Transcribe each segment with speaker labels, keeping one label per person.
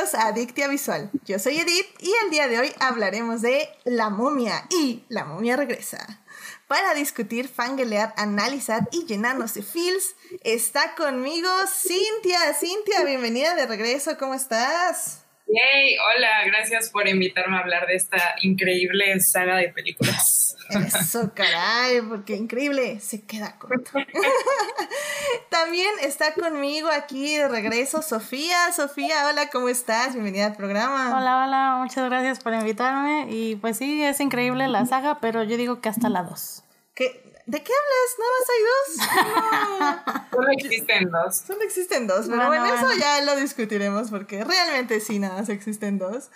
Speaker 1: a Adictia Visual. Yo soy Edith y el día de hoy hablaremos de La momia y La momia regresa. Para discutir, fangelear, analizar y llenarnos de feels, está conmigo Cintia. Cintia, bienvenida de regreso, ¿cómo estás?
Speaker 2: Yay, hola, gracias por invitarme a hablar de esta increíble saga de películas.
Speaker 1: Eso, caray, porque increíble, se queda corto. También está conmigo aquí de regreso Sofía. Sofía, hola, ¿cómo estás? Bienvenida al programa.
Speaker 3: Hola, hola, muchas gracias por invitarme. Y pues sí, es increíble la saga, pero yo digo que hasta la 2.
Speaker 1: ¿Qué? ¿De qué hablas? ¿Nada más
Speaker 2: hay dos? Solo existen dos.
Speaker 1: Solo existen dos, pero bueno, eso ya lo discutiremos porque realmente sí, nada más existen dos.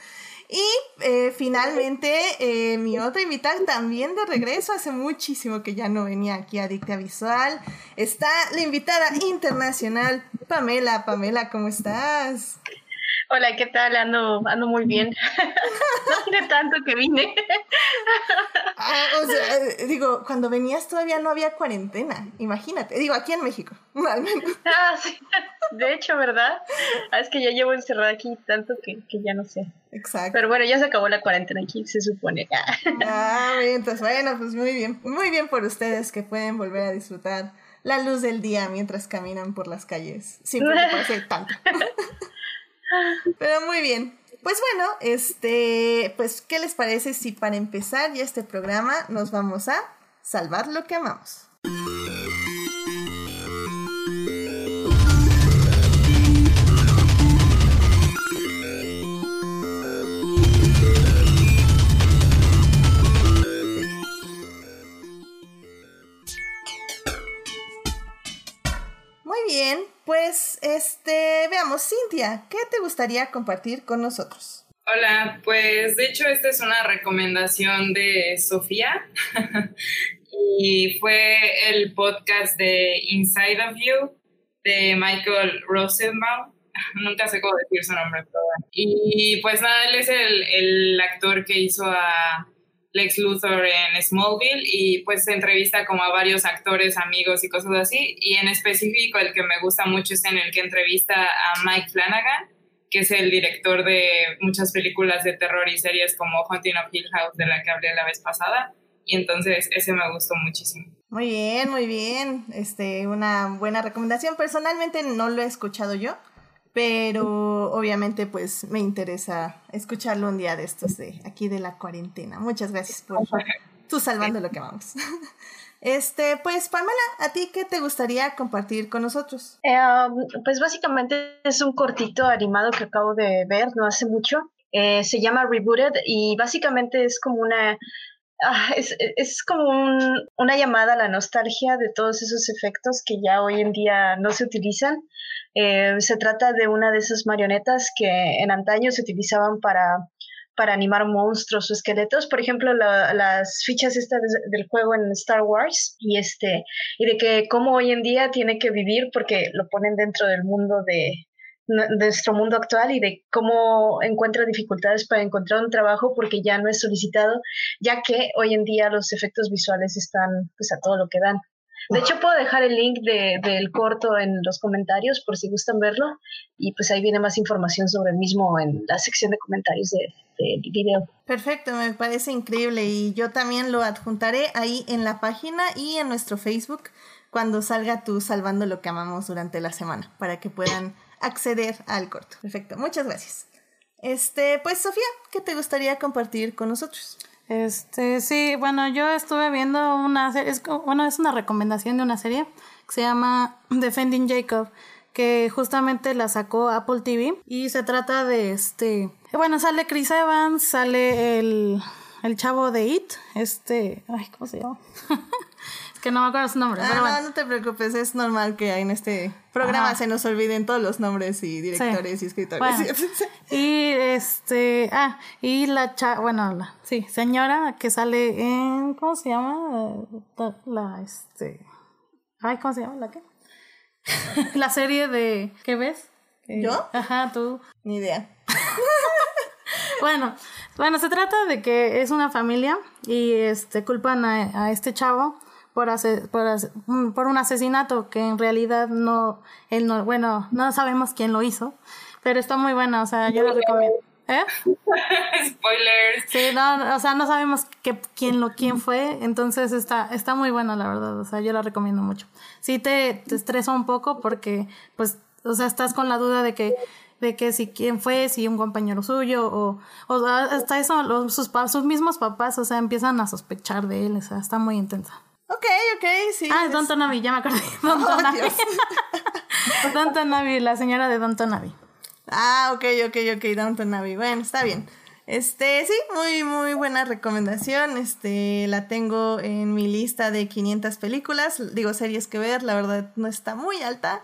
Speaker 1: Y eh, finalmente, eh, mi otra invitada también de regreso, hace muchísimo que ya no venía aquí a Dicta Visual, está la invitada internacional, Pamela. Pamela, ¿cómo estás?
Speaker 4: Hola, ¿qué tal? Ando, ando muy bien. no tiene tanto que vine.
Speaker 1: Ah, o sea, eh, digo, cuando venías todavía no había cuarentena, imagínate. Digo, aquí en México, al menos.
Speaker 4: Ah, sí. De hecho, ¿verdad? Ah, es que ya llevo encerrada aquí tanto que, que, ya no sé.
Speaker 1: Exacto.
Speaker 4: Pero bueno, ya se acabó la cuarentena aquí, se supone.
Speaker 1: ah, bien, entonces, bueno, pues muy bien. Muy bien por ustedes que pueden volver a disfrutar la luz del día mientras caminan por las calles, sin preocuparse tanto. Pero muy bien. Pues bueno, este, pues, ¿qué les parece si para empezar ya este programa nos vamos a salvar lo que amamos? Muy bien, pues este, veamos, Cintia, ¿qué te gustaría compartir con nosotros?
Speaker 2: Hola, pues de hecho esta es una recomendación de Sofía y fue el podcast de Inside of You de Michael Rosenbaum. Nunca sé cómo decir su nombre, pero Y pues nada, él es el, el actor que hizo a Lex Luthor en Smallville y pues se entrevista como a varios actores, amigos y cosas así. Y en específico el que me gusta mucho es en el que entrevista a Mike Flanagan, que es el director de muchas películas de terror y series como Haunting of Hill House de la que hablé la vez pasada. Y entonces ese me gustó muchísimo.
Speaker 1: Muy bien, muy bien. Este, una buena recomendación. Personalmente no lo he escuchado yo pero obviamente pues me interesa escucharlo un día de estos de aquí de la cuarentena. Muchas gracias por tú salvando lo que vamos. Este, pues Pamela, ¿a ti qué te gustaría compartir con nosotros?
Speaker 4: Eh, um, pues básicamente es un cortito animado que acabo de ver no hace mucho. Eh, se llama Rebooted y básicamente es como una ah, es, es, como un, una llamada a la nostalgia de todos esos efectos que ya hoy en día no se utilizan. Eh, se trata de una de esas marionetas que en antaño se utilizaban para, para animar monstruos o esqueletos, por ejemplo, las fichas estas del juego en Star Wars y este y de que cómo hoy en día tiene que vivir porque lo ponen dentro del mundo de, de nuestro mundo actual y de cómo encuentra dificultades para encontrar un trabajo porque ya no es solicitado, ya que hoy en día los efectos visuales están pues a todo lo que dan. De hecho, puedo dejar el link de, del corto en los comentarios por si gustan verlo. Y pues ahí viene más información sobre el mismo en la sección de comentarios del de video.
Speaker 1: Perfecto, me parece increíble. Y yo también lo adjuntaré ahí en la página y en nuestro Facebook cuando salga tú salvando lo que amamos durante la semana para que puedan acceder al corto. Perfecto, muchas gracias. Este, pues Sofía, ¿qué te gustaría compartir con nosotros?
Speaker 3: Este, sí, bueno, yo estuve viendo una serie, es, bueno, es una recomendación de una serie que se llama Defending Jacob, que justamente la sacó Apple TV y se trata de este, bueno, sale Chris Evans, sale el, el chavo de It, este, ay, ¿cómo se llama? que no me acuerdo su nombre.
Speaker 1: Ah, no, no te preocupes, es normal que en este programa se nos olviden todos los nombres y directores y escritores.
Speaker 3: y este, ah, y la cha, bueno, la, sí, señora que sale en, ¿cómo se llama? La, este, ay, ¿cómo se llama? ¿La qué? la serie de, ¿qué ves?
Speaker 1: ¿Yo?
Speaker 3: Ajá, tú.
Speaker 1: Ni idea.
Speaker 3: bueno, bueno, se trata de que es una familia y este culpan a, a este chavo por, hacer, por, por un asesinato que en realidad no, él no, bueno, no sabemos quién lo hizo, Pero está muy buena, o sea, yo la recomiendo. ¿Eh?
Speaker 2: Spoilers.
Speaker 3: Sí, no, o sea, no sabemos que, quién lo quién fue, entonces está, está muy buena, la verdad, o sea, yo la recomiendo mucho. Sí te, te estresa un poco porque, pues, o sea, estás con la duda de que de que si quién fue, si un compañero suyo o, o hasta eso los, sus, sus mismos papás, o sea, empiezan a sospechar de él, o sea, está muy intensa.
Speaker 1: Ok, ok, sí.
Speaker 3: Ah, Don Tonavi, ya me acordé. Don oh, Tonavi. Don Tonavi, la señora de Don Tonavi.
Speaker 1: Ah, ok, ok, ok, Don Tonavi. Bueno, está bien. Este, sí, muy, muy buena recomendación. Este, la tengo en mi lista de 500 películas. Digo, series que ver, la verdad no está muy alta.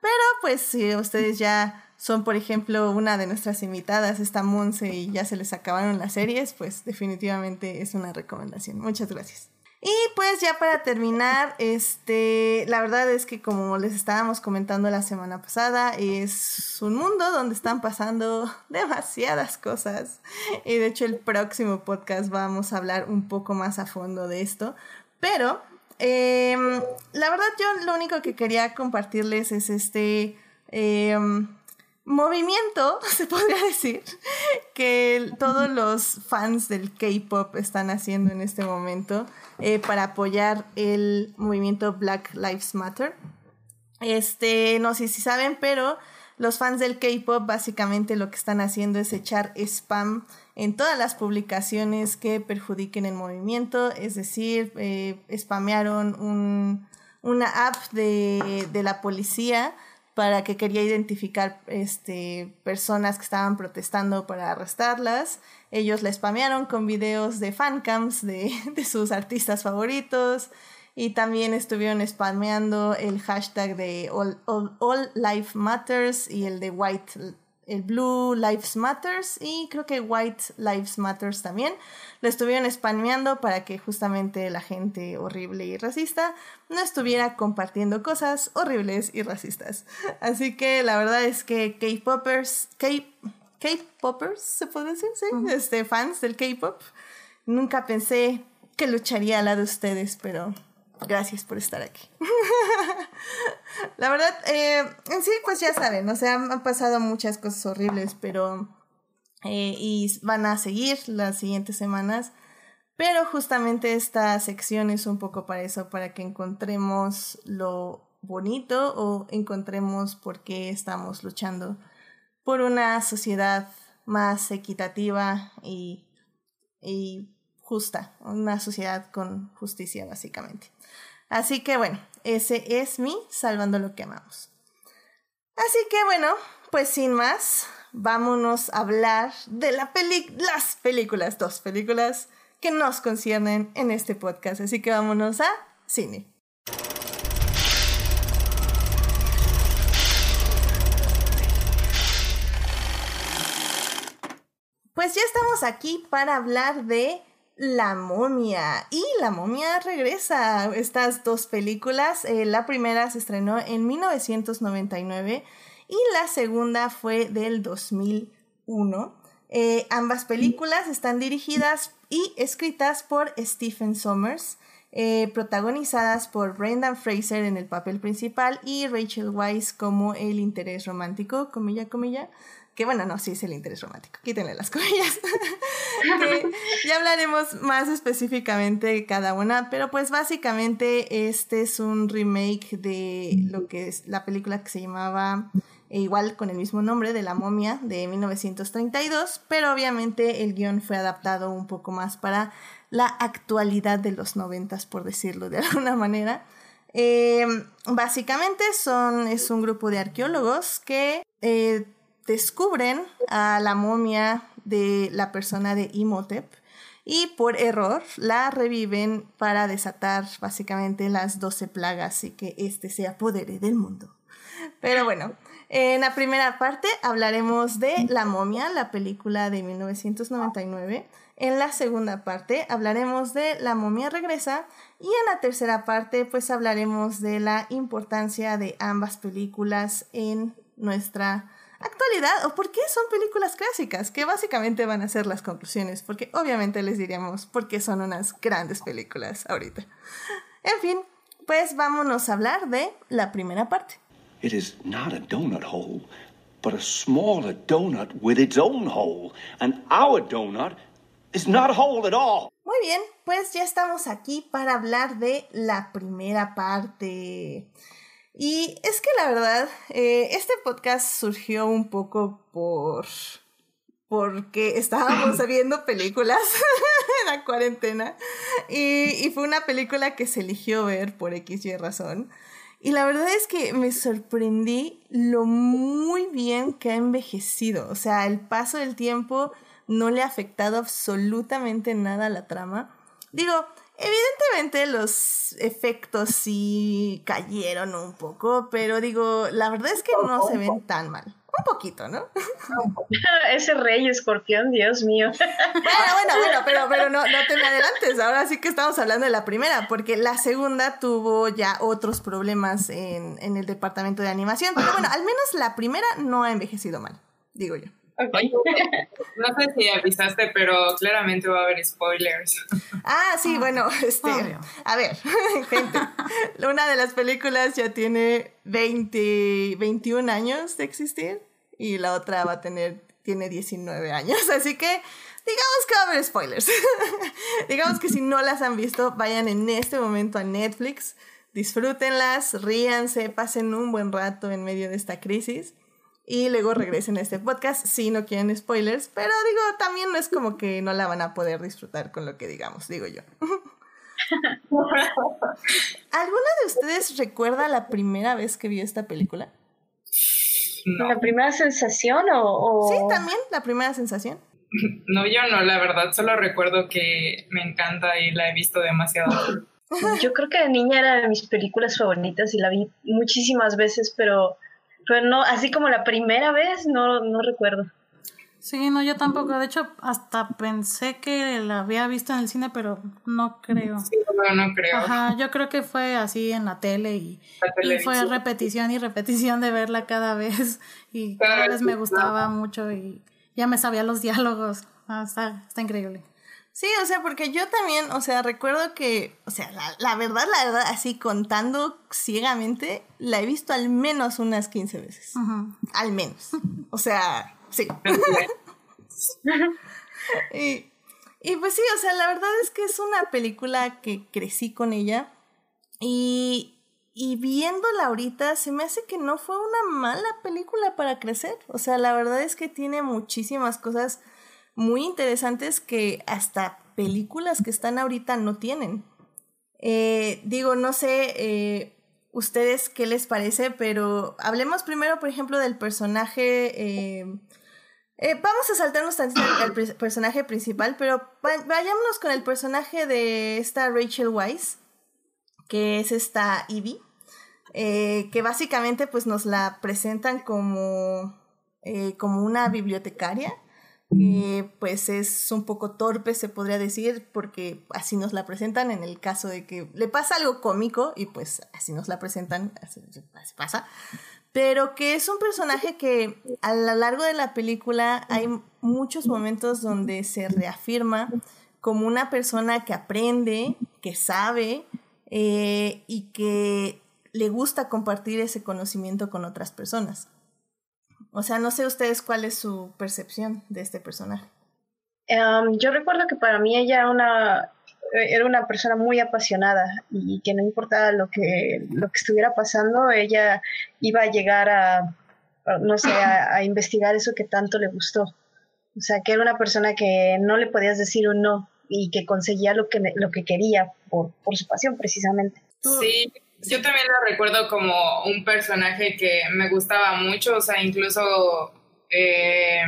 Speaker 1: Pero pues si ustedes ya son, por ejemplo, una de nuestras invitadas, esta Monse, y ya se les acabaron las series, pues definitivamente es una recomendación. Muchas gracias. Y pues ya para terminar, este, la verdad es que como les estábamos comentando la semana pasada, es un mundo donde están pasando demasiadas cosas. Y de hecho el próximo podcast vamos a hablar un poco más a fondo de esto. Pero em, la verdad yo lo único que quería compartirles es este... Em, movimiento, se podría decir, que todos los fans del K-Pop están haciendo en este momento eh, para apoyar el movimiento Black Lives Matter. Este, no sé si saben, pero los fans del K-Pop básicamente lo que están haciendo es echar spam en todas las publicaciones que perjudiquen el movimiento, es decir, eh, spamearon un, una app de, de la policía para que quería identificar este, personas que estaban protestando para arrestarlas. Ellos la spamearon con videos de fancams de, de sus artistas favoritos y también estuvieron spameando el hashtag de All, All Life Matters y el de White el Blue Lives Matters y creo que White Lives Matters también. Lo estuvieron spameando para que justamente la gente horrible y racista no estuviera compartiendo cosas horribles y racistas. Así que la verdad es que K-Poppers, K-Poppers, se puede decir, sí, este, fans del K-Pop, nunca pensé que lucharía al lado de ustedes, pero gracias por estar aquí. la verdad, eh, en sí, pues ya saben, o sea, han pasado muchas cosas horribles, pero... Eh, y van a seguir las siguientes semanas. Pero justamente esta sección es un poco para eso, para que encontremos lo bonito o encontremos por qué estamos luchando por una sociedad más equitativa y, y justa, una sociedad con justicia básicamente. Así que bueno, ese es mi Salvando lo que amamos. Así que bueno, pues sin más, vámonos a hablar de la peli las películas, dos películas que nos conciernen en este podcast. Así que vámonos a cine. Pues ya estamos aquí para hablar de la momia. Y La momia regresa. Estas dos películas. Eh, la primera se estrenó en 1999 y la segunda fue del 2001. Eh, ambas películas están dirigidas y escritas por Stephen Sommers, eh, protagonizadas por Brendan Fraser en el papel principal y Rachel Weisz como el interés romántico, comilla, comilla, que bueno, no, sí es el interés romántico, quítenle las comillas. ya hablaremos más específicamente de cada una, pero pues básicamente este es un remake de lo que es la película que se llamaba e igual con el mismo nombre de La momia de 1932, pero obviamente el guion fue adaptado un poco más para la actualidad de los noventas, por decirlo de alguna manera. Eh, básicamente son, es un grupo de arqueólogos que eh, descubren a la momia de la persona de Imhotep y por error la reviven para desatar básicamente las 12 plagas y que éste se apodere del mundo. Pero bueno, en la primera parte hablaremos de La momia, la película de 1999. En la segunda parte hablaremos de La momia regresa y en la tercera parte pues hablaremos de la importancia de ambas películas en nuestra actualidad o por qué son películas clásicas, que básicamente van a ser las conclusiones, porque obviamente les diríamos por qué son unas grandes películas ahorita. En fin, pues vámonos a hablar de la primera parte.
Speaker 5: It is not a donut hole,
Speaker 1: but a smaller donut with its own hole. And our donut is not whole at all. Muy bien, pues ya estamos aquí para hablar de la primera parte. Y es que la verdad, eh, este podcast surgió un poco por porque estábamos viendo películas en la cuarentena y, y, fue una película que se eligió ver por X y razón. Y la verdad es que me sorprendí lo muy bien que ha envejecido. O sea, el paso del tiempo no le ha afectado absolutamente nada a la trama. Digo, evidentemente los efectos sí cayeron un poco, pero digo, la verdad es que no se ven tan mal. Un poquito, ¿no?
Speaker 4: Ese rey escorpión, Dios mío.
Speaker 1: Bueno, bueno, bueno, pero, pero no, no te me adelantes. Ahora sí que estamos hablando de la primera, porque la segunda tuvo ya otros problemas en, en el departamento de animación. Pero bueno, al menos la primera no ha envejecido mal, digo yo.
Speaker 2: No sé si avisaste, pero claramente va a haber spoilers.
Speaker 1: Ah, sí, bueno, este, a ver, gente, una de las películas ya tiene 20, 21 años de existir y la otra va a tener, tiene 19 años, así que digamos que va a haber spoilers. digamos que si no las han visto, vayan en este momento a Netflix, disfrútenlas, ríanse, pasen un buen rato en medio de esta crisis y luego regresen a este podcast si no quieren spoilers, pero digo, también no es como que no la van a poder disfrutar con lo que digamos, digo yo. ¿Alguna de ustedes recuerda la primera vez que vio esta película?
Speaker 4: ¿La primera sensación o,
Speaker 1: Sí, también, la primera sensación.
Speaker 2: No, yo no, la verdad, solo recuerdo que me encanta y la he visto demasiado.
Speaker 4: Yo creo que de niña era de mis películas favoritas y la vi muchísimas veces, pero pero no, así como la primera vez, no, no recuerdo.
Speaker 3: Sí, no, yo tampoco. De hecho, hasta pensé que la había visto en el cine, pero no creo.
Speaker 2: Sí, no, no creo.
Speaker 3: Ajá, yo creo que fue así en la tele y, y fue repetición y repetición de verla cada vez. Y cada vez me gustaba mucho y ya me sabía los diálogos. Ah, está, está increíble.
Speaker 1: Sí, o sea, porque yo también, o sea, recuerdo que, o sea, la, la, verdad, la verdad, así contando ciegamente, la he visto al menos unas 15 veces. Al menos. O sea, sí. y, y pues sí, o sea, la verdad es que es una película que crecí con ella y, y viéndola ahorita se me hace que no fue una mala película para crecer. O sea, la verdad es que tiene muchísimas cosas muy interesantes que hasta películas que están ahorita no tienen. Eh, digo, no sé eh, ustedes qué les parece, pero hablemos primero, por ejemplo, del personaje. Eh, vamos a saltarnos al personaje principal, pero vayámonos con el personaje de esta Rachel Weisz, que es esta Evie, que básicamente pues nos la presentan como, como una bibliotecaria que pues es un poco torpe, se podría decir, porque así nos la presentan en el caso de que le pasa algo cómico y pues así nos la presentan, así, pasa, pero que es un personaje que a lo largo de la película hay muchos momentos donde se reafirma como una persona que aprende, que sabe eh, y que le gusta compartir ese conocimiento con otras personas. O sea, no sé ustedes cuál es su percepción de este personaje.
Speaker 4: Em, yo recuerdo que para mí ella era una, era una persona muy apasionada y que no importaba lo que, lo que estuviera pasando, ella iba a llegar a, no sé, a, investigar eso que tanto le gustó. O sea, que era una persona que no le podías decir un no y que conseguía lo que, lo que quería por, por su pasión, precisamente.
Speaker 2: Sí, yo también lo recuerdo como un personaje que me gustaba mucho, o sea, incluso eh,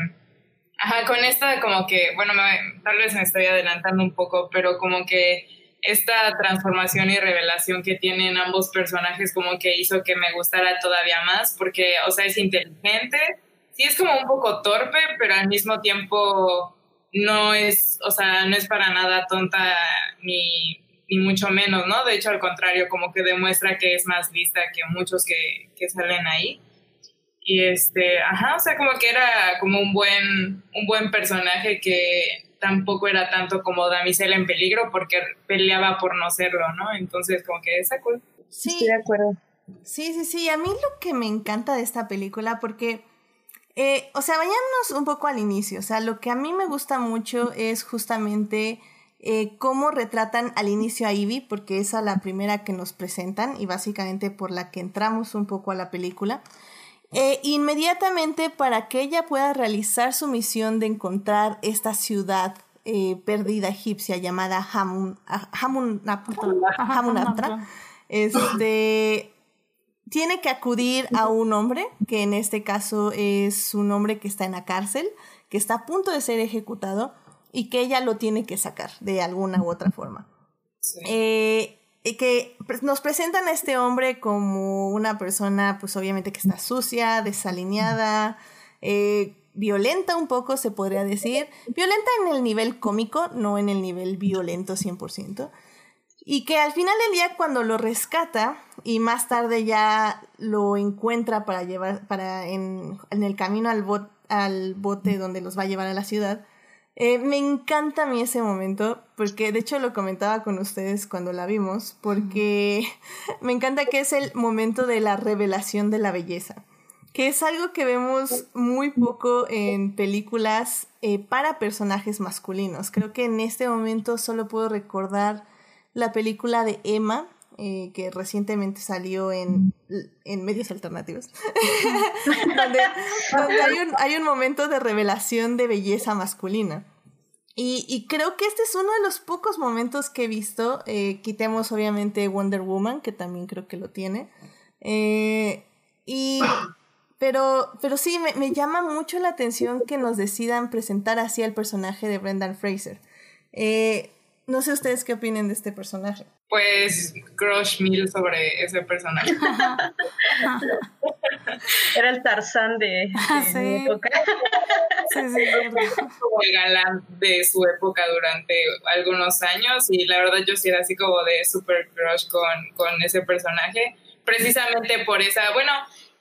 Speaker 2: ajá, con esta como que, bueno, tal vez me estoy adelantando un poco, pero como que esta transformación y revelación que tienen ambos personajes como que hizo que me gustara todavía más, porque, o sea, es inteligente, sí es como un poco torpe, pero al mismo tiempo no es, o sea, no es para nada tonta ni ni mucho menos, ¿no? De hecho, al contrario, como que demuestra que es más lista que muchos que, que salen ahí. Y este, ajá, o sea, como que era como un buen, un buen personaje que tampoco era tanto como damisela en peligro porque peleaba por no serlo, ¿no? Entonces, como que esa cool.
Speaker 4: Sí, Estoy de acuerdo.
Speaker 1: Sí, sí, sí. A mí lo que me encanta de esta película, porque Eh, o sea, vayámonos un poco al inicio. O sea, lo que a mí me gusta mucho es justamente eh, cómo retratan al inicio a Ivy, porque es a la primera que nos presentan y básicamente por la que entramos un poco a la película. Eh, inmediatamente para que ella pueda realizar su misión de encontrar esta ciudad eh, perdida egipcia llamada Hamun, Hamunaptra, este, tiene que acudir a un hombre, que en este caso es un hombre que está en la cárcel, que está a punto de ser ejecutado y que ella lo tiene que sacar de alguna u otra forma. Eh, que nos presentan a este hombre como una persona, pues obviamente que está sucia, desalineada, eh, violenta un poco, se podría decir. Violenta en el nivel cómico, no en el nivel violento 100%. Y que al final del día cuando lo rescata y más tarde ya lo encuentra para llevar, para en, en el camino al, al bote donde los va a llevar a la ciudad, eh, me encanta a mí ese momento, porque de hecho lo comentaba con ustedes cuando la vimos, porque me encanta que es el momento de la revelación de la belleza, que es algo que vemos muy poco en películas eh, para personajes masculinos. Creo que en este momento solo puedo recordar la película de Emma, eh, que recientemente salió en, en medios alternativos, donde, hay, un, hay, un, momento de revelación de belleza masculina. Y, y, creo que este es uno de los pocos momentos que he visto. Eh, quitemos obviamente Wonder Woman, que también creo que lo tiene. Eh, y, pero, pero sí, me, me, llama mucho la atención que nos decidan presentar así al personaje de Brendan Fraser. Eh, no sé ustedes qué opinen de este personaje.
Speaker 2: Pues crush mil sobre ese personaje.
Speaker 4: Era el Tarzán de, de época.
Speaker 2: Sí, sí, como el galán de su época durante algunos años y la verdad yo sí era así como de super crush con, con ese personaje, precisamente por esa, bueno,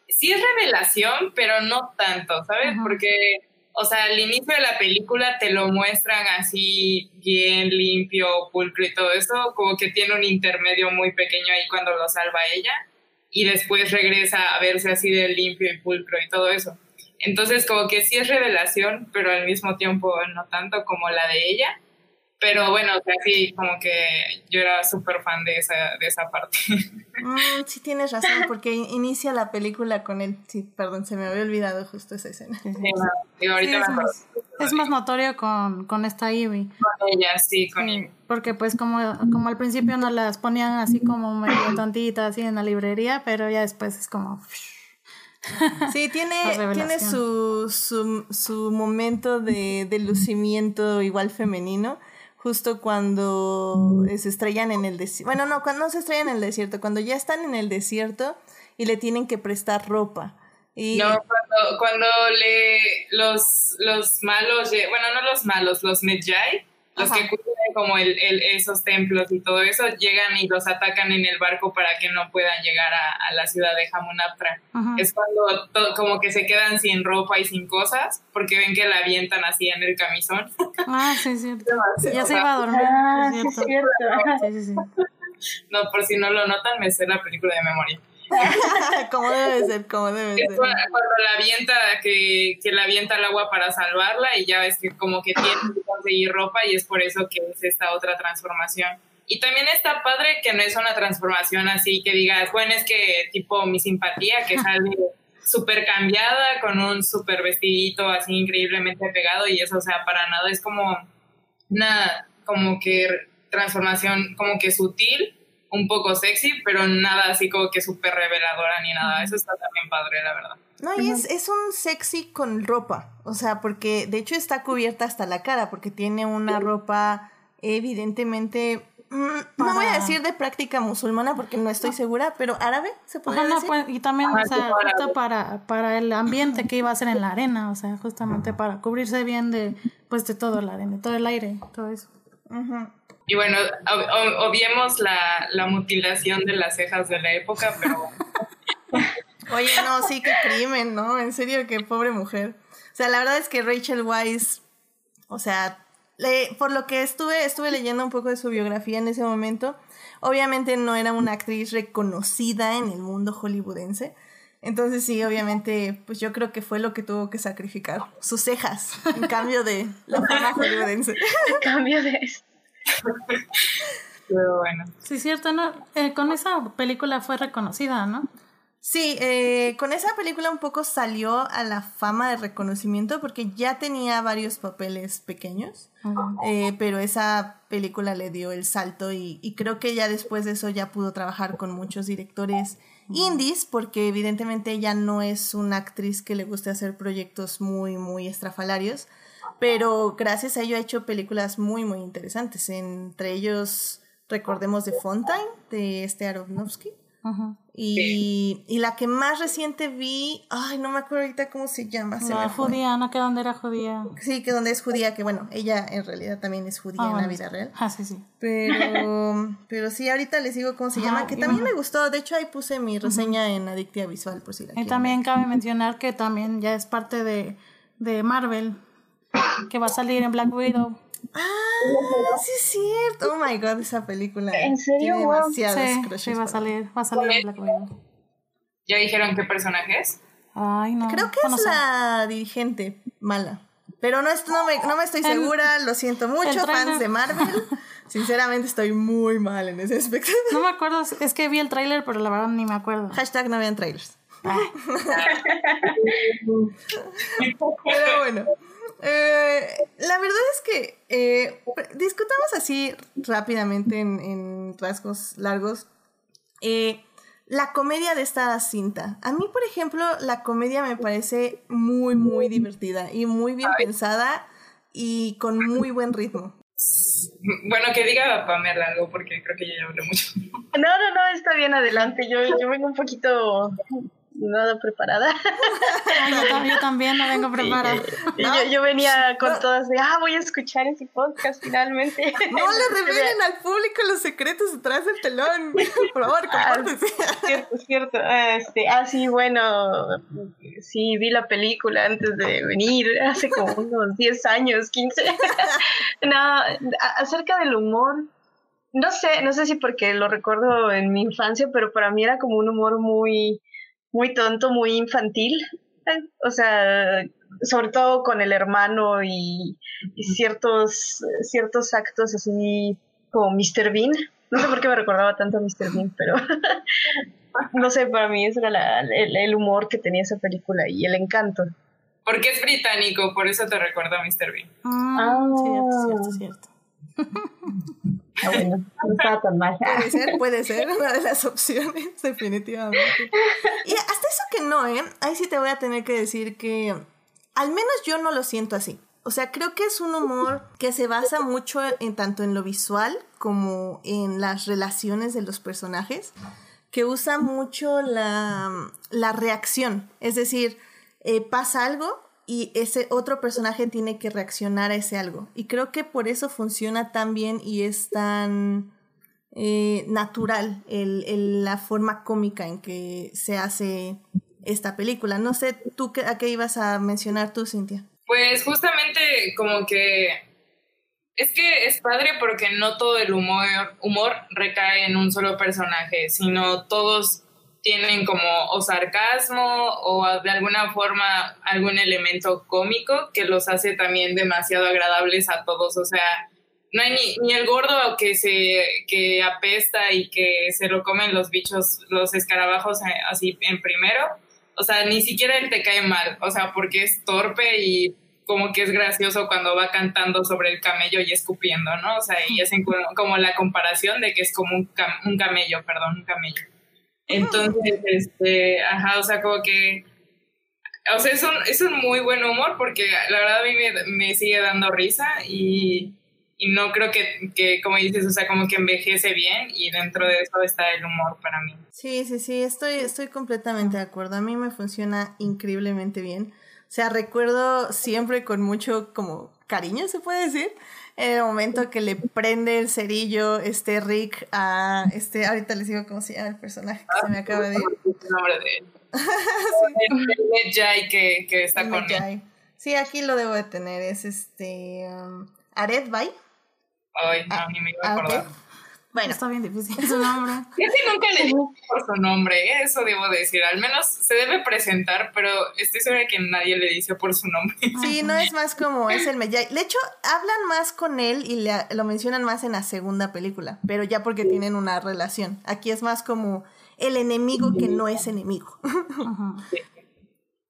Speaker 2: sí es revelación, pero no tanto, ¿sabes? Porque o sea, al inicio de la película te lo muestran así bien limpio, pulcro y todo eso, como que tiene un intermedio muy pequeño ahí cuando lo salva ella y después regresa a verse así de limpio y pulcro y todo eso. Entonces como que sí es revelación, pero al mismo tiempo no tanto como la de ella. Pero bueno, o sea, sí, como que yo era súper fan de esa, de esa parte.
Speaker 1: Mm, sí, tienes razón, porque inicia la película con él. Sí, perdón, se me había olvidado justo esa escena.
Speaker 2: Sí, ahorita
Speaker 3: es, más, es, más, notorio con, con esta Ivy.
Speaker 2: Con ella, sí, con ella.
Speaker 3: Porque pues como, como al principio nos las ponían así como medio tontitas así en la librería, pero ya después es como...
Speaker 1: Sí, tiene, tiene su, su, su momento de, de lucimiento igual femenino justo cuando se estrellan en el desierto. Bueno, no, cuando no se estrellan en el desierto, cuando ya están en el desierto y le tienen que prestar ropa.
Speaker 2: No, cuando, cuando le, los, los malos, bueno, no los malos, los Medjay, los que cuidan como el, el, esos templos y todo eso, llegan y los atacan en el barco para que no puedan llegar a, a la ciudad de Hamunaptra. Es cuando todo, como que se quedan sin ropa y sin cosas, porque ven que la avientan así en el camisón.
Speaker 3: Ah, sí, es cierto. ya se iba a dormir. Ah, es cierto.
Speaker 2: Sí, sí, sí. No, por si no lo notan, me sé la película de memoria.
Speaker 1: como debe ser, como debe ser.
Speaker 2: Cuando, la avienta, que, que la avienta al agua para salvarla y ya ves que como que tiene que conseguir ropa y es por eso que es esta otra transformación. Y también está padre que no es una transformación así que digas, bueno, es que tipo mi simpatía, que sale súper cambiada con un súper vestidito así increíblemente pegado y eso, o sea, para nada es como una como que transformación como que sutil un poco sexy, pero nada así como que súper reveladora ni nada. Eso está también padre, la verdad.
Speaker 1: No, y es, es un sexy con ropa. O sea, porque de hecho está cubierta hasta la cara, porque tiene una ropa evidentemente. Mm, no voy a decir de práctica musulmana porque no estoy segura, pero árabe se puede decir.
Speaker 3: Pues, y también, o sea, justo para, para el ambiente que iba a ser en la arena, o sea, justamente para cubrirse bien de, pues, de todo la arena, todo el aire, todo eso.
Speaker 2: Y bueno, obviemos la, la, mutilación de las cejas de la época, pero...
Speaker 1: Oye, no, sí, qué crimen, ¿no? En serio, qué pobre mujer. O sea, la verdad es que Rachel Weisz, o sea, le, por lo que estuve, estuve leyendo un poco de su biografía en ese momento, obviamente no era una actriz reconocida en el mundo hollywoodense, Entonces sí, obviamente, pues yo creo que fue lo que tuvo que sacrificar, sus cejas, en cambio de la fama hollywoodense.
Speaker 4: En cambio de eso.
Speaker 2: Pero bueno.
Speaker 3: Sí, cierto, ¿no? Eh, con esa película fue reconocida, ¿no?
Speaker 1: Sí, eh, con esa película un poco salió a la fama de reconocimiento porque ya tenía varios papeles pequeños, eh, pero esa película le dio el salto y, y, creo que ya después de eso ya pudo trabajar con muchos directores indies porque evidentemente ella no es una actriz que le guste hacer proyectos muy, muy estrafalarios, pero gracias a ello ha hecho películas muy, muy interesantes, entre ellos recordemos de Fontaine, de este Aronofsky. Y, y, la que más reciente vi, ay, no me acuerdo ahorita cómo se llama. Se
Speaker 3: la judía, ¿no? Que donde era judía.
Speaker 1: Sí, que donde es judía, que bueno, ella en realidad también es judía
Speaker 3: Ah,
Speaker 1: en la vida real.
Speaker 3: Ah, sí, sí.
Speaker 1: Pero, pero sí, ahorita les digo cómo se
Speaker 3: Ajá,
Speaker 1: llama, que también me gustó. De hecho, ahí puse mi reseña en Adictia Visual, por si la
Speaker 3: Y
Speaker 1: quieren
Speaker 3: también cabe mencionar que también ya es parte de, de Marvel, que va a salir en Black Widow.
Speaker 1: Ah, sí es cierto. Oh my god, esa película.
Speaker 4: ¿En serio?
Speaker 1: Tiene
Speaker 4: Wow.
Speaker 1: demasiados
Speaker 3: Sí,
Speaker 1: crushes
Speaker 3: sí, va a salir, va a salir en Black Widow.
Speaker 2: ¿Ya dijeron qué personaje es?
Speaker 3: Ay, no.
Speaker 1: Creo que es la dirigente mala. Pero no, es- no, me, no me estoy
Speaker 3: El-
Speaker 1: segura, lo siento mucho, fans de Marvel. Sinceramente estoy muy mal en ese aspecto.
Speaker 3: No me acuerdo, es que vi el tráiler, pero la verdad ni me acuerdo.
Speaker 1: Hashtag no vean trailers.
Speaker 3: Ay,
Speaker 1: Pero bueno, eh, la verdad es que eh, discutamos así rápidamente en, en rasgos largos eh, la comedia de esta cinta. A mí, por ejemplo, la comedia me parece muy, muy divertida y muy bien pensada y con muy buen ritmo.
Speaker 2: Bueno, que diga Pamela algo, porque creo que yo ya hablé mucho.
Speaker 4: No, no, no, está bien, adelante. Yo, yo vengo un poquito nada preparada.
Speaker 3: yo, yo también no vengo preparada.
Speaker 4: Y yo, yo venía con
Speaker 1: No.
Speaker 4: todas de, ah, voy a escuchar ese podcast finalmente.
Speaker 1: No le revelen al público los secretos detrás del telón. Por favor, compártese.
Speaker 4: Cierto, cierto. Ah, Este, ah, sí, bueno, sí, vi la película antes de venir, hace como unos 10 años, 15. no, acerca del humor, no sé, no sé si porque lo recuerdo en mi infancia, pero para mí era como un humor muy, muy tonto, muy infantil. Eh, O sea, sobre todo con el hermano y, y ciertos, ciertos actos así como Mr. Bean. No sé por qué me recordaba tanto a Mr. Bean, pero no sé, para mí ese era la- el, el humor que tenía esa película y el encanto.
Speaker 2: Porque es británico, por eso te recuerdo a Mr. Bean.
Speaker 3: Mm,
Speaker 4: Ah.
Speaker 3: Cierto, cierto, cierto.
Speaker 4: Ah, bueno, no estaba tan mal.
Speaker 1: Puede ser, puede ser una de las opciones, definitivamente. Y hasta eso que no, ¿eh? Ahí sí te voy a tener que decir que al menos yo no lo siento así. O sea, creo que es un humor que se basa mucho en tanto en lo visual como en las relaciones de los personajes, que usa mucho la, la reacción. Es decir, eh, pasa algo y ese otro personaje tiene que reaccionar a ese algo. Y creo que por eso funciona tan bien y es tan eh, natural el, el- la forma cómica en que se hace esta película. No sé, ¿tú qué, a qué ibas a mencionar tú, Cintia?
Speaker 2: Pues justamente como que es que es padre porque no todo el humor, humor recae en un solo personaje, sino todos tienen como o sarcasmo o de alguna forma algún elemento cómico que los hace también demasiado agradables a todos. O sea, no hay ni, ni el gordo que se que apesta y que se lo comen los bichos, los escarabajos eh, así en primero. O sea, ni siquiera él te cae mal, o sea, porque es torpe y como que es gracioso cuando va cantando sobre el camello y escupiendo, ¿no? O sea, y hacen como, como la comparación de que es como un, cam- un camello, perdón, un camello. Entonces, este, ajá, o sea, como que, o sea, es un, es un muy buen humor porque la verdad a mí me, me sigue dando risa y, y no creo que, que, como dices, o sea, como que envejece bien y dentro de eso está el humor para mí.
Speaker 1: Sí, sí, sí, estoy, estoy completamente de acuerdo. A mí me funciona increíblemente bien. O sea, recuerdo siempre con mucho como cariño, se puede decir, en el momento que le prende el cerillo este Rick a este, ahorita les digo cómo se llama el personaje que se me acaba de ir.
Speaker 2: El nombre de él. El Jai que, que está con él.
Speaker 1: Medjay. Sí, aquí lo debo de tener, es este um, Ared Bay.
Speaker 2: Ay, no, ni me iba a
Speaker 1: Ah, ok.
Speaker 3: Bueno. Está bien difícil su nombre.
Speaker 2: Ese nunca le digo por su nombre, ¿eh? eso debo decir. Al menos se debe presentar, pero estoy segura de que nadie le dice por su nombre.
Speaker 1: Sí, no es más como es el Mejai. De hecho, hablan más con él y le, lo mencionan más en la segunda película, pero ya porque tienen una relación. Aquí es más como el enemigo que no es enemigo.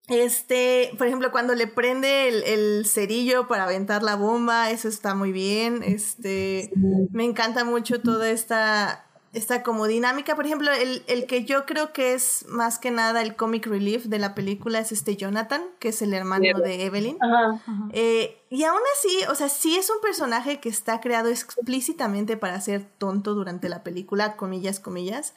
Speaker 1: Este, por ejemplo, cuando le prende el, el, cerillo para aventar la bomba, eso está muy bien. Este, me encanta mucho toda esta, esta como dinámica. Por ejemplo, el, el, que yo creo que es más que nada el comic relief de la película es este Jonathan, que es el hermano de Evelyn. Eh, y aún así, o sea, sí es un personaje que está creado explícitamente para ser tonto durante la película, comillas, comillas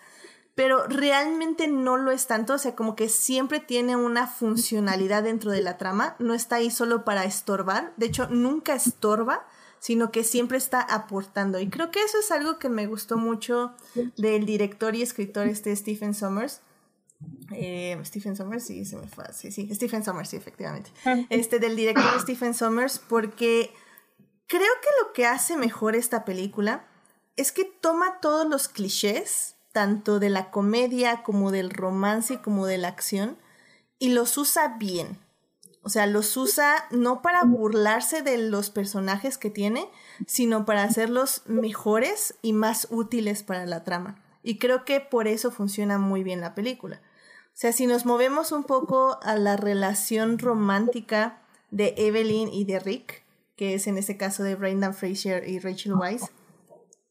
Speaker 1: pero realmente no lo es tanto, o sea, como que siempre tiene una funcionalidad dentro de la trama, no está ahí solo para estorbar, de hecho nunca estorba, sino que siempre está aportando. Y creo que eso es algo que me gustó mucho del director y escritor este Stephen Sommers. Eh, Stephen Sommers, sí, se me fue. Sí, sí, Stephen Sommers, sí, efectivamente. Este, del director Stephen Sommers, porque creo que lo que hace mejor esta película es que toma todos los clichés tanto de la comedia como del romance como de la acción y los usa bien. O sea, los usa no para burlarse de los personajes que tiene, sino para hacerlos mejores y más útiles para la trama. Y creo que por eso funciona muy bien la película. O sea, si nos movemos un poco a la relación romántica de Evelyn y de Rick, que es en este caso de Brendan Fraser y Rachel Weisz,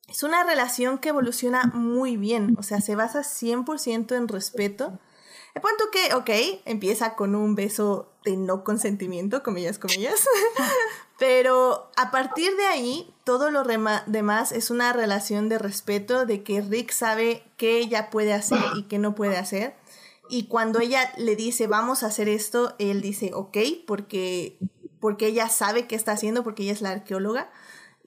Speaker 1: es una relación que evoluciona muy bien, o sea, se basa 100% en respeto. De punto que, ok, empieza con un beso de no consentimiento, comillas, comillas, pero a partir de ahí, todo lo demás es una relación de respeto, de que Rick sabe qué ella puede hacer y qué no puede hacer. Y cuando ella le dice, vamos a hacer esto, él dice, ok, porque, porque ella sabe qué está haciendo, porque ella es la arqueóloga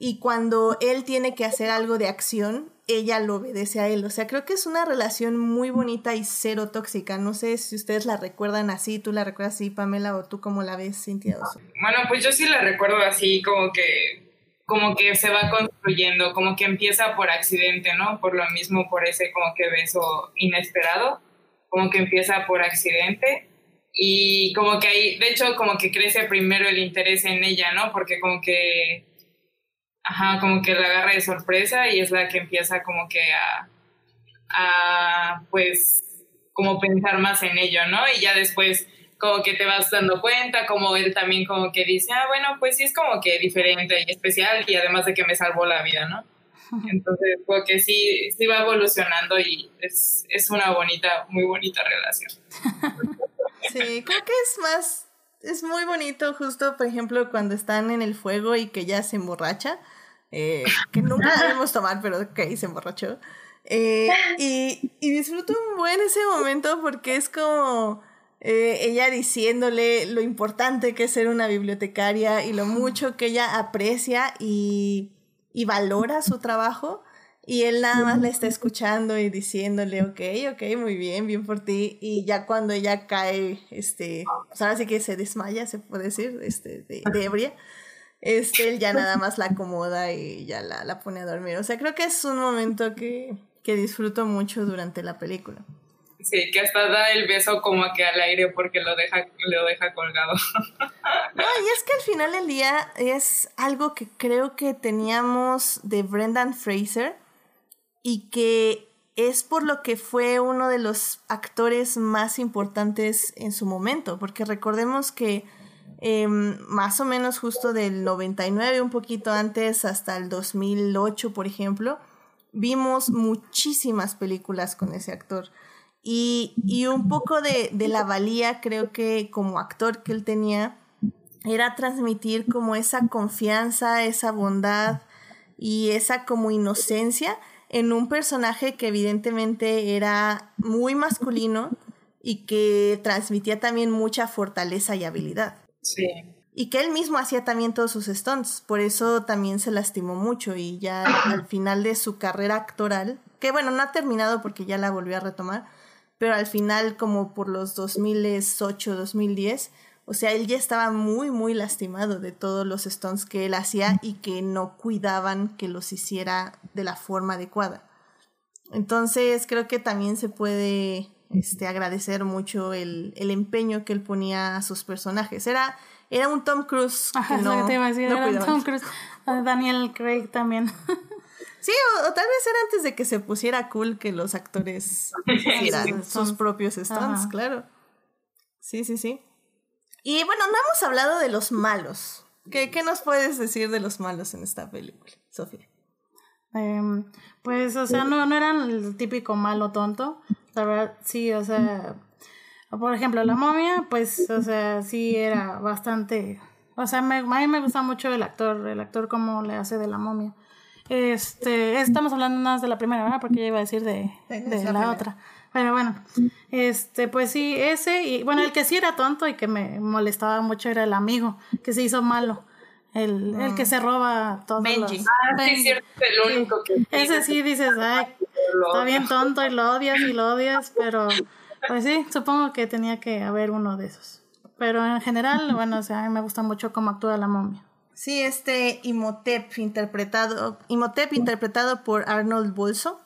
Speaker 1: y cuando él tiene que hacer algo de acción, ella lo obedece a él. O sea, creo que es una relación muy bonita y cero tóxica. No sé si ustedes la recuerdan así, tú la recuerdas así, Pamela, o tú cómo la ves, Cintia.
Speaker 2: Bueno, pues yo sí la recuerdo así, como que como que se va construyendo, como que empieza por accidente, ¿no? Por lo mismo, por ese como que beso inesperado, como que empieza por accidente y como que ahí, de hecho, como que crece primero el interés en ella, ¿no? Porque como que ajá, como que la agarra de sorpresa y es la que empieza como que a, a, pues, como pensar más en ello, ¿no? Y ya después como que te vas dando cuenta, como él también como que dice, ah, bueno, pues sí es como que diferente y especial y además de que me salvó la vida, ¿no? Entonces, porque sí, sí va evolucionando y es, es una bonita, muy bonita relación.
Speaker 1: Sí, creo que es más, es muy bonito justo, por ejemplo, cuando están en el fuego y que ya se emborracha eh, que nunca debemos tomar, pero ok, se emborrachó. Eh, y, y, disfruto un buen ese momento porque es como eh, ella diciéndole lo importante que es ser una bibliotecaria y lo mucho que ella aprecia y, y valora su trabajo. Y él nada más la está escuchando y diciéndole, ok, ok, muy bien, bien por ti. Y ya cuando ella cae, este, pues ahora sí que se desmaya, se puede decir, este, de, de ebria este, él ya nada más la acomoda y ya la, la pone a dormir. O sea, creo que es un momento que, que disfruto mucho durante la película.
Speaker 2: Sí, que hasta da el beso como que al aire porque lo deja, lo deja colgado.
Speaker 1: No, y es que al final del día es algo que creo que teníamos de Brendan Fraser y que es por lo que fue uno de los actores más importantes en su momento, porque recordemos que Em, más o menos justo del 99, un poquito antes, hasta el 2008, por ejemplo, vimos muchísimas películas con ese actor. Y, y un poco de, de, la valía, creo que como actor que él tenía, era transmitir como esa confianza, esa bondad y esa como inocencia en un personaje que evidentemente era muy masculino y que transmitía también mucha fortaleza y habilidad.
Speaker 2: Sí.
Speaker 1: Y que él mismo hacía también todos sus stunts, por eso también se lastimó mucho y ya al final de su carrera actoral, que bueno, no ha terminado porque ya la volvió a retomar, pero al final como por los 2008, 2010, O sea, él ya estaba muy, muy lastimado de todos los stunts que él hacía y que no cuidaban que los hiciera de la forma adecuada. Entonces, creo que también se puede este, agradecer mucho el, el empeño que él ponía a sus personajes. Era, era un Tom Cruise.
Speaker 3: Ajá,
Speaker 1: que no,
Speaker 3: te iba a decir,
Speaker 1: no
Speaker 3: era
Speaker 1: cuidaba.
Speaker 3: Tom Cruise, ah, Daniel Craig también.
Speaker 1: Sí, o, o tal vez era antes de que se pusiera cool que los actores hicieran sus propios stunts,
Speaker 3: Ajá.
Speaker 1: claro. Sí, sí, sí. Y bueno, no hemos hablado de los malos. ¿Qué, qué nos puedes decir de los malos en esta película, Sofía?
Speaker 3: Em, pues, o sea, no, no eran el típico malo tonto. La verdad, sí, o sea, por ejemplo, la momia, pues, o sea, sí era bastante. O sea, me, a mí me gusta mucho el actor, el actor como le hace de la momia. Este, estamos hablando más de la primera, ¿verdad? Porque ya iba a decir de, de la,
Speaker 1: primera.
Speaker 3: otra. Pero bueno, este, pues sí, ese, y bueno, el que sí era tonto y que me molestaba mucho era el amigo, que se hizo malo. El, el que se roba todos
Speaker 1: Benji.
Speaker 3: los-
Speaker 2: Ah, sí,
Speaker 3: Benji.
Speaker 2: es cierto, es el único que...
Speaker 3: Ese sí dices, ay, está bien tonto y lo odias y lo odias, pero pues sí, supongo que tenía que haber uno de esos. Pero en general, bueno, o sea, a mí me gusta mucho cómo actúa la momia.
Speaker 1: Sí, este Imhotep interpretado, Imhotep interpretado por Arnold Bolso,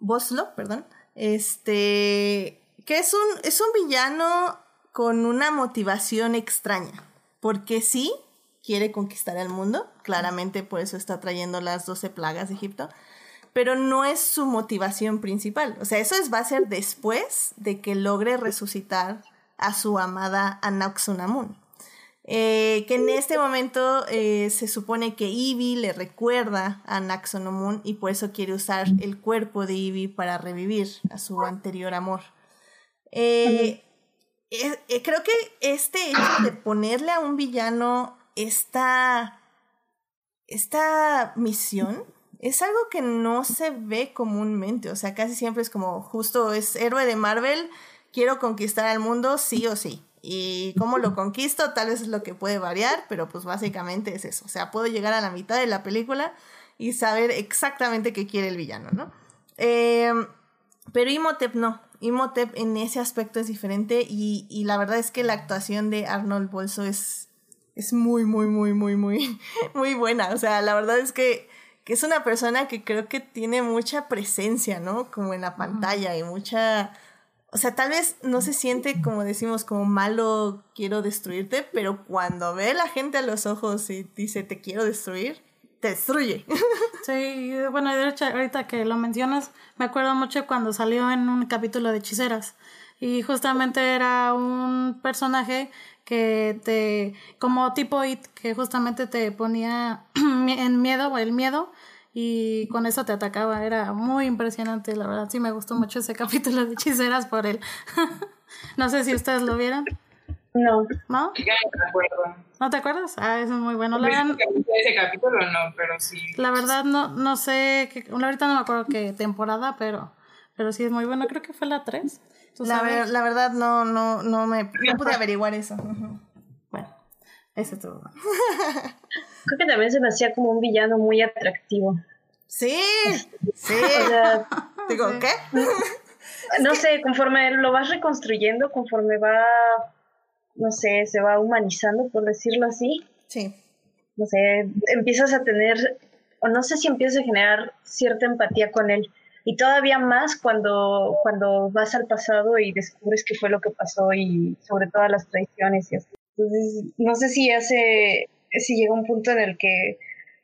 Speaker 1: Boslo, perdón, este, que es un, es un villano con una motivación extraña, porque sí quiere conquistar el mundo, claramente por eso está trayendo las 12 plagas de Egipto, pero no es su motivación principal, o sea, eso es, va a ser después de que logre resucitar a su amada Anaxunamun. Eh, que en este momento eh, se supone que Ivy le recuerda a Naxonomun y por eso quiere usar el cuerpo de Ivy para revivir a su anterior amor. Eh, eh, creo que este hecho de ponerle a un villano esta, esta misión es algo que no se ve comúnmente, o sea, casi siempre es como justo es héroe de Marvel, quiero conquistar al mundo sí o sí. Y cómo lo conquisto, tal vez es lo que puede variar, pero pues básicamente es eso. O sea, puedo llegar a la mitad de la película y saber exactamente qué quiere el villano, ¿no? Eh, pero Imhotep no. Imhotep en ese aspecto es diferente y, y la verdad es que la actuación de Arnold Bolso es, es muy, muy, muy, muy, muy, muy buena. O sea, la verdad es que, que es una persona que creo que tiene mucha presencia, ¿no? Como en la pantalla y mucha... O sea, tal vez no se siente como decimos, como malo, quiero destruirte, pero cuando ve a la gente a los ojos y dice, te quiero destruir, te destruye.
Speaker 3: Sí, bueno, de hecho, ahorita que lo mencionas, me acuerdo mucho cuando salió en un capítulo de Hechiceras. Y justamente era un personaje que te, como tipo It, que justamente te ponía en miedo, o el miedo, y con eso te atacaba. Era muy impresionante, la verdad. Sí, me gustó mucho ese capítulo de Hechiceras por él. no sé si ustedes lo vieron,
Speaker 4: No.
Speaker 3: ¿no?
Speaker 2: Ya no me acuerdo.
Speaker 3: ¿No te acuerdas? Ah, eso es muy bueno. La verdad,
Speaker 2: Ese capítulo no, pero sí.
Speaker 3: la verdad no, no sé, qué- ahorita no me acuerdo qué temporada, pero, pero sí es muy bueno. Creo que fue la 3. ¿Tú
Speaker 1: La,
Speaker 3: sabes?
Speaker 1: ver- la verdad no, no, no me no pude averiguar eso.
Speaker 3: Bueno, ese estuvo bueno.
Speaker 4: Creo que también se me hacía como un villano muy atractivo.
Speaker 1: Sí, sí.
Speaker 4: O sea,
Speaker 1: Digo, ¿qué?
Speaker 4: no sé, conforme lo vas reconstruyendo, conforme va, no sé, se va humanizando, por decirlo así,
Speaker 1: Sí.
Speaker 4: no sé, empiezas a tener, o no sé si empiezas a generar cierta empatía con él. Y todavía más cuando, cuando vas al pasado y descubres qué fue lo que pasó y sobre todas las traiciones y así. Entonces, no sé si hace, si llega un punto en el que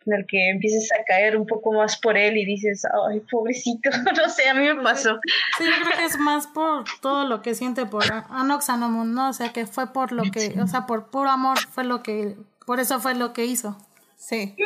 Speaker 4: en el que empieces a caer un poco más por él y dices, ay, pobrecito, no sé, a mí me pasó.
Speaker 3: Sí, yo creo que es más por todo lo que siente por Anox Anomun, ¿no? O sea, que fue por lo que, o sea, por puro amor fue lo que, por eso fue lo que hizo.
Speaker 1: Sí. Eh,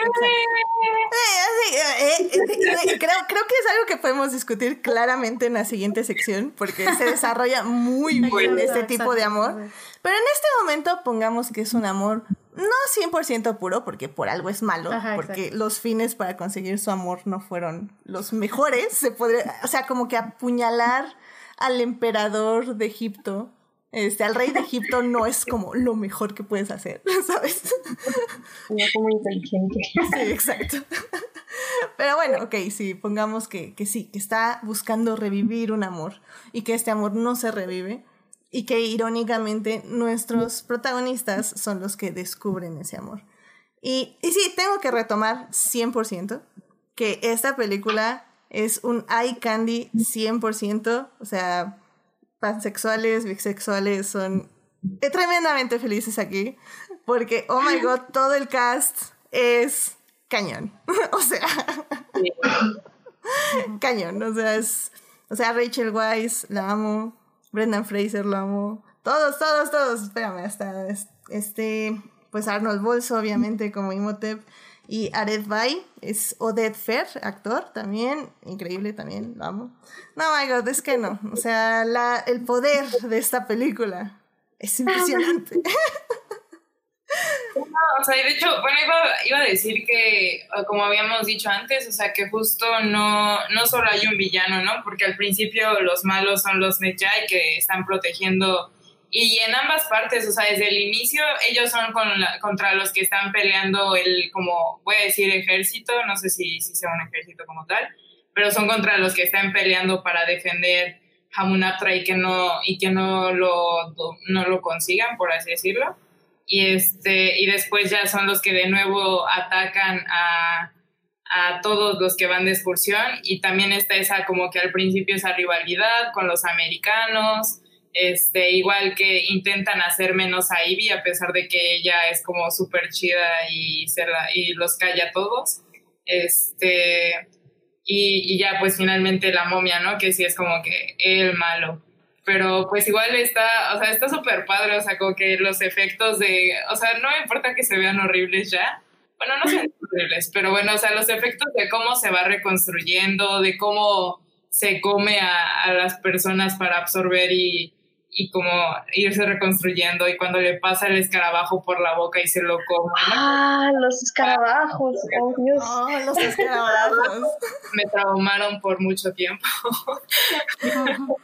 Speaker 1: así, eh, eh, creo, creo que es algo que podemos discutir claramente en la siguiente sección, porque se desarrolla muy bien este tipo de amor. Pero en este momento pongamos que es un amor no 100% puro, porque por algo es malo,
Speaker 3: Ajá,
Speaker 1: porque
Speaker 3: exacto.
Speaker 1: los fines para conseguir su amor no fueron los mejores. Se podría, o sea, como que apuñalar al emperador de Egipto, este, al rey de Egipto no es como lo mejor que puedes hacer, ¿sabes?
Speaker 4: No como inteligente.
Speaker 1: Sí, exacto. Pero bueno, ok, sí, pongamos que, que sí, que está buscando revivir un amor y que este amor no se revive. y que irónicamente nuestros protagonistas son los que descubren ese amor. Y, y sí, tengo que retomar 100% que esta película es un eye candy 100%, o sea, pansexuales, bisexuales son tremendamente felices aquí, porque, oh my god, todo el cast es cañón, o sea, cañón, o sea, es, o sea, Rachel Weisz, la amo, Brendan Fraser, lo amo, todos, todos, todos, espérame, hasta este, pues Arnold Bolso, obviamente, como Imhotep, y Ared Bay es Odette Fair, actor también, increíble también, lo amo. No, my god, es que no. O sea, la, el poder de esta película es impresionante.
Speaker 2: o sea, de hecho, bueno, iba, a decir que, como habíamos dicho antes, o sea, que justo no, no solo hay un villano, ¿no? Porque al principio los malos son los Medjay que están protegiendo y en ambas partes, o sea, desde el inicio, ellos son contra los que están peleando el, como voy a decir, ejército, no sé si, si sea un ejército como tal, pero son contra los que están peleando para defender Hamunaptra y que no, y que no lo, no lo consigan, por así decirlo. Y, este, y después ya son los que de nuevo atacan a, a todos los que van de excursión y también está esa como que al principio esa rivalidad con los americanos este, igual que intentan hacer menos a Ivy a pesar de que ella es como súper chida y, y los calla a todos. Este, y, y, ya pues finalmente la momia, ¿no? Que sí es como que el malo. Pero pues igual está, o sea, está súper padre, o sea, como que los efectos de, o sea, no importa que se vean horribles ya. Bueno, no son horribles, pero bueno, o sea, los efectos de cómo se va reconstruyendo, de cómo se come a, a las personas para absorber y, y como irse reconstruyendo y cuando le pasa el escarabajo por la boca y se lo come.
Speaker 4: Ah, los escarabajos, oh Dios.
Speaker 1: Oh, los escarabajos.
Speaker 2: Me traumaron por mucho tiempo.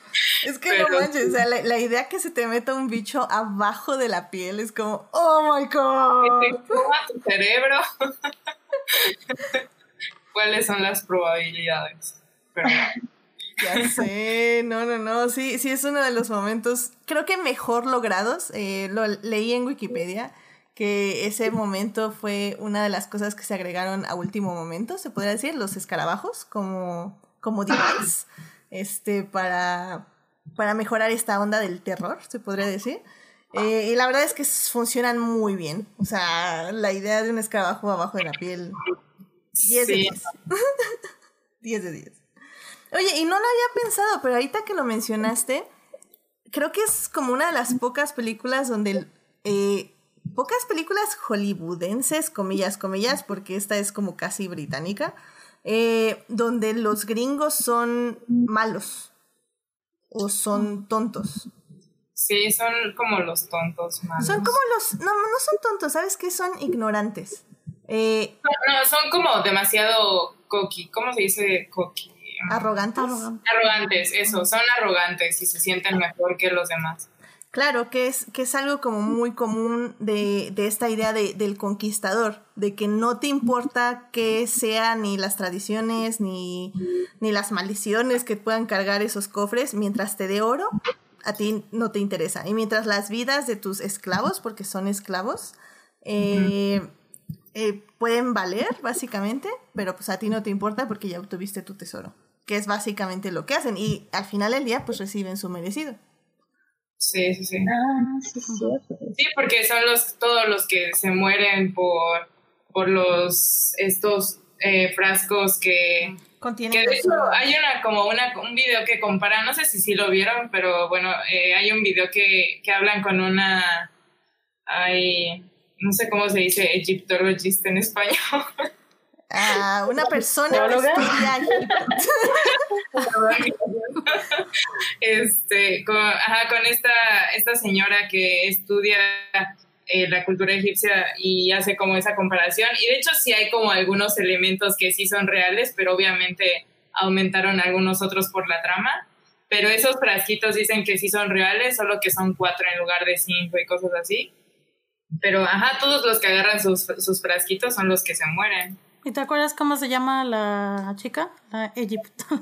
Speaker 1: es que no manches, o sea, la, idea que se te meta un bicho abajo de la piel es como, oh my god.
Speaker 2: Que te tu cerebro. ¿Cuáles son las probabilidades? Pero
Speaker 1: ya sé, no, no, no, sí, sí es uno de los momentos, creo que mejor logrados, eh, lo leí en Wikipedia, que ese momento fue una de las cosas que se agregaron a último momento, se podría decir, los escarabajos como, como device, este, para, para mejorar esta onda del terror, se podría decir. Eh, y la verdad es que funcionan muy bien. O sea, la idea de un escarabajo abajo de la piel. 10 de 10. 10 de 10. Oye, y no lo había pensado, pero ahorita que lo mencionaste, creo que es como una de las pocas películas donde... Eh, pocas películas hollywoodenses, comillas, comillas, porque esta es como casi británica, eh, donde los gringos son malos o son tontos.
Speaker 2: Sí, son como los tontos malos.
Speaker 1: Son como los... No, no son tontos, ¿sabes qué? Son ignorantes. Eh,
Speaker 2: no, son como demasiado coqui. ¿Cómo se dice coqui?
Speaker 1: Arrogantes.
Speaker 2: Arrogantes, eso, son arrogantes y se sienten mejor que los demás.
Speaker 1: Claro, que es, que es algo como muy común de, de esta idea de, del conquistador, de que no te importa que sean ni las tradiciones ni, ni las maldiciones que puedan cargar esos cofres, mientras te dé oro, a ti no te interesa. Y mientras las vidas de tus esclavos, porque son esclavos, eh, eh, pueden valer, básicamente, pero pues a ti no te importa porque ya obtuviste tu tesoro que es básicamente lo que hacen y al final del día pues reciben su merecido.
Speaker 2: Sí, sí, sí.
Speaker 4: Ah, sí, sí.
Speaker 2: sí, porque son los todos los que se mueren por, por los estos eh, frascos que
Speaker 1: contienen.
Speaker 2: Que de hecho hay una como una un video que compara, no sé si sí lo vieron, pero bueno, eh, hay un video que, que hablan con una hay no sé cómo se dice egiptologista en español.
Speaker 1: a una persona que estudia
Speaker 2: este, con, ajá, con esta, esta señora que estudia eh, la cultura egipcia y hace como esa comparación. Y de hecho sí hay como algunos elementos que sí son reales, pero obviamente aumentaron algunos otros por la trama. Pero esos frasquitos dicen que sí son reales, solo que son cuatro en lugar de cinco y cosas así. Pero, ajá, todos los que agarran sus, sus frasquitos son los que se mueren.
Speaker 3: ¿Y te acuerdas cómo se llama la chica? La Egipto.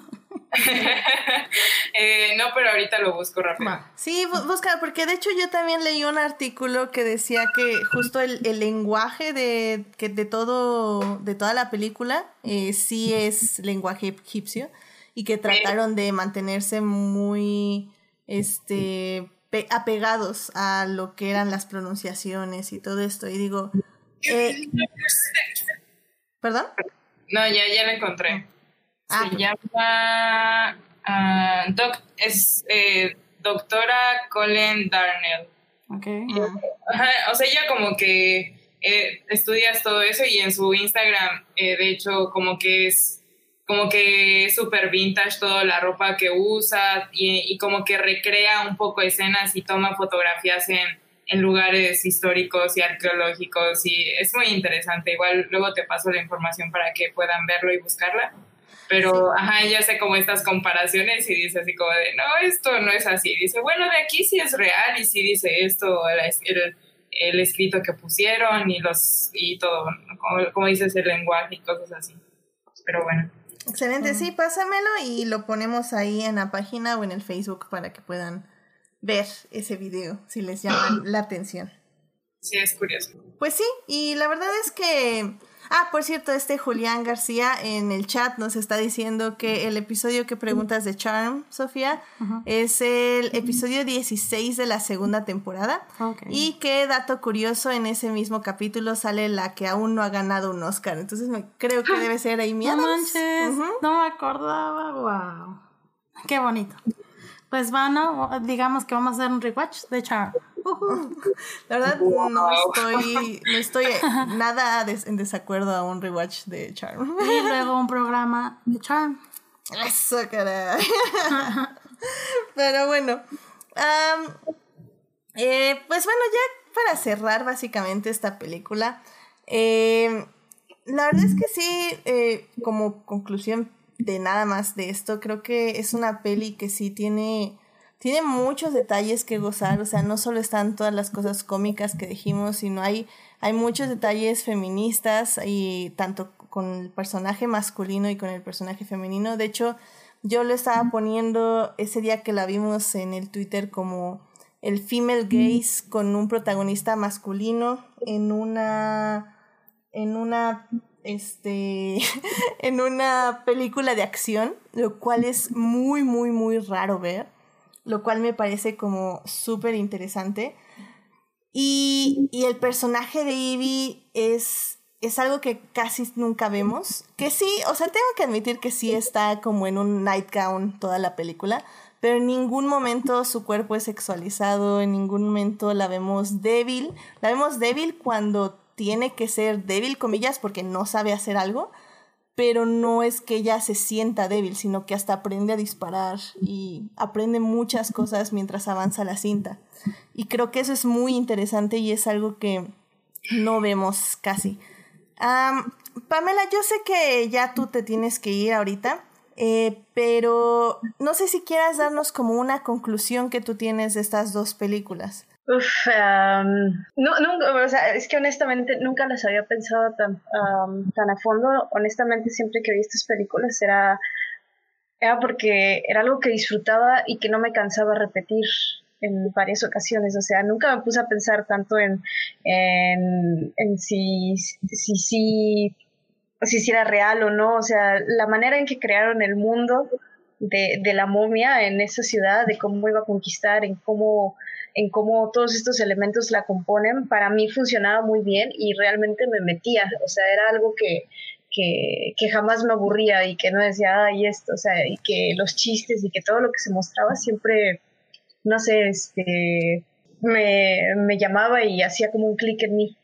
Speaker 2: Eh, no, pero ahorita lo busco rápido.
Speaker 1: Sí, busca, porque de hecho yo también leí un artículo que decía que justo el, lenguaje de, que de todo, de toda la película, eh, sí es lenguaje egipcio, y que trataron de mantenerse muy este apegados a lo que eran las pronunciaciones y todo esto. Y digo, eh, ¿perdón?
Speaker 2: No, ya, ya lo encontré. Ah, Se llama uh, doc, es eh, doctora Colin Darnell. Okay. o sea, ella como que eh, estudias todo eso y en su Instagram, eh, de hecho, como que es como que es súper vintage toda la ropa que usa y, y, como que recrea un poco escenas y toma fotografías en, en lugares históricos y arqueológicos y es muy interesante. Igual luego te paso la información para que puedan verlo y buscarla. Pero, ajá, ella hace como estas comparaciones y dice así como de, no, esto no es así. Dice, bueno, de aquí sí es real y sí dice esto, el, el, escrito que pusieron y los y todo, como, como, dices, el lenguaje y cosas así. Pero bueno.
Speaker 1: Excelente, sí, pásamelo y lo ponemos ahí en la página o en el Facebook para que puedan ver ese video si les llama la atención.
Speaker 2: Sí, es curioso.
Speaker 1: Pues sí, y la verdad es que Ah, por cierto, este Julián García en el chat nos está diciendo que el episodio que preguntas de Charm, Sofía, es el episodio 16 de la segunda temporada. Y que dato curioso, en ese mismo capítulo sale la que aún no ha ganado un Oscar. Entonces me, creo que debe ser Amy
Speaker 3: No manches, no me acordaba, wow. Qué bonito. Pues bueno, digamos que vamos a hacer un rewatch de Charm.
Speaker 1: La verdad no estoy, no estoy nada en desacuerdo a un rewatch de Charm.
Speaker 3: Y luego un programa de Charm.
Speaker 1: Eso, caray. Pero bueno. Eh, pues bueno, ya para cerrar básicamente esta película. Eh, la verdad es que sí, eh, como conclusión de nada más de esto, creo que es una peli que sí tiene tiene muchos detalles que gozar, o sea, no solo están todas las cosas cómicas que dijimos, sino hay, hay muchos detalles feministas y tanto con el personaje masculino y con el personaje femenino. De hecho, yo lo estaba poniendo ese día que la vimos en el Twitter como el female gaze con un protagonista masculino en una en una este en una película de acción, lo cual es muy muy muy raro ver lo cual me parece como súper interesante. Y, y, el personaje de Ivy es, es algo que casi nunca vemos. Que sí, o sea, tengo que admitir que sí está como en un nightgown toda la película, pero en ningún momento su cuerpo es sexualizado, en ningún momento la vemos débil. La vemos débil cuando tiene que ser débil, comillas, porque no sabe hacer algo pero no es que ella se sienta débil, sino que hasta aprende a disparar y aprende muchas cosas mientras avanza la cinta. Y creo que eso es muy interesante y es algo que no vemos casi. Pamela, yo sé que ya tú te tienes que ir ahorita, eh, pero no sé si quieras darnos como una conclusión que tú tienes de estas dos películas.
Speaker 4: Uf, no, nunca, o sea, es que honestamente nunca las había pensado tan, tan a fondo. Honestamente, siempre que vi estas películas era, era porque era algo que disfrutaba y que no me cansaba repetir en varias ocasiones. O sea, nunca me puse a pensar tanto en, en, en si, si, si, si, era real o no. O sea, la manera en que crearon el mundo de, de la momia en esa ciudad, de cómo iba a conquistar, en cómo en cómo todos estos elementos la componen, para mí funcionaba muy bien y realmente me metía, o sea, era algo que, que, que, jamás me aburría y que no decía, ay, esto, o sea, y que los chistes y que todo lo que se mostraba siempre, no sé, este, me, me llamaba y hacía como un clic en mí.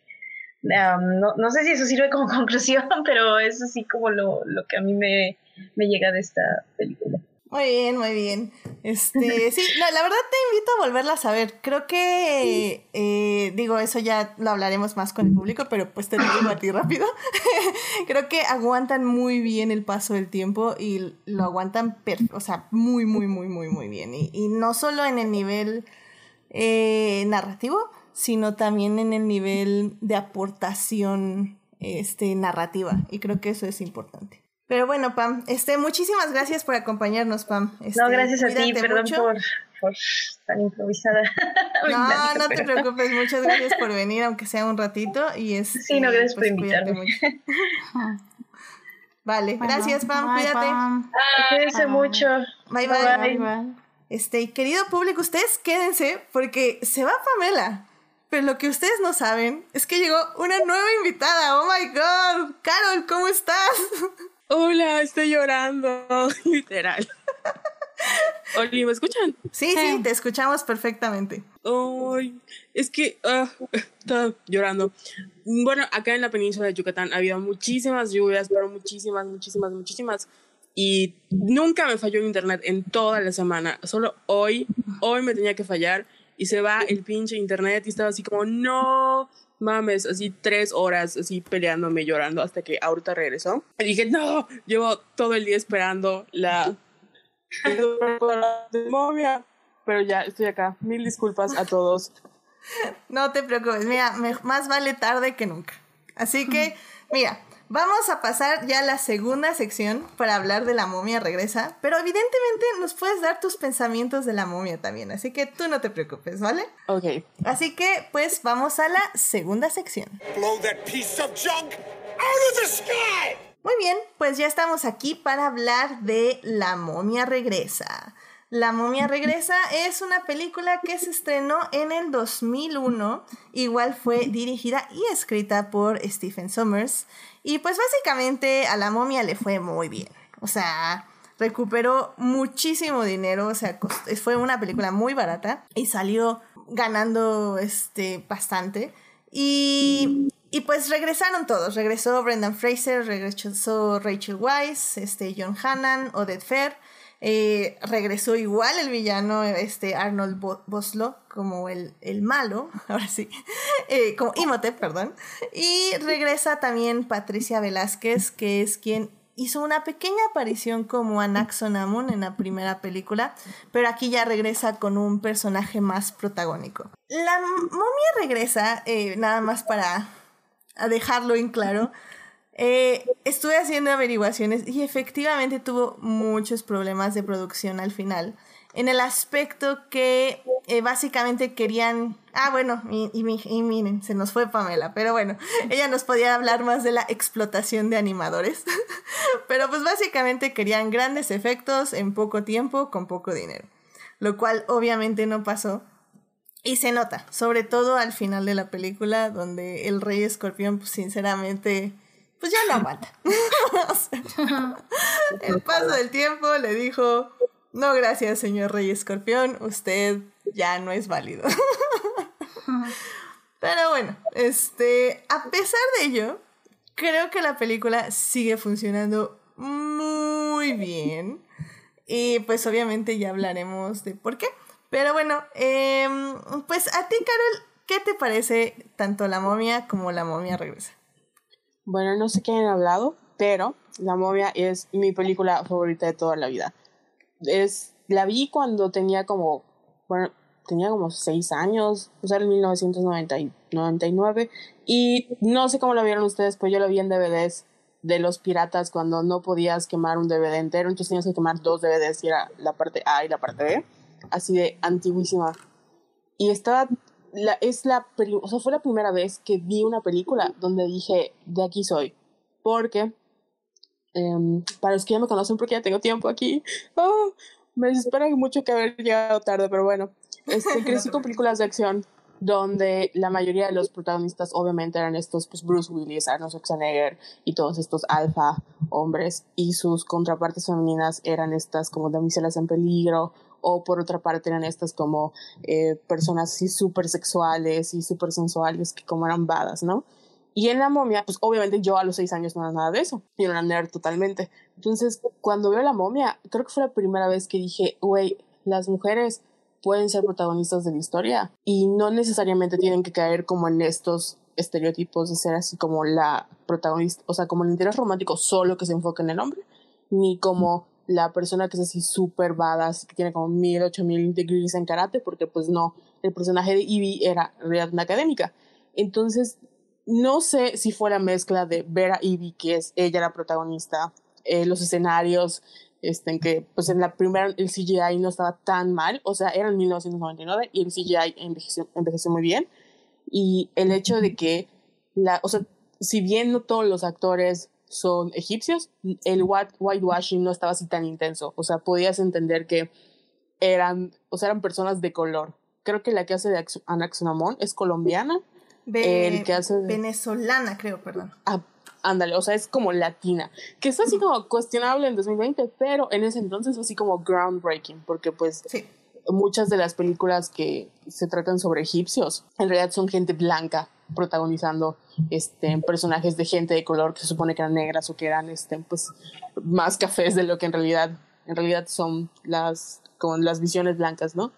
Speaker 4: no, no, sé si eso sirve como conclusión, pero es así como lo, lo que a mí me, me llega de esta película.
Speaker 1: Muy bien, muy bien. Este, sí, la, la, verdad te invito a volverlas a ver. Creo que, eh, digo, eso ya lo hablaremos más con el público, pero pues te lo digo a ti rápido. Creo que aguantan muy bien el paso del tiempo y lo aguantan, o sea, muy, muy, muy, muy, muy bien. Y, y no solo en el nivel eh, narrativo, sino también en el nivel de aportación este, narrativa. Y creo que eso es importante. Pero bueno, Pam, este, muchísimas gracias por acompañarnos, Pam. Este,
Speaker 4: no, gracias a ti, perdón
Speaker 1: mucho.
Speaker 4: por, por tan improvisada.
Speaker 1: No,
Speaker 4: plática,
Speaker 1: no te preocupes, muchas gracias por venir, aunque sea un ratito. Y este,
Speaker 4: Sí, no, gracias por
Speaker 1: cuídate
Speaker 4: invitarme.
Speaker 1: mucho. Vale,
Speaker 3: Bueno,
Speaker 1: gracias, Pam,
Speaker 3: bye,
Speaker 1: cuídate.
Speaker 3: Pam.
Speaker 4: Cuídense mucho.
Speaker 1: Bye, bye.
Speaker 4: Bye.
Speaker 3: Bye, bye.
Speaker 1: Este, y querido público, ustedes quédense porque se va Pamela. Pero lo que ustedes no saben es que llegó una nueva invitada. Oh my god. Carol, ¿cómo estás?
Speaker 5: Hola, estoy llorando, literal. Oli, ¿me escuchan?
Speaker 1: Sí, sí, te escuchamos perfectamente.
Speaker 5: Ay, es que ah, estaba llorando. Bueno, acá en la península de Yucatán ha habido muchísimas lluvias, pero muchísimas, muchísimas, muchísimas. Y nunca me falló el internet en toda la semana. Solo hoy, hoy me tenía que fallar y se va el pinche internet y estaba así como, no mames, así tres horas así peleándome, llorando hasta que ahorita regresó. Y dije, no, llevo todo el día esperando la. Pero ya estoy acá. Mil disculpas a todos.
Speaker 1: No te preocupes, mira, más vale tarde que nunca. Así que, mira, vamos a pasar ya a la segunda sección para hablar de la momia regresa, pero evidentemente nos puedes dar tus pensamientos de la momia también, así que tú no te preocupes, ¿vale?
Speaker 5: Ok.
Speaker 1: Así que, pues vamos a la segunda sección.
Speaker 6: Blow that piece of junk out of the sky!
Speaker 1: Muy bien, pues ya estamos aquí para hablar de La momia regresa. La momia regresa es una película que se estrenó en el 2001, igual fue dirigida y escrita por Stephen Sommers y pues básicamente a la momia le fue muy bien. O sea, recuperó muchísimo dinero, o sea, fue una película muy barata y salió ganando este bastante. Y, y pues regresaron todos. Regresó Brendan Fraser, regresó Rachel Weisz, este, John Hannan, Odette Fair. Eh, regresó igual el villano, este, Arnold Bo- Boslo, como el, el malo, ahora sí, eh, como Imhotep, perdón. Y regresa también Patricia Velázquez, que es quien hizo una pequeña aparición como Anaxonamun en la primera película, pero aquí ya regresa con un personaje más protagónico. La momia regresa, eh, nada más para dejarlo en claro. Eh, estuve haciendo averiguaciones y efectivamente tuvo muchos problemas de producción al final. En el aspecto que eh, básicamente querían... Ah, bueno, y, y mi- y miren, se nos fue Pamela, pero bueno, ella nos podía hablar más de la explotación de animadores. pero pues básicamente querían grandes efectos en poco tiempo con poco dinero. Lo cual obviamente no pasó. Y se nota, sobre todo al final de la película, donde el rey escorpión, pues sinceramente, pues ya no aguanta. El paso del tiempo le dijo, no gracias, señor rey escorpión, usted ya no es válido. Pero bueno, este, a pesar de ello, creo que la película sigue funcionando muy bien. Y pues obviamente ya hablaremos de por qué. Pero bueno, em, pues a ti, Carol, ¿qué te parece tanto la momia como la momia regresa?
Speaker 5: Bueno, no sé qué han hablado, pero La momia es mi película favorita de toda la vida. Es, la vi cuando tenía como, bueno, tenía como seis años, o sea, en 1999. Y no sé cómo lo vieron ustedes, pero yo lo vi en DVDs de los piratas cuando no podías quemar un DVD entero, entonces tenías que quemar dos DVDs y era la parte A y la parte B, así de antiguísima. Y estaba, la, es la, o sea, fue la primera vez que vi una película donde dije, de aquí soy, porque, em, para los que ya me conocen, porque ya tengo tiempo aquí, oh, me desespera mucho que haber llegado tarde, pero bueno, este, crecí con películas de acción donde la mayoría de los protagonistas obviamente eran estos, pues Bruce Willis, Arnold Schwarzenegger y todos estos alfa hombres y sus contrapartes femeninas eran estas como damiselas en peligro o por otra parte eran estas como eh, personas así súper sexuales y súper sensuales que como eran badas, ¿no? Y en la momia, pues obviamente yo a los seis años no era nada de eso, yo era nerd totalmente. Entonces, cuando veo la momia, creo que fue la primera vez que dije, güey, las mujeres pueden ser protagonistas de la historia y no necesariamente tienen que caer como en estos estereotipos de ser así como la protagonista, o sea, como el interés romántico solo que se enfoca en el hombre, ni como la persona que es así súper badass, que tiene como mil, ocho mil degrees en karate, porque pues no, el personaje de Ivy era realidad académica. Entonces, no sé si fue la mezcla de ver a Ivy, que es ella la protagonista, eh, los escenarios, este, en que pues en la primera el CGI no estaba tan mal, o sea, era en 1999 y el CGI envejeció, envejeció muy bien. Y el hecho de que, la, o sea, si bien no todos los actores son egipcios, el whitewashing no estaba así tan intenso, o sea, podías entender que eran, o sea, eran personas de color. Creo que la que hace de Anaxonamón es colombiana.
Speaker 1: el que hace Venezolana, creo, perdón.
Speaker 5: Ah, ándale, o sea, es como latina, que es así como cuestionable en 2020, pero en ese entonces fue así como groundbreaking, porque pues muchas de las películas que se tratan sobre egipcios en realidad son gente blanca protagonizando este personajes de gente de color que se supone que eran negras o que eran este pues más cafés de lo que en realidad en realidad son las con las visiones blancas, ¿no?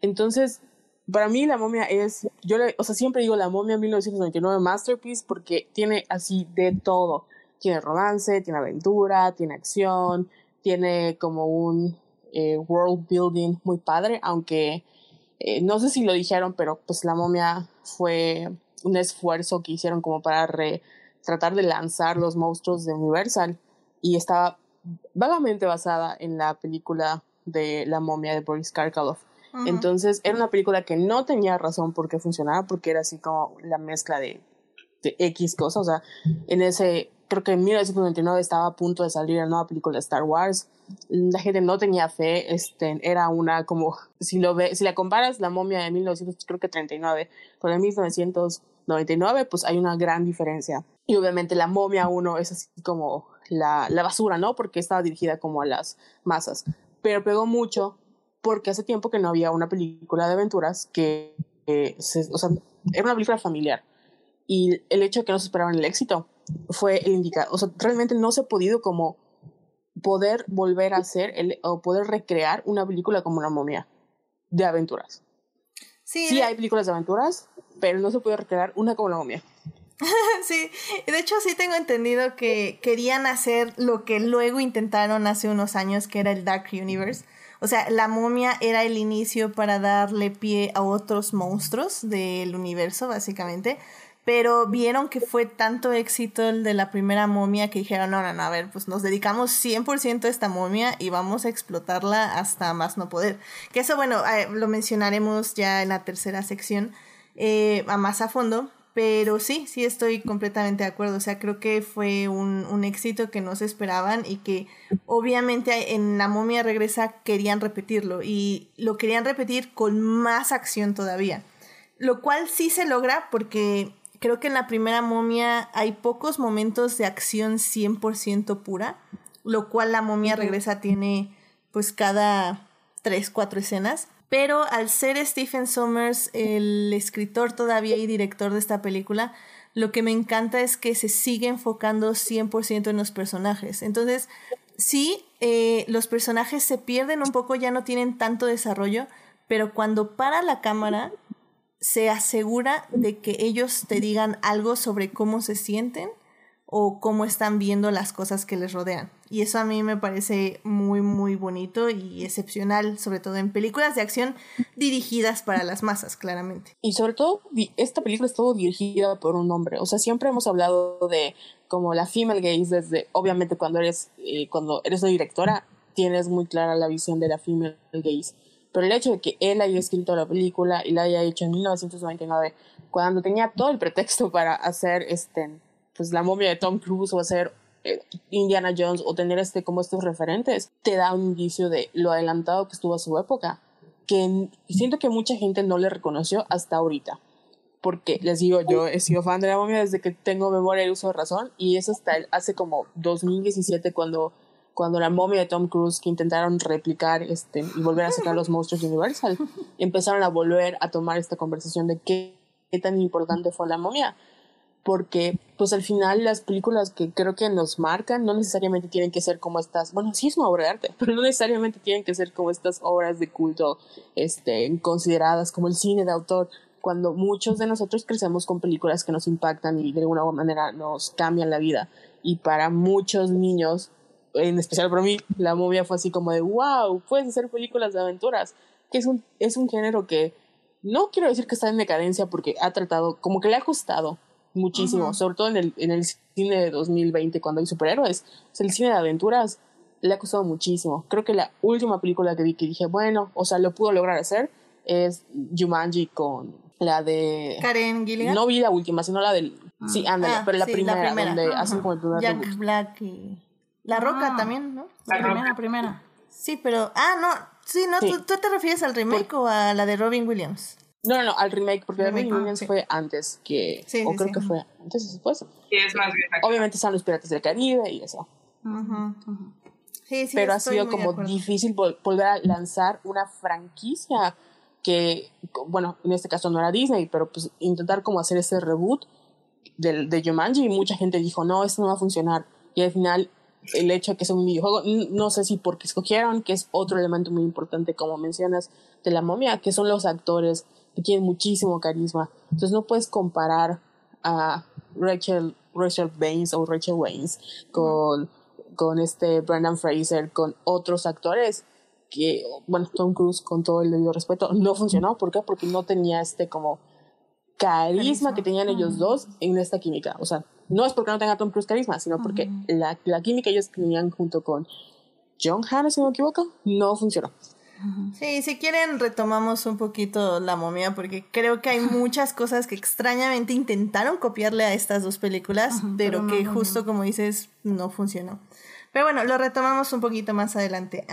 Speaker 5: Entonces, para mí la momia es, yo o sea, siempre digo la momia 1999 masterpiece porque tiene así de todo. Tiene romance, tiene aventura, tiene acción, tiene como un eh, world building muy padre, aunque eh, no sé si lo dijeron, pero pues la momia fue un esfuerzo que hicieron como para tratar de lanzar los monstruos de Universal y estaba vagamente basada en la película de La momia de Boris Karkaroff. Entonces era una película que no tenía razón por qué funcionaba, porque era así como la mezcla de, de X cosas. O sea, en ese, creo que en 1999 estaba a punto de salir la nueva película Star Wars. La gente no tenía fe, este, era una como, si lo ve, si la comparas la momia de 1939 con la de 1999, pues hay una gran diferencia. Y obviamente la momia 1 es así como la, la basura, ¿no? Porque estaba dirigida como a las masas pero pegó mucho porque hace tiempo que no había una película de aventuras que, o sea, era una película familiar. Y el hecho de que no se esperaban el éxito fue el indicado. O sea, realmente no se ha podido como poder volver a hacer el, o poder recrear una película como una momia de aventuras. Sí, sí hay películas de aventuras, pero no se puede recrear una como la momia.
Speaker 1: sí, de hecho sí tengo entendido que querían hacer lo que luego intentaron hace unos años, que era el Dark Universe. O sea, la momia era el inicio para darle pie a otros monstruos del universo, básicamente. Pero vieron que fue tanto éxito el de la primera momia que dijeron, no, no, no, a ver, pues nos dedicamos 100% a esta momia y vamos a explotarla hasta más no poder. Que eso, bueno, eh, lo mencionaremos ya en la tercera sección, eh, a más a fondo, pero sí, sí estoy completamente de acuerdo. O sea, creo que fue un, un, éxito que no se esperaban y que obviamente en La momia regresa querían repetirlo y lo querían repetir con más acción todavía. Lo cual sí se logra porque creo que en la primera momia hay pocos momentos de acción 100% pura, lo cual la momia regresa tiene pues cada 3, 4 escenas. Pero al ser Stephen Sommers el escritor todavía y director de esta película, lo que me encanta es que se sigue enfocando 100% en los personajes. Entonces, sí, eh, los personajes se pierden un poco, ya no tienen tanto desarrollo, pero cuando para la cámara, se asegura de que ellos te digan algo sobre cómo se sienten o cómo están viendo las cosas que les rodean. Y eso a mí me parece muy, muy bonito y excepcional, sobre todo en películas de acción dirigidas para las masas, claramente.
Speaker 5: Y sobre todo, esta película estuvo dirigida por un hombre. O sea, siempre hemos hablado de como la female gaze desde, obviamente cuando eres, eh, cuando eres una directora, tienes muy clara la visión de la female gaze. Pero el hecho de que él haya escrito la película y la haya hecho en 1999, cuando tenía todo el pretexto para hacer este pues la momia de Tom Cruise o hacer eh, Indiana Jones o tener este como estos referentes te da un indicio de lo adelantado que estuvo a su época que siento que mucha gente no le reconoció hasta ahorita. Porque les digo yo he sido fan de la momia desde que tengo memoria y uso de razón y eso hasta hace como 2017 cuando cuando la momia de Tom Cruise que intentaron replicar este y volver a sacar los monstruos de Universal empezaron a volver a tomar esta conversación de qué, qué tan importante fue la momia porque pues al final las películas que creo que nos marcan no necesariamente tienen que ser como estas, bueno, sí es una obra de arte, pero no necesariamente tienen que ser como estas obras de culto este, consideradas como el cine de autor, cuando muchos de nosotros crecemos con películas que nos impactan y de alguna manera nos cambian la vida. Y para muchos niños, en especial para mí, la movia fue así como de, wow, puedes hacer películas de aventuras, que es un, es un género que no quiero decir que está en decadencia porque ha tratado, como que le ha costado muchísimo, sobre todo en el, en el cine de 2020 cuando hay superhéroes. O sea, el cine de aventuras le ha costado muchísimo. Creo que la última película que vi que dije, bueno, o sea, lo pudo lograr hacer es Jumanji con la de...
Speaker 1: Karen Gilligan.
Speaker 5: No vi la última, sino la del... Sí, ándale,
Speaker 1: Ah,
Speaker 5: pero la,
Speaker 1: sí, la
Speaker 5: primera,
Speaker 1: primera.
Speaker 5: donde
Speaker 1: Ajá.
Speaker 5: hacen como el primer
Speaker 1: Jack
Speaker 5: reboot.
Speaker 1: Black y... La Roca
Speaker 3: Ah.
Speaker 1: también, ¿no?
Speaker 3: La
Speaker 2: La
Speaker 3: primera,
Speaker 2: roca.
Speaker 3: primera.
Speaker 1: Sí, pero... Ah, no. Sí, no,
Speaker 5: Sí.
Speaker 1: ¿tú, tú te refieres al remake o a la de Robin Williams?
Speaker 5: No, no, no, al remake, porque
Speaker 1: Remake,
Speaker 5: Robin
Speaker 1: ah,
Speaker 5: Williams
Speaker 1: sí.
Speaker 5: fue antes que...
Speaker 1: Sí,
Speaker 5: o
Speaker 1: sí,
Speaker 5: creo
Speaker 1: sí.
Speaker 5: que fue antes o después.
Speaker 2: Sí, es más bien.
Speaker 5: Obviamente están los Piratas del Caribe y eso.
Speaker 1: Ujú. Sí, sí,
Speaker 5: pero ha sido
Speaker 1: de
Speaker 5: como difícil vol- volver a lanzar una franquicia que, bueno, en este caso no era Disney, pero pues intentar como hacer ese reboot del, de Jumanji y mucha gente dijo, no, esto no va a funcionar. Y al final, el hecho de que sea un videojuego, no sé si porque escogieron, que es otro elemento muy importante, como mencionas, de la momia, que son los actores que tienen muchísimo carisma. Entonces no puedes comparar a Rachel, Rachel Baines o Rachel Waynes con, con este Brandon Fraser, con otros actores que, bueno, Tom Cruise, con todo el debido respeto, no funcionó. ¿Por qué? Porque no tenía este como carisma,
Speaker 1: Carisma.
Speaker 5: que tenían ellos dos en esta química. O sea, no es porque no tenga Tom Cruise carisma, sino porque la, la química que ellos tenían junto con John Hannah, si no me equivoco, no funcionó.
Speaker 1: Sí, si quieren retomamos un poquito la momia porque creo que hay muchas cosas que extrañamente intentaron copiarle a estas dos películas, pero,
Speaker 3: pero
Speaker 1: que justo como dices no funcionó. Pero bueno, lo retomamos un poquito más adelante.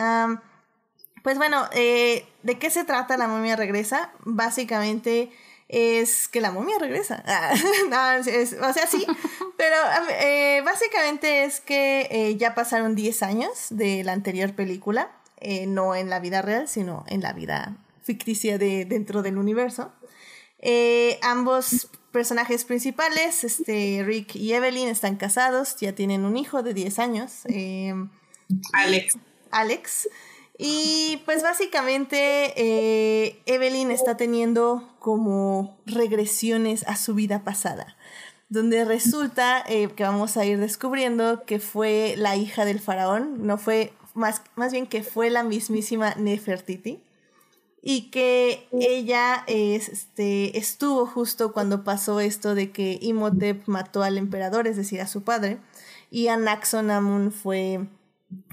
Speaker 1: Pues bueno, eh, ¿de qué se trata La momia regresa? Básicamente es que la momia regresa. Ah, no, es- o sea, sí, pero eh, básicamente es que eh, ya pasaron 10 años de la anterior película, eh, no en la vida real, sino en la vida ficticia de dentro del universo. Eh, ambos personajes principales, este, Rick y Evelyn, están casados, ya tienen un hijo de 10 años. em,
Speaker 2: Alex.
Speaker 1: Alex. Y pues básicamente eh, Evelyn está teniendo como regresiones a su vida pasada, donde resulta eh, que vamos a ir descubriendo que fue la hija del faraón, no fue, más, más bien que fue la mismísima Nefertiti, y que ella es, este, estuvo justo cuando pasó esto de que Imhotep mató al emperador, es decir, a su padre, y Anaxonamun fue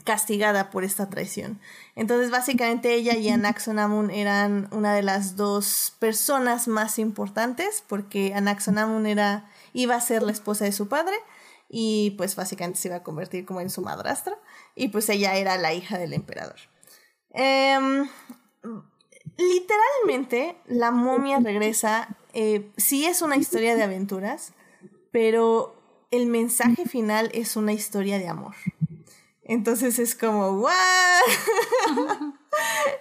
Speaker 1: castigada por esta traición. Entonces, básicamente ella y Anaxonamun eran una de las dos personas más importantes porque Anaxonamun era iba a ser la esposa de su padre y pues básicamente se iba a convertir como en su madrastra y pues ella era la hija del emperador. Em, literalmente, la momia regresa, eh, sí es una historia de aventuras, pero el mensaje final es una historia de amor. Entonces es como, ¡guau!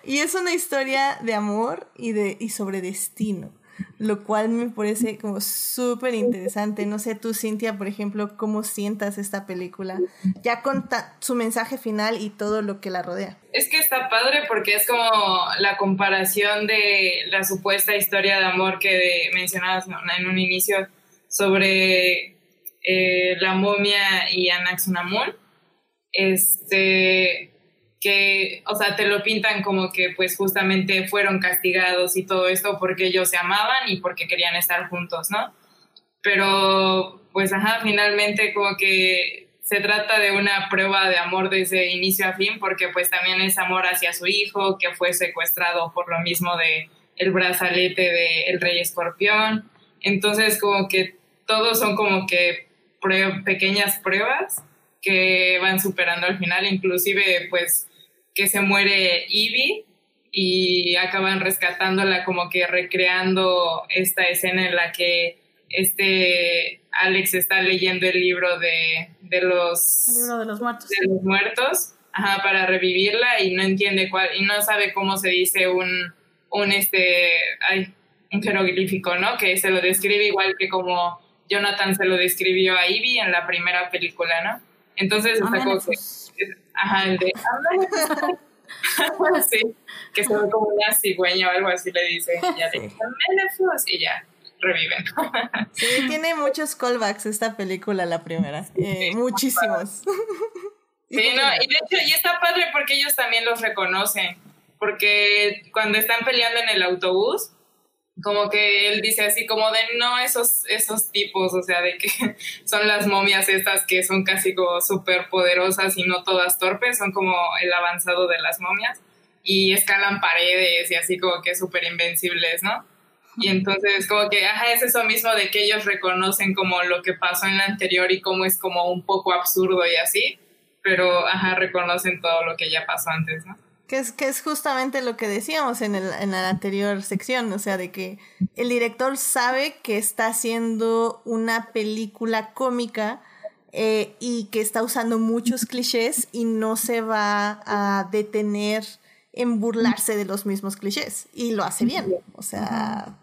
Speaker 1: y es una historia de amor y, de, y sobre destino, lo cual me parece como súper interesante. No sé tú, Cintia, por ejemplo, cómo sientas esta película, ya con su mensaje final y todo lo que la rodea.
Speaker 2: Es que está padre porque es como la comparación de la supuesta historia de amor que mencionabas en un inicio sobre eh, la momia y Anaxunamun. Este que, o sea, te lo pintan como que pues justamente fueron castigados y todo esto porque ellos se amaban y porque querían estar juntos, ¿no? Pero pues ajá, finalmente como que se trata de una prueba de amor desde inicio a fin porque pues también es amor hacia su hijo que fue secuestrado por lo mismo de el brazalete del el rey escorpión. Entonces como que todos son como que prue- pequeñas pruebas que van superando al final, inclusive pues que se muere Ivy y acaban rescatándola como que recreando esta escena en la que este Alex está leyendo el libro de, de los
Speaker 3: El libro de los muertos.
Speaker 2: de los muertos ajá, para revivirla y no entiende cuál y no sabe cómo se dice un un este ay, un jeroglífico, ¿no? Que se lo describe igual que como Jonathan se lo describió a Ivy en la primera película, ¿no? Entonces está como que
Speaker 3: pues.
Speaker 2: ajá, el de sí, que se ve como una cigüeña o algo así le dice, ya de "Amenefus", y ya reviven.
Speaker 1: Sí, tiene muchos callbacks esta película, la primera. Eh, muchísimos.
Speaker 2: Sí, no, y de hecho, y está padre porque ellos también los reconocen. Porque cuando están peleando en el autobús, como que él dice así como de no esos, esos tipos, o sea, de que son las momias estas que son casi como súper poderosas y no todas torpes, son como el avanzado de las momias y escalan paredes y así como que súper invencibles, ¿no? Y entonces como que, ajá, es eso mismo de que ellos reconocen como lo que pasó en la anterior y cómo es como un poco absurdo y así, pero, ajá, reconocen todo lo que ya pasó antes, ¿no?
Speaker 1: Que es, que es justamente lo que decíamos en, el, en la anterior sección, o sea, de que el director sabe que está haciendo una película cómica eh, y que está usando muchos clichés y no se va a detener en burlarse de los mismos clichés. Y lo hace bien, o sea...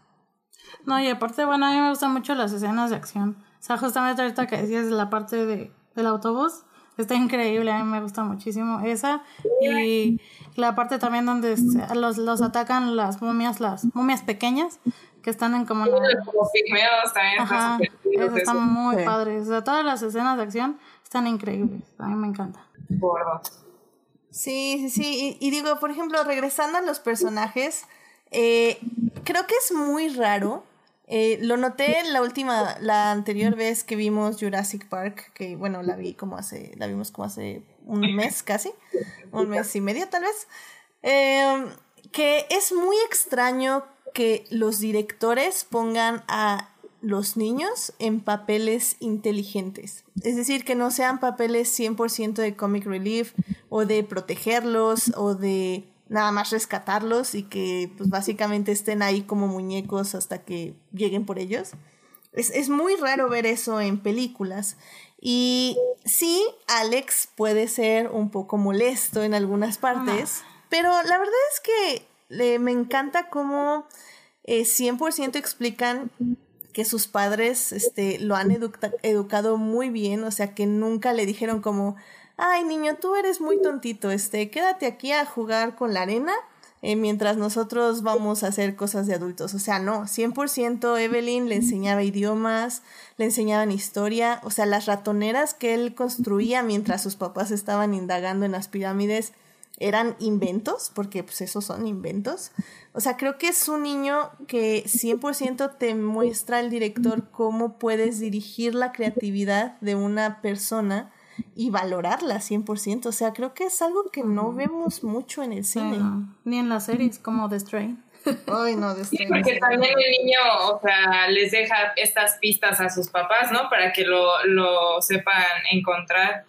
Speaker 3: No, y aparte, bueno, a mí me gustan mucho las escenas de acción. O sea, justamente ahorita que decías la parte de, del autobús, Está increíble, a mí me gusta muchísimo esa. Y la parte también donde los, los atacan las momias, las momias pequeñas, que están en como...
Speaker 2: Como pigmeos también.
Speaker 3: Ajá, están muy padres. O sea, todas las escenas de acción están increíbles. A mí me encanta.
Speaker 1: Sí, sí, sí. Y, y, digo, por ejemplo, regresando a los personajes, eh, creo que es muy raro eh, lo noté la última, la anterior vez que vimos Jurassic Park, que bueno, la vi como hace, la vimos como hace un mes casi, un mes y medio tal vez, em, que es muy extraño que los directores pongan a los niños en papeles inteligentes. Es decir, que no sean papeles 100% de comic relief o de protegerlos o de nada más rescatarlos y que pues básicamente estén ahí como muñecos hasta que lleguen por ellos. Es, es muy raro ver eso en películas. Y sí, Alex puede ser un poco molesto en algunas partes, pero la verdad es que me encanta cómo eh, 100% explican que sus padres este, lo han educado muy bien, o sea, que nunca le dijeron como, ay niño, tú eres muy tontito, este, quédate aquí a jugar con la arena eh, mientras nosotros vamos a hacer cosas de adultos. O sea, no, 100% Evelyn le enseñaba idiomas, le enseñaban historia, o sea, las ratoneras que él construía mientras sus papás estaban indagando en las pirámides eran inventos, porque pues esos son inventos. O sea, creo que es un niño que 100% te muestra el director cómo puedes dirigir la creatividad de una persona y valorarla 100%. O sea, creo que es algo que no vemos mucho en el cine.
Speaker 3: Ni en las series como The Strain.
Speaker 1: Ay, no, The
Speaker 2: Strain. porque también el niño, o sea, les deja estas pistas a sus papás, ¿no? Para que lo, lo sepan encontrar.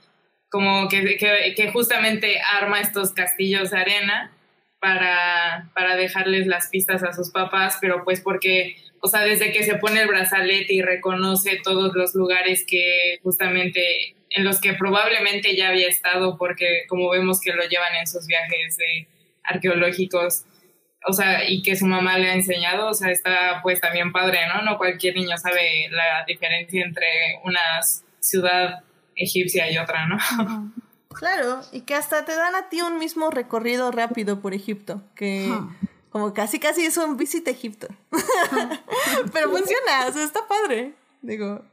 Speaker 2: Como que, que, que, justamente arma estos castillos de arena para, para dejarles las pistas a sus papás, pero pues porque o sea, desde que se pone el brazalete y reconoce todos los lugares que justamente en los que probablemente ya había estado porque como vemos que lo llevan en sus viajes arqueológicos, o sea, y que su mamá le ha enseñado, o sea, está pues también padre, ¿no? No cualquier niño sabe la diferencia entre una ciudad egipcia y otra, ¿no?
Speaker 1: Claro, y que hasta te dan a ti un mismo recorrido rápido por Egipto, que como casi casi es un visit Egipto. Pero funciona, o sea, está padre. Digo,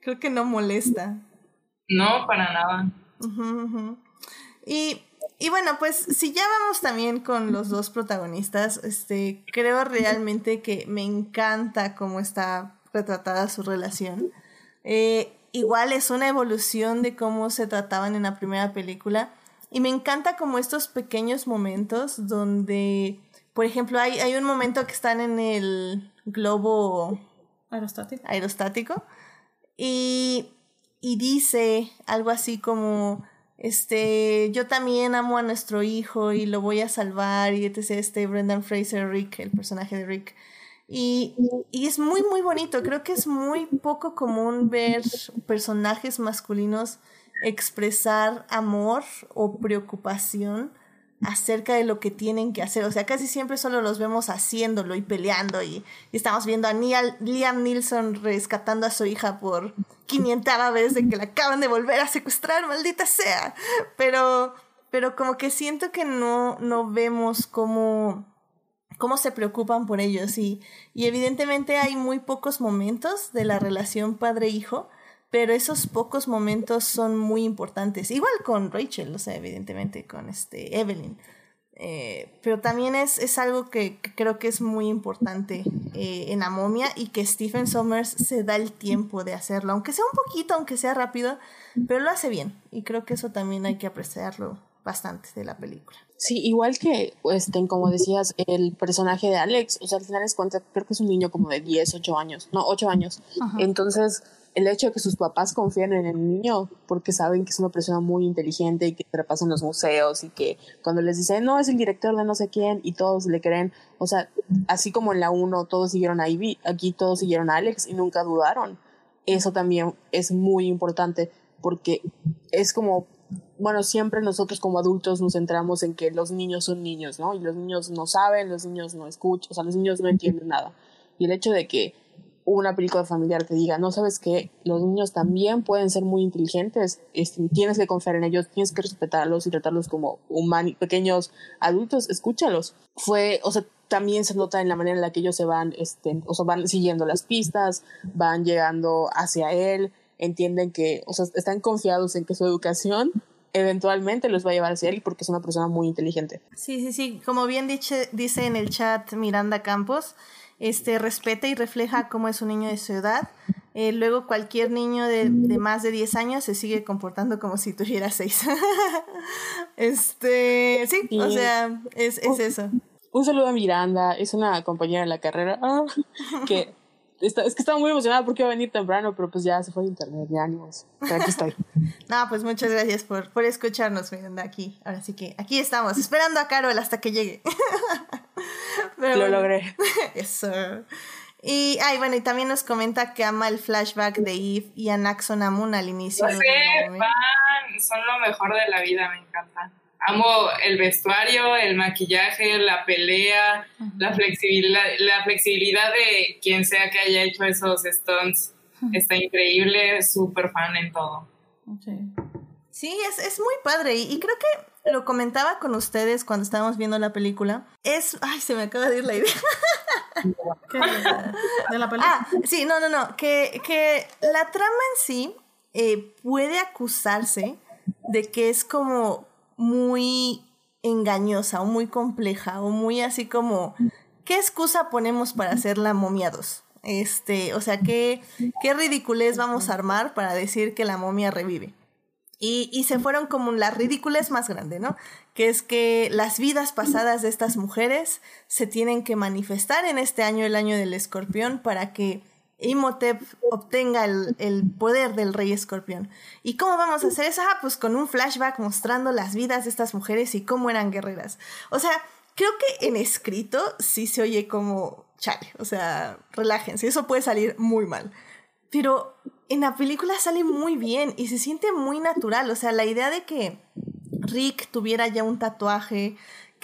Speaker 1: creo que no molesta.
Speaker 2: No, para nada.
Speaker 1: Y, y bueno, pues si ya vamos también con los dos protagonistas, este, creo realmente que me encanta cómo está retratada su relación. Eh, igual es una evolución de cómo se trataban en la primera película. Y me encanta como estos pequeños momentos donde, por ejemplo, hay, hay un momento que están en el globo
Speaker 3: aerostático.
Speaker 1: aerostático y y dice algo así como, este, yo también amo a nuestro hijo y lo voy a salvar y etc. Este Brendan Fraser, Rick, el personaje de Rick. Y, y es muy, muy bonito. Creo que es muy poco común ver personajes masculinos expresar amor o preocupación acerca de lo que tienen que hacer. O sea, casi siempre solo los vemos haciéndolo y peleando y, estamos viendo a Liam Nilsson rescatando a su hija por 500 vez de que la acaban de volver a secuestrar, maldita sea. Pero, pero como que siento que no, no vemos cómo, cómo se preocupan por ellos y, y evidentemente hay muy pocos momentos de la relación padre-hijo pero esos pocos momentos son muy importantes. Igual con Rachel, o sea, evidentemente con este Evelyn. Eh, pero también es, es algo que, que creo que es muy importante eh, en la momia y que Stephen Sommers se da el tiempo de hacerlo, aunque sea un poquito, aunque sea rápido, pero lo hace bien y creo que eso también hay que apreciarlo bastante de la película.
Speaker 5: Sí, igual que, este, como decías, el personaje de Alex, o sea, al final es cuenta, creo que es un niño como de 10, 8 años, no, 8 años. Entonces, el hecho de que sus papás confíen en el niño porque saben que es una persona muy inteligente y que repasa en los museos y que cuando les dicen, no, es el director de no sé quién y todos le creen, o sea, así como en la 1 todos siguieron a Ivy, aquí todos siguieron a Alex y nunca dudaron. Eso también es muy importante porque es como bueno, siempre nosotros como adultos nos centramos en que los niños son niños, ¿no? Y los niños no saben, los niños no escuchan, o sea, los niños no entienden nada. Y el hecho de que una película familiar te diga, no sabes que los niños también pueden ser muy inteligentes, este, tienes que confiar en ellos, tienes que respetarlos y tratarlos como humanos, pequeños adultos, escúchalos. Fue, o sea, también se nota en la manera en la que ellos se van, este, o sea, van siguiendo las pistas, van llegando hacia él, entienden que, o sea, están confiados en que su educación eventualmente los va a llevar hacia él porque es una persona muy inteligente.
Speaker 1: Sí, sí, sí. Como bien dice, dice en el chat Miranda Campos, este respeta y refleja cómo es un niño de su edad. Eh, luego cualquier niño de, de, más de 10 años se sigue comportando como si tuviera 6. este, sí, o sea, es, es eso.
Speaker 5: Un saludo a Miranda, es una compañera de la carrera ah, que Está, es que estaba muy emocionada porque iba a venir temprano, pero pues ya se fue de internet, ya ánimos. Pero aquí estoy.
Speaker 1: no, pues muchas gracias por, por escucharnos, Miranda, aquí. Ahora sí que aquí estamos, esperando a Carol hasta que llegue.
Speaker 5: pero, Lo logré.
Speaker 1: Eso. Y, ay, bueno, y también nos comenta que ama el flashback de Eve y a Naxon Amun al inicio.
Speaker 2: Sí, van, son lo mejor de la vida, me encanta amo el vestuario, el maquillaje, la pelea, la flexibilidad, la flexibilidad de quien sea que haya hecho esos stunts. Está increíble, súper fan en todo.
Speaker 1: Sí, es, es muy padre y, creo que lo comentaba con ustedes cuando estábamos viendo la película. Es, ay, se me acaba de ir la idea.
Speaker 3: ¿De la película?
Speaker 1: Ah, sí, no, no, no, que, que la trama en sí eh, puede acusarse de que es como muy engañosa o muy compleja o muy así como, ¿qué excusa ponemos para hacer la momia 2? Este, o sea, ¿qué, qué ridiculez vamos a armar para decir que la momia revive? Y, y, se fueron como la ridiculez más grande, ¿no? Que es que las vidas pasadas de estas mujeres se tienen que manifestar en este año, el año del escorpión, para que Imhotep obtenga el, poder del rey escorpión. ¿Y cómo vamos a hacer eso? Ah, pues con un flashback mostrando las vidas de estas mujeres y cómo eran guerreras. O sea, creo que en escrito sí se oye como chale, o sea, relájense, eso puede salir muy mal. Pero en la película sale muy bien y se siente muy natural, o sea, la idea de que Rick tuviera ya un tatuaje,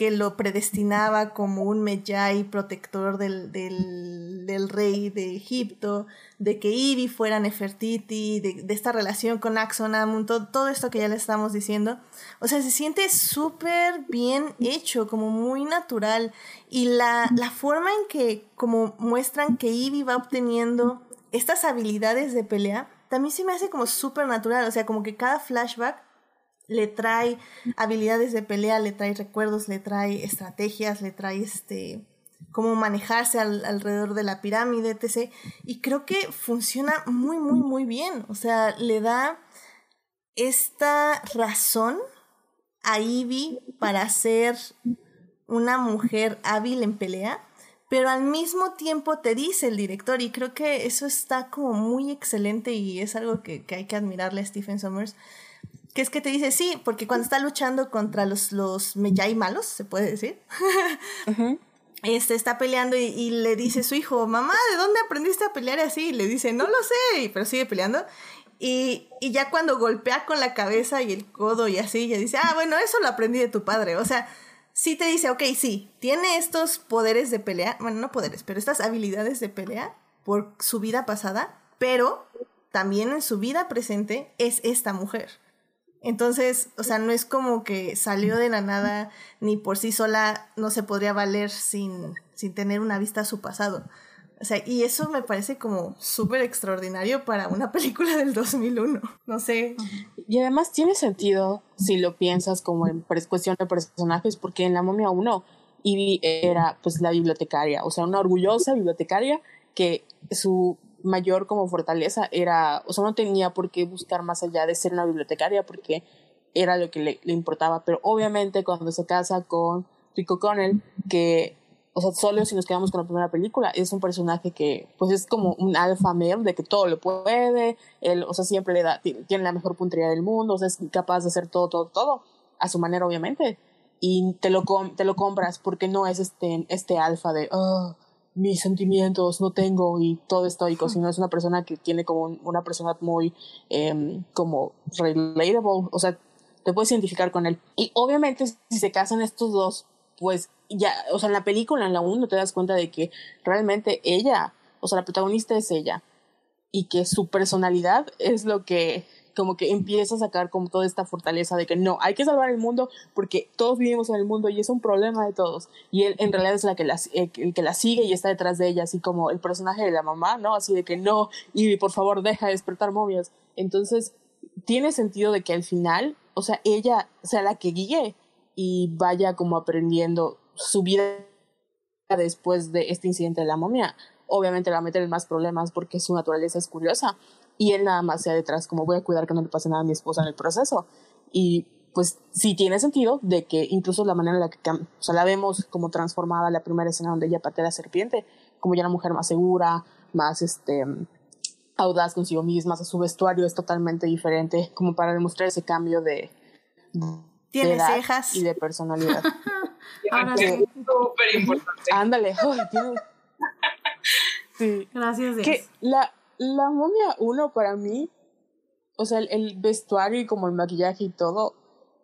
Speaker 1: que lo predestinaba como un Medjay protector del, del, rey de Egipto, de que Ivy fuera Nefertiti, de, de esta relación con Axonamun, todo, todo, esto que ya le estamos diciendo. O sea, se siente súper bien hecho, como muy natural. Y la, la forma en que como muestran que Ivy va obteniendo estas habilidades de pelea, también se me hace como súper natural. O sea, como que cada flashback le trae habilidades de pelea, le trae recuerdos, le trae estrategias, le trae este cómo manejarse alrededor de la pirámide, etc. Y creo que funciona muy, muy, muy bien. O sea, le da esta razón a Ivy para ser una mujer hábil en pelea, pero al mismo tiempo te dice el director, y creo que eso está como muy excelente y es algo que, que hay que admirarle a Stephen Sommers, que es que te dice sí, porque cuando está luchando contra los, los Meyai malos, se puede decir, este, está peleando y, le dice a su hijo, mamá, ¿de dónde aprendiste a pelear así? Y le dice, no lo sé, pero sigue peleando. Y, y, ya cuando golpea con la cabeza y el codo y así, ya dice, ah, bueno, eso lo aprendí de tu padre. O sea, sí te dice, ok, sí, tiene estos poderes de pelea, bueno, no poderes, pero estas habilidades de pelea por su vida pasada, pero también en su vida presente es esta mujer. Entonces, o sea, no es como que salió de la nada ni por sí sola no se podría valer sin, sin tener una vista a su pasado. O sea, y eso me parece como súper extraordinario para una película del 2001. No sé.
Speaker 5: Y además tiene sentido si lo piensas como en cuestión de personajes, porque en la momia 1 Ivy era pues la bibliotecaria, o sea, una orgullosa bibliotecaria que su mayor como fortaleza era, o sea, no tenía por qué buscar más allá de ser una bibliotecaria porque era lo que le, le importaba, pero obviamente cuando se casa con Rico Connell, que o sea, solo si nos quedamos con la primera película, es un personaje que, pues es como un alfa male, de que todo lo puede, él, o sea, siempre le da, tiene la mejor puntería del mundo, o sea, es capaz de hacer todo, todo, todo, a su manera, obviamente, y te lo, te lo compras porque no es este, este alfa de, oh, mis sentimientos no tengo y todo estoico, sino es una persona que tiene como una persona muy, eh, como, relatable, o sea, te puedes identificar con él. Y obviamente, si se casan estos dos, pues ya, o sea, en la película, en la 1, te das cuenta de que realmente ella, o sea, la protagonista es ella. Y que su personalidad es lo que como que empieza a sacar como toda esta fortaleza de que no, hay que salvar el mundo porque todos vivimos en el mundo y es un problema de todos. Y él en realidad es la que la, el que la sigue y está detrás de ella, así como el personaje de la mamá, ¿no? Así de que no, y por favor deja de despertar momias. Entonces, tiene sentido de que al final, o sea, ella sea la que guíe y vaya como aprendiendo su vida después de este incidente de la momia. Obviamente la meter en más problemas porque su naturaleza es curiosa y él nada más sea detrás como voy a cuidar que no le pase nada a mi esposa en el proceso. Y pues sí tiene sentido de que incluso la manera en la que o sea, la vemos como transformada la primera escena donde ella patea a la serpiente, como ya una mujer más segura, más este audaz consigo misma, su vestuario es totalmente diferente, como para demostrar ese cambio de,
Speaker 1: tiene cejas.
Speaker 5: Y de personalidad.
Speaker 2: Ahora sí. Súper importante.
Speaker 5: Ándale. sí.
Speaker 3: Gracias, Dios.
Speaker 5: Que la, la momia 1 para mí, o sea, el, vestuario y como el maquillaje y todo,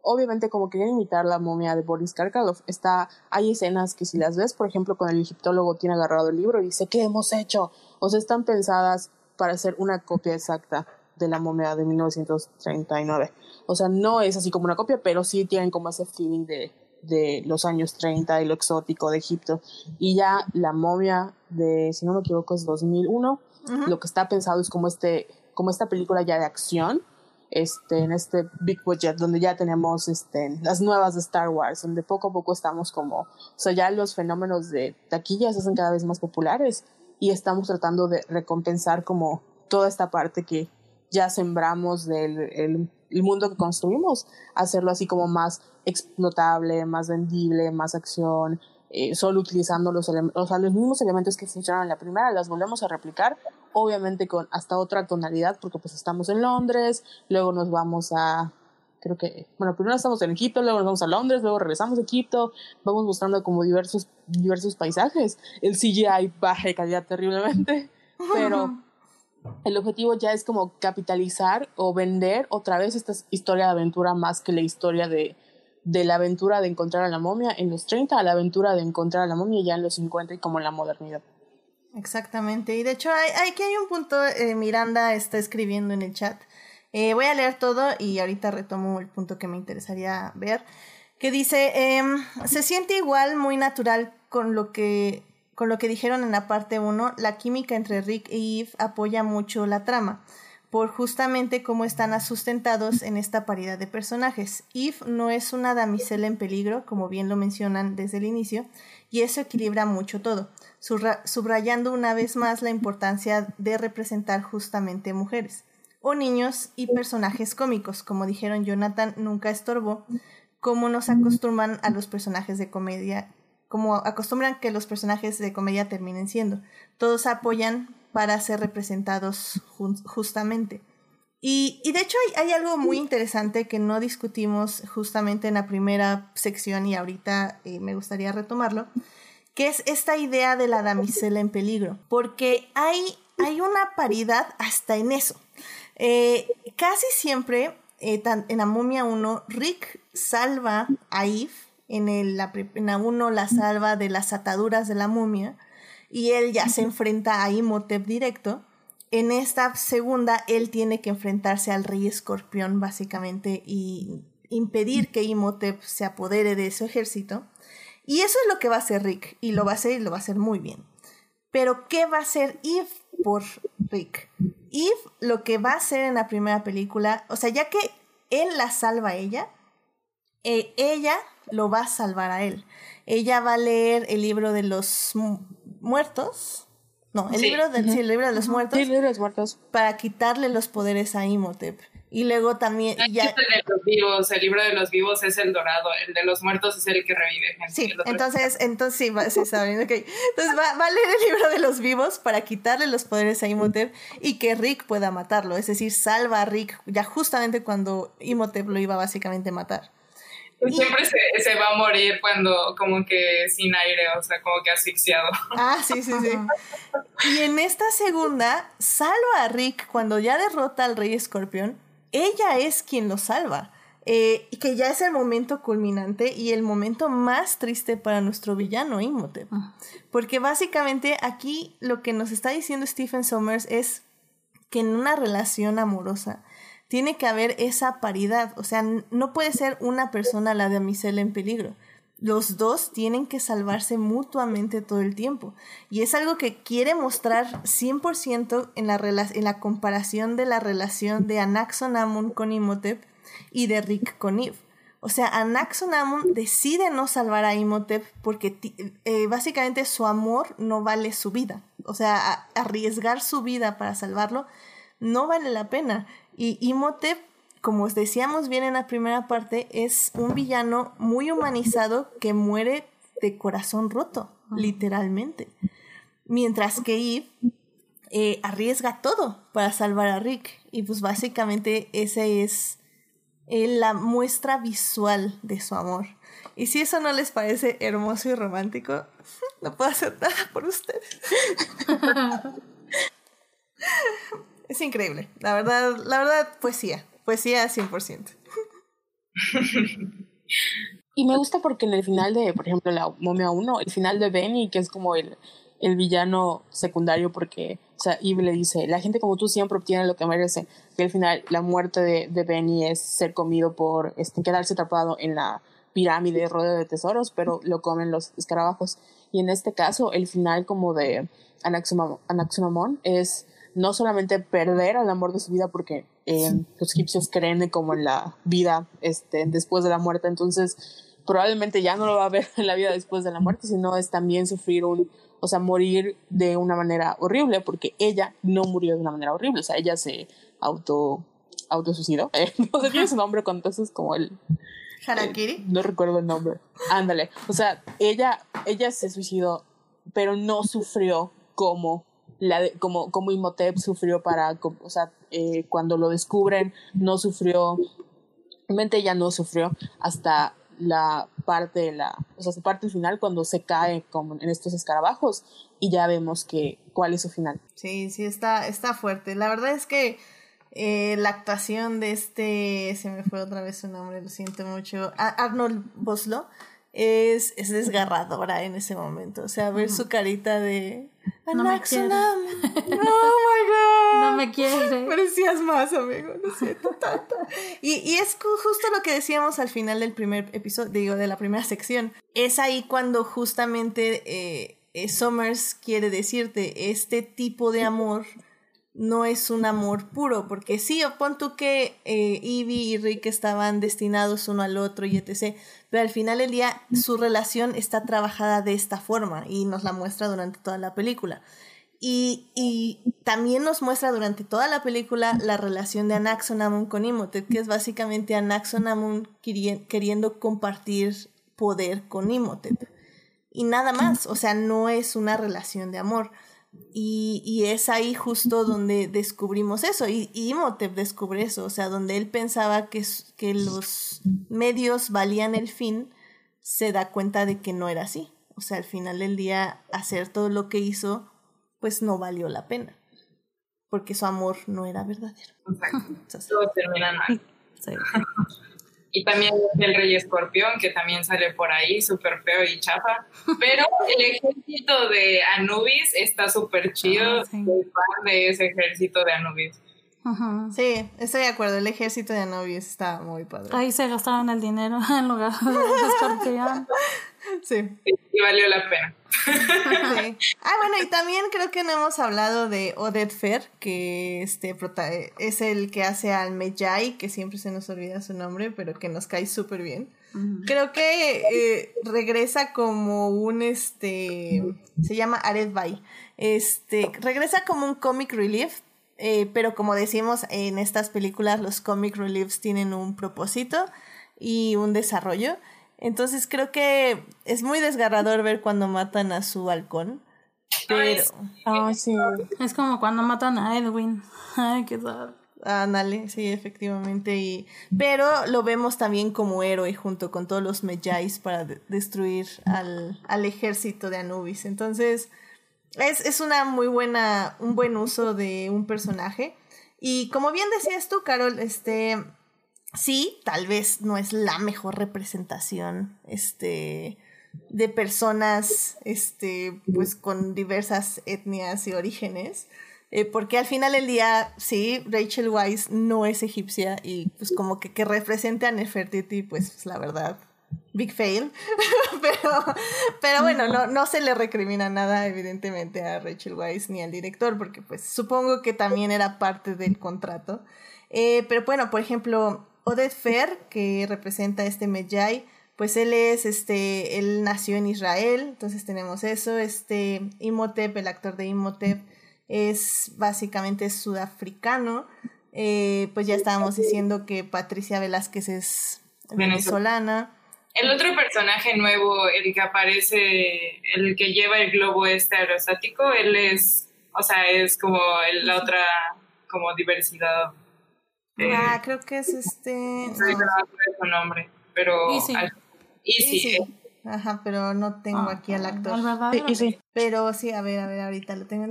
Speaker 5: obviamente como querían imitar la momia de Boris Karkalov, está, hay escenas que si las ves, por ejemplo, con el egiptólogo tiene agarrado el libro y dice, ¿qué hemos hecho? O sea, están pensadas para hacer una copia exacta de la momia de 1939. O sea, no es así como una copia, pero sí tienen como ese feeling de, de los años 30 y lo exótico de Egipto. Y ya la momia de, si no me equivoco, es 2001. Lo que está pensado es como, este, como esta película ya de acción, este, en este big budget, donde ya tenemos este, las nuevas de Star Wars, donde poco a poco estamos como, o sea, ya los fenómenos de taquilla se hacen cada vez más populares y estamos tratando de recompensar como toda esta parte que ya sembramos del el, mundo que construimos, hacerlo así como más explotable, más vendible, más acción, eh, solo utilizando los, o sea, los mismos elementos que funcionaron en la primera, las volvemos a replicar, obviamente con hasta otra tonalidad, porque pues estamos en Londres, luego nos vamos a, creo que, bueno, primero estamos en Egipto, luego nos vamos a Londres, luego regresamos a Egipto, vamos mostrando como diversos, diversos paisajes, el CGI baja de calidad terriblemente, pero el objetivo ya es como capitalizar o vender otra vez esta historia de aventura más que la historia de, de la aventura de encontrar a la momia en los 30 a la aventura de encontrar a la momia ya en los 50 y como en la modernidad.
Speaker 1: Exactamente, y de hecho hay, aquí hay un punto, eh, Miranda está escribiendo en el chat. Eh, voy a leer todo y ahorita retomo el punto que me interesaría ver, que dice, em, se siente igual muy natural con lo que con lo que dijeron en la parte 1, la química entre Rick y Eve apoya mucho la trama, por justamente cómo están sustentados en esta paridad de personajes. Eve no es una damisela en peligro, como bien lo mencionan desde el inicio, y eso equilibra mucho todo, subrayando una vez más la importancia de representar justamente mujeres o niños y personajes cómicos, como dijeron Jonathan, nunca estorbó, como nos acostumbran a los personajes de comedia como acostumbran que los personajes de comedia terminen siendo. Todos apoyan para ser representados justamente. Y, y, de hecho hay, algo muy interesante que no discutimos justamente en la primera sección y ahorita eh, me gustaría retomarlo, que es esta idea de la damisela en peligro, porque hay, hay una paridad hasta en eso. Eh, casi siempre eh, en la momia 1, Rick salva a Eve en, el, la, en 1 la salva de las ataduras de la momia y él ya se enfrenta a Imhotep directo. En esta segunda, él tiene que enfrentarse al rey escorpión, básicamente, y impedir que Imhotep se apodere de su ejército. Y eso es lo que va a hacer Rick, y lo va a hacer y lo va a hacer muy bien. Pero, ¿qué va a hacer Eve por Rick? Eve lo que va a hacer en la primera película, o sea, ya que él la salva a ella, eh, ella lo va a salvar a él. Ella va a leer el libro de los mu- muertos. No, el,
Speaker 2: Sí.
Speaker 1: libro, de, sí, el libro de los muertos
Speaker 5: Sí, de los muertos.
Speaker 1: para quitarle los poderes a Imhotep. Y luego también
Speaker 2: El
Speaker 1: ya,
Speaker 2: de los vivos, el libro de los vivos es el dorado, el de los muertos es el que revive gente.
Speaker 1: Sí,
Speaker 2: el
Speaker 1: entonces, entonces sí, va, sí, está bien, ok. Entonces va, va a leer el libro de los vivos para quitarle los poderes a Imhotep y que Rick pueda matarlo. Es decir, salva a Rick ya justamente cuando Imhotep lo iba básicamente a matar.
Speaker 2: Pues siempre se, se va a morir cuando como que sin aire, o sea, como que asfixiado.
Speaker 1: Ah, sí, sí, sí. Y en esta segunda, salva a Rick cuando ya derrota al rey escorpión. Ella es quien lo salva. Eh, y que ya es el momento culminante y el momento más triste para nuestro villano Imhotep. Porque básicamente aquí lo que nos está diciendo Stephen Sommers es que en una relación amorosa tiene que haber esa paridad. O sea, no puede ser una persona la damisela en peligro. Los dos tienen que salvarse mutuamente todo el tiempo. Y es algo que quiere mostrar 100% en la, en la comparación de la relación de Anaxonamun con Imhotep y de Rick con Eve. O sea, Anaxonamun decide no salvar a Imhotep porque eh, básicamente su amor no vale su vida. O sea, arriesgar su vida para salvarlo no vale la pena. Y Imhotep, como os decíamos bien en la primera parte, es un villano muy humanizado que muere de corazón roto, literalmente. Mientras que Eve eh, arriesga todo para salvar a Rick. Y pues básicamente ese es eh, la muestra visual de su amor. Y si eso no les parece hermoso y romántico, no puedo hacer nada por ustedes. es increíble. La verdad, la verdad, poesía. Poesía 100%.
Speaker 5: Y me gusta porque en el final de, por ejemplo, la momia 1, el final de Benny, que es como el, el villano secundario, porque, o sea, Eve le dice, la gente como tú siempre obtiene lo que merece. Y al final, la muerte de, de Benny es ser comido por, este, quedarse atrapado en la pirámide rodeo de tesoros, pero lo comen los escarabajos. Y en este caso, el final como de Anaximam- Anaximamón es no solamente perder al amor de su vida, porque eh, los egipcios creen como en la vida este, después de la muerte, entonces probablemente ya no lo va a ver en la vida después de la muerte, sino es también sufrir un, o sea, morir de una manera horrible, porque ella no murió de una manera horrible, o sea, ella se auto autosuicidó, eh, no sé tiene su nombre entonces como el
Speaker 1: Harakiri.
Speaker 5: no recuerdo el nombre. Ándale. O sea, ella, ella se suicidó, pero no sufrió como la de- como, como Imhotep sufrió para, co- o sea, eh, cuando lo descubren, no sufrió, realmente ella no sufrió hasta la parte de la, o sea, su parte final cuando se cae como en estos escarabajos y ya vemos que cuál es su final.
Speaker 1: Sí, sí, está, está fuerte. La verdad es que eh, la actuación de este, se me fue otra vez su nombre, lo siento mucho, Arnold Boslo, es, es desgarradora en ese momento. O sea, ver su carita de...
Speaker 3: No me quiere.
Speaker 1: Oh my god.
Speaker 3: No me quiere.
Speaker 1: Merecías más, amigo. Lo siento tanto. Y, y es justo lo que decíamos al final del primer episodio, digo, de la primera sección. Es ahí cuando justamente eh, eh, Summers quiere decirte, este tipo de amor no es un amor puro, porque sí, o pon tú que eh, Evie y Rick estaban destinados uno al otro y etc., pero al final del día su relación está trabajada de esta forma y nos la muestra durante toda la película. Y, y también nos muestra durante toda la película la relación de Anaxonamun con Imhotep, que es básicamente Anaxonamun queri- queriendo compartir poder con Imhotep. Y nada más, o sea, no es una relación de amor. Y, y es ahí justo donde descubrimos eso. Y, y Imhotep descubre eso, o sea, donde él pensaba que, que los medios valían el fin, se da cuenta de que no era así. O sea, al final del día, hacer todo lo que hizo, pues no valió la pena. Porque su amor no era verdadero.
Speaker 2: Exacto.
Speaker 1: Entonces,
Speaker 2: mal.
Speaker 1: sí.
Speaker 2: Y también el rey escorpión, que también sale por ahí, súper feo y chafa. Pero el ejército de Anubis está súper chido.
Speaker 3: Ah, sí.
Speaker 2: Soy fan de ese ejército de Anubis.
Speaker 1: Sí, estoy de acuerdo. El ejército de Anubis está muy padre.
Speaker 3: Ahí se gastaron el dinero en lugar de Escorpión.
Speaker 1: Sí.
Speaker 2: Y valió la pena.
Speaker 1: Sí. Ah, bueno, y también creo que no hemos hablado de Odette Fair, que este es el que hace al Medjay, que siempre se nos olvida su nombre, pero que nos cae súper bien. Creo que eh, regresa como un este se llama Ared Bay. Este regresa como un comic relief, eh, pero como decimos en estas películas, los comic reliefs tienen un propósito y un desarrollo. Entonces creo que es muy desgarrador ver cuando matan a su halcón. Pero,
Speaker 5: Ah, sí.
Speaker 3: Es como cuando matan a Edwin. Ay, qué sad.
Speaker 1: ándale, sí, efectivamente. Y, pero lo vemos también como héroe junto con todos los Medjais para de- destruir al, al ejército de Anubis. Entonces, es, es una muy buena, un buen uso de un personaje. Y como bien decías tú, Carol, este, sí, tal vez no es la mejor representación, este, de personas, este, pues con diversas etnias y orígenes. eh, porque al final del día, sí, Rachel Weisz no es egipcia y pues como que que represente a Nefertiti, pues la verdad, big fail. pero, pero bueno, no, no se le recrimina nada evidentemente a Rachel Weisz ni al director, porque pues supongo que también era parte del contrato. Eh, pero bueno, por ejemplo, Oded Fer, que representa a este Medjay, pues él es, este, él nació en Israel, entonces tenemos eso, este, Imhotep, el actor de Imhotep, es básicamente sudafricano, eh, pues ya estábamos diciendo que Patricia Velázquez es venezolana,
Speaker 2: El otro personaje nuevo, el que aparece, el que lleva el globo este aerostático, él es, o sea, es como el- la otra, como diversidad. Eh,
Speaker 1: ah, creo que es este, no,
Speaker 2: acuerdo su nombre, pero...
Speaker 3: Easy.
Speaker 2: al- Easy,
Speaker 1: sí,
Speaker 2: eh.
Speaker 1: sí. ajá, pero no tengo aquí al actor.
Speaker 3: ¿Al
Speaker 5: Sí,
Speaker 3: verdadero?
Speaker 5: sí.
Speaker 1: Pero sí, a ver, a ver, ahorita lo tengo.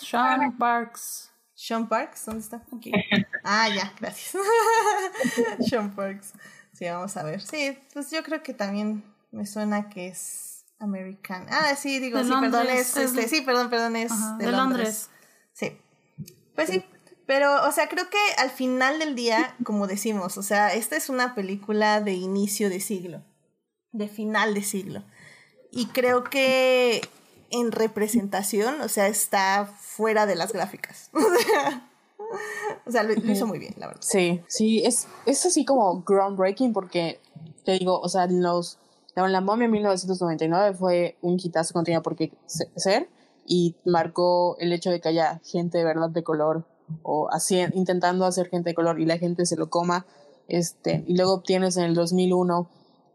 Speaker 3: Sean Parks.
Speaker 1: Sean Parks, ¿dónde está? Aquí. Ah, ya, gracias. Sean Parks. Sí, vamos a ver. Sí, pues yo creo que también me suena que es americano. Ah, sí, digo,
Speaker 3: De
Speaker 1: sí, perdón, es,
Speaker 3: es-
Speaker 1: este, sí, perdón, perdón, es
Speaker 3: Ajá,
Speaker 1: de,
Speaker 3: de
Speaker 1: Londres.
Speaker 3: Londres.
Speaker 1: Sí. Pues sí, pero, o sea, creo que al final del día, como decimos, o sea, esta es una película de inicio de siglo, de final de siglo. Y creo que en representación, o sea, está fuera de las gráficas. o sea, lo, lo hizo muy bien, la verdad.
Speaker 5: Sí, sí, es, es así como groundbreaking porque, te digo, o sea, los, la, la momia 1999 fue un hitazo que no tenía por qué se- ser y marcó el hecho de que haya gente de verdad de color o así, intentando hacer gente de color y la gente se lo coma, este, y luego obtienes en el 2001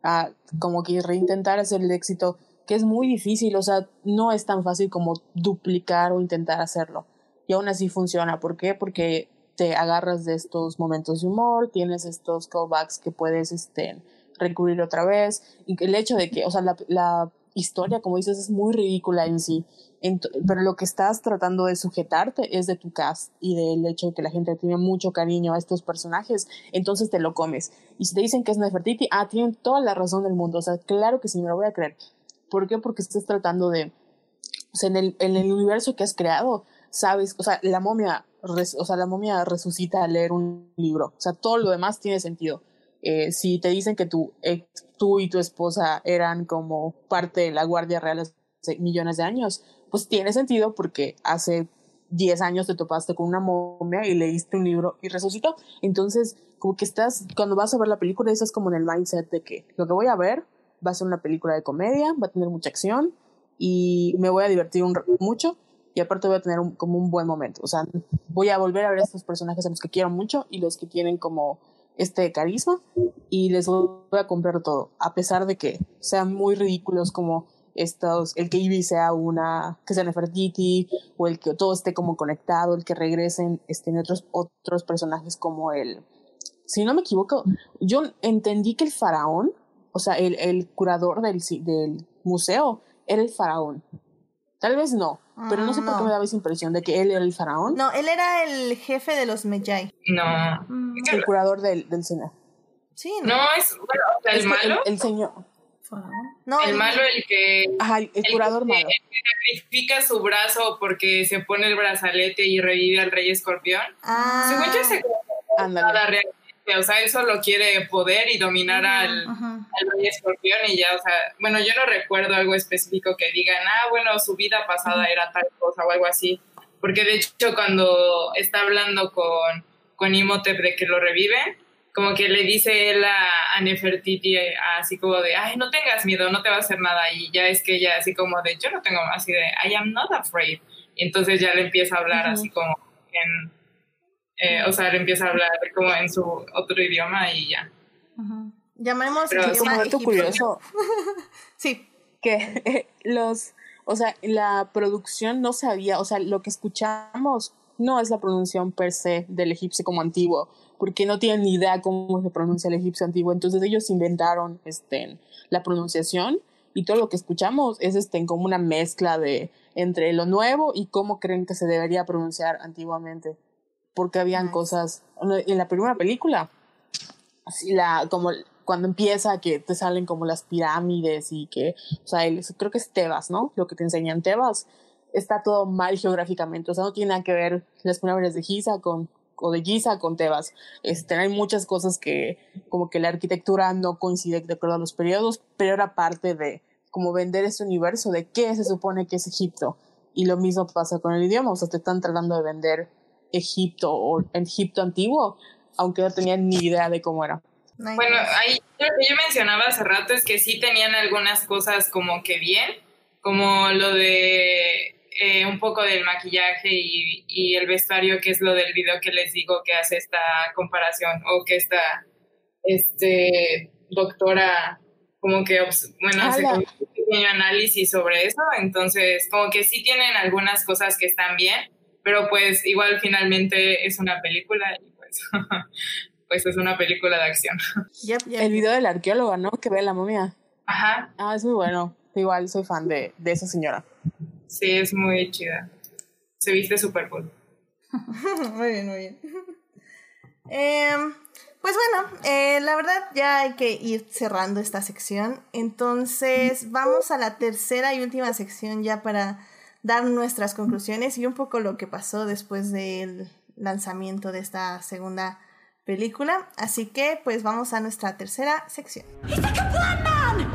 Speaker 5: a como que reintentar hacer el éxito, que es muy difícil, o sea, no es tan fácil como duplicar o intentar hacerlo. Y aún así funciona. ¿Por qué? Porque te agarras de estos momentos de humor, tienes estos callbacks que puedes este, recurrir otra vez. Y el hecho de que, o sea, la, la historia, como dices, es muy ridícula en sí. Pero lo que estás tratando de sujetarte es de tu cast y del hecho de que la gente tiene mucho cariño a estos personajes, entonces te lo comes. Y si te dicen que es Nefertiti, ah, tienen toda la razón del mundo. O sea, claro que sí, me lo voy a creer. ¿Por qué? Porque estás tratando de, o sea, en el, en el universo que has creado, sabes, o sea, la momia, res- o sea, la momia resucita al leer un libro, o sea, todo lo demás tiene sentido. Eh, si te dicen que tu ex- tú y tu esposa eran como parte de la Guardia Real hace millones de años, pues tiene sentido porque hace 10 años te topaste con una momia y leíste un libro y resucitó. Entonces, como que estás, cuando vas a ver la película, estás como en el mindset de que lo que voy a ver va a ser una película de comedia, va a tener mucha acción y me voy a divertir un, mucho y aparte voy a tener un- como un buen momento. O sea, voy a volver a ver a estos personajes a los que quiero mucho y los que tienen como este carisma y les voy a comprar todo, a pesar de que sean muy ridículos como estos, el que Ivy sea una, que sea Nefertiti, o el que todo esté como conectado, el que regresen este, otros, otros personajes como el, si no me equivoco, yo entendí que el faraón, o sea, el, el curador del, del museo era el faraón. Tal vez no, pero no sé por qué me daba esa impresión de que él era el faraón,
Speaker 1: No, él era el jefe de los Medjay.
Speaker 2: No.
Speaker 3: Mm,
Speaker 5: el curador del, del.
Speaker 1: Sí, ¿no?
Speaker 2: No, es, bueno, sea,
Speaker 5: Es
Speaker 2: el
Speaker 5: que
Speaker 2: malo.
Speaker 5: El, el señor.
Speaker 3: faraón.
Speaker 1: No,
Speaker 2: el malo, el que.
Speaker 5: Ajá, el, el curador
Speaker 2: que,
Speaker 5: malo.
Speaker 2: el que sacrifica su brazo porque se pone el brazalete y revive al rey escorpión.
Speaker 1: Ah,
Speaker 2: Según yo, se. O sea, él solo quiere poder y dominar al rey escorpión y ya, o sea, bueno, yo no recuerdo algo específico que digan, ah, bueno, su vida pasada era tal cosa o algo así. Porque de hecho, cuando está hablando con, con Imhotep de que lo revive, como que le dice él a, a Nefertiti eh, así como de, ay, no tengas miedo, no te va a hacer nada. Y ya es que ella así como de, yo no tengo, así de, I am not afraid. Y entonces ya le empieza a hablar así como en, eh, o sea, le empieza a hablar como en su otro idioma y ya.
Speaker 1: Ujú. Llamaremos
Speaker 2: Pero
Speaker 1: idioma
Speaker 5: Como dato curioso,
Speaker 1: Sí.
Speaker 5: que los, o sea, la producción no sabía, o sea, lo que escuchamos no es la pronunciación per se del egipcio como antiguo, porque no tienen ni idea cómo se pronuncia el egipcio antiguo, entonces ellos inventaron este, la pronunciación y todo lo que escuchamos es este, como una mezcla de entre lo nuevo y cómo creen que se debería pronunciar antiguamente, porque habían cosas, en la primera película, así la, como cuando empieza que te salen como las pirámides y que, o sea, el- creo que es Tebas, ¿no? Lo que te enseñan Tebas, está todo mal geográficamente, o sea, no tiene nada que ver las pirámides de Giza con, o de Giza con Tebas. Este, hay muchas cosas que, como que la arquitectura no coincide de acuerdo a los periodos, pero era parte de, como vender este universo de qué se supone que es Egipto. Y lo mismo pasa con el idioma, o sea, te están tratando de vender Egipto o Egipto antiguo, aunque no tenían ni idea de cómo era.
Speaker 2: Bueno, ahí lo que yo mencionaba hace rato es que sí tenían algunas cosas como que bien, como lo de eh, un poco del maquillaje y, y el vestuario, que es lo del video que les digo que hace esta comparación, o que esta este, doctora como que, bueno, hace un pequeño análisis sobre eso, entonces como que sí tienen algunas cosas que están bien, pero pues igual finalmente es una película y pues, pues es una película de acción.
Speaker 1: Yep, yep.
Speaker 5: El video del arqueólogo, ¿no? Que ve la momia.
Speaker 2: Ajá,
Speaker 5: Ah, es muy bueno. Igual soy fan de, de esa señora.
Speaker 2: Sí, es muy chida. Se viste súper cool.
Speaker 1: muy bien, muy bien. Em, pues bueno, eh, la verdad ya hay que ir cerrando esta sección. Entonces vamos a la tercera y última sección ya para dar nuestras conclusiones y un poco lo que pasó después del lanzamiento de esta segunda película. Así que pues vamos a nuestra tercera sección.
Speaker 7: He's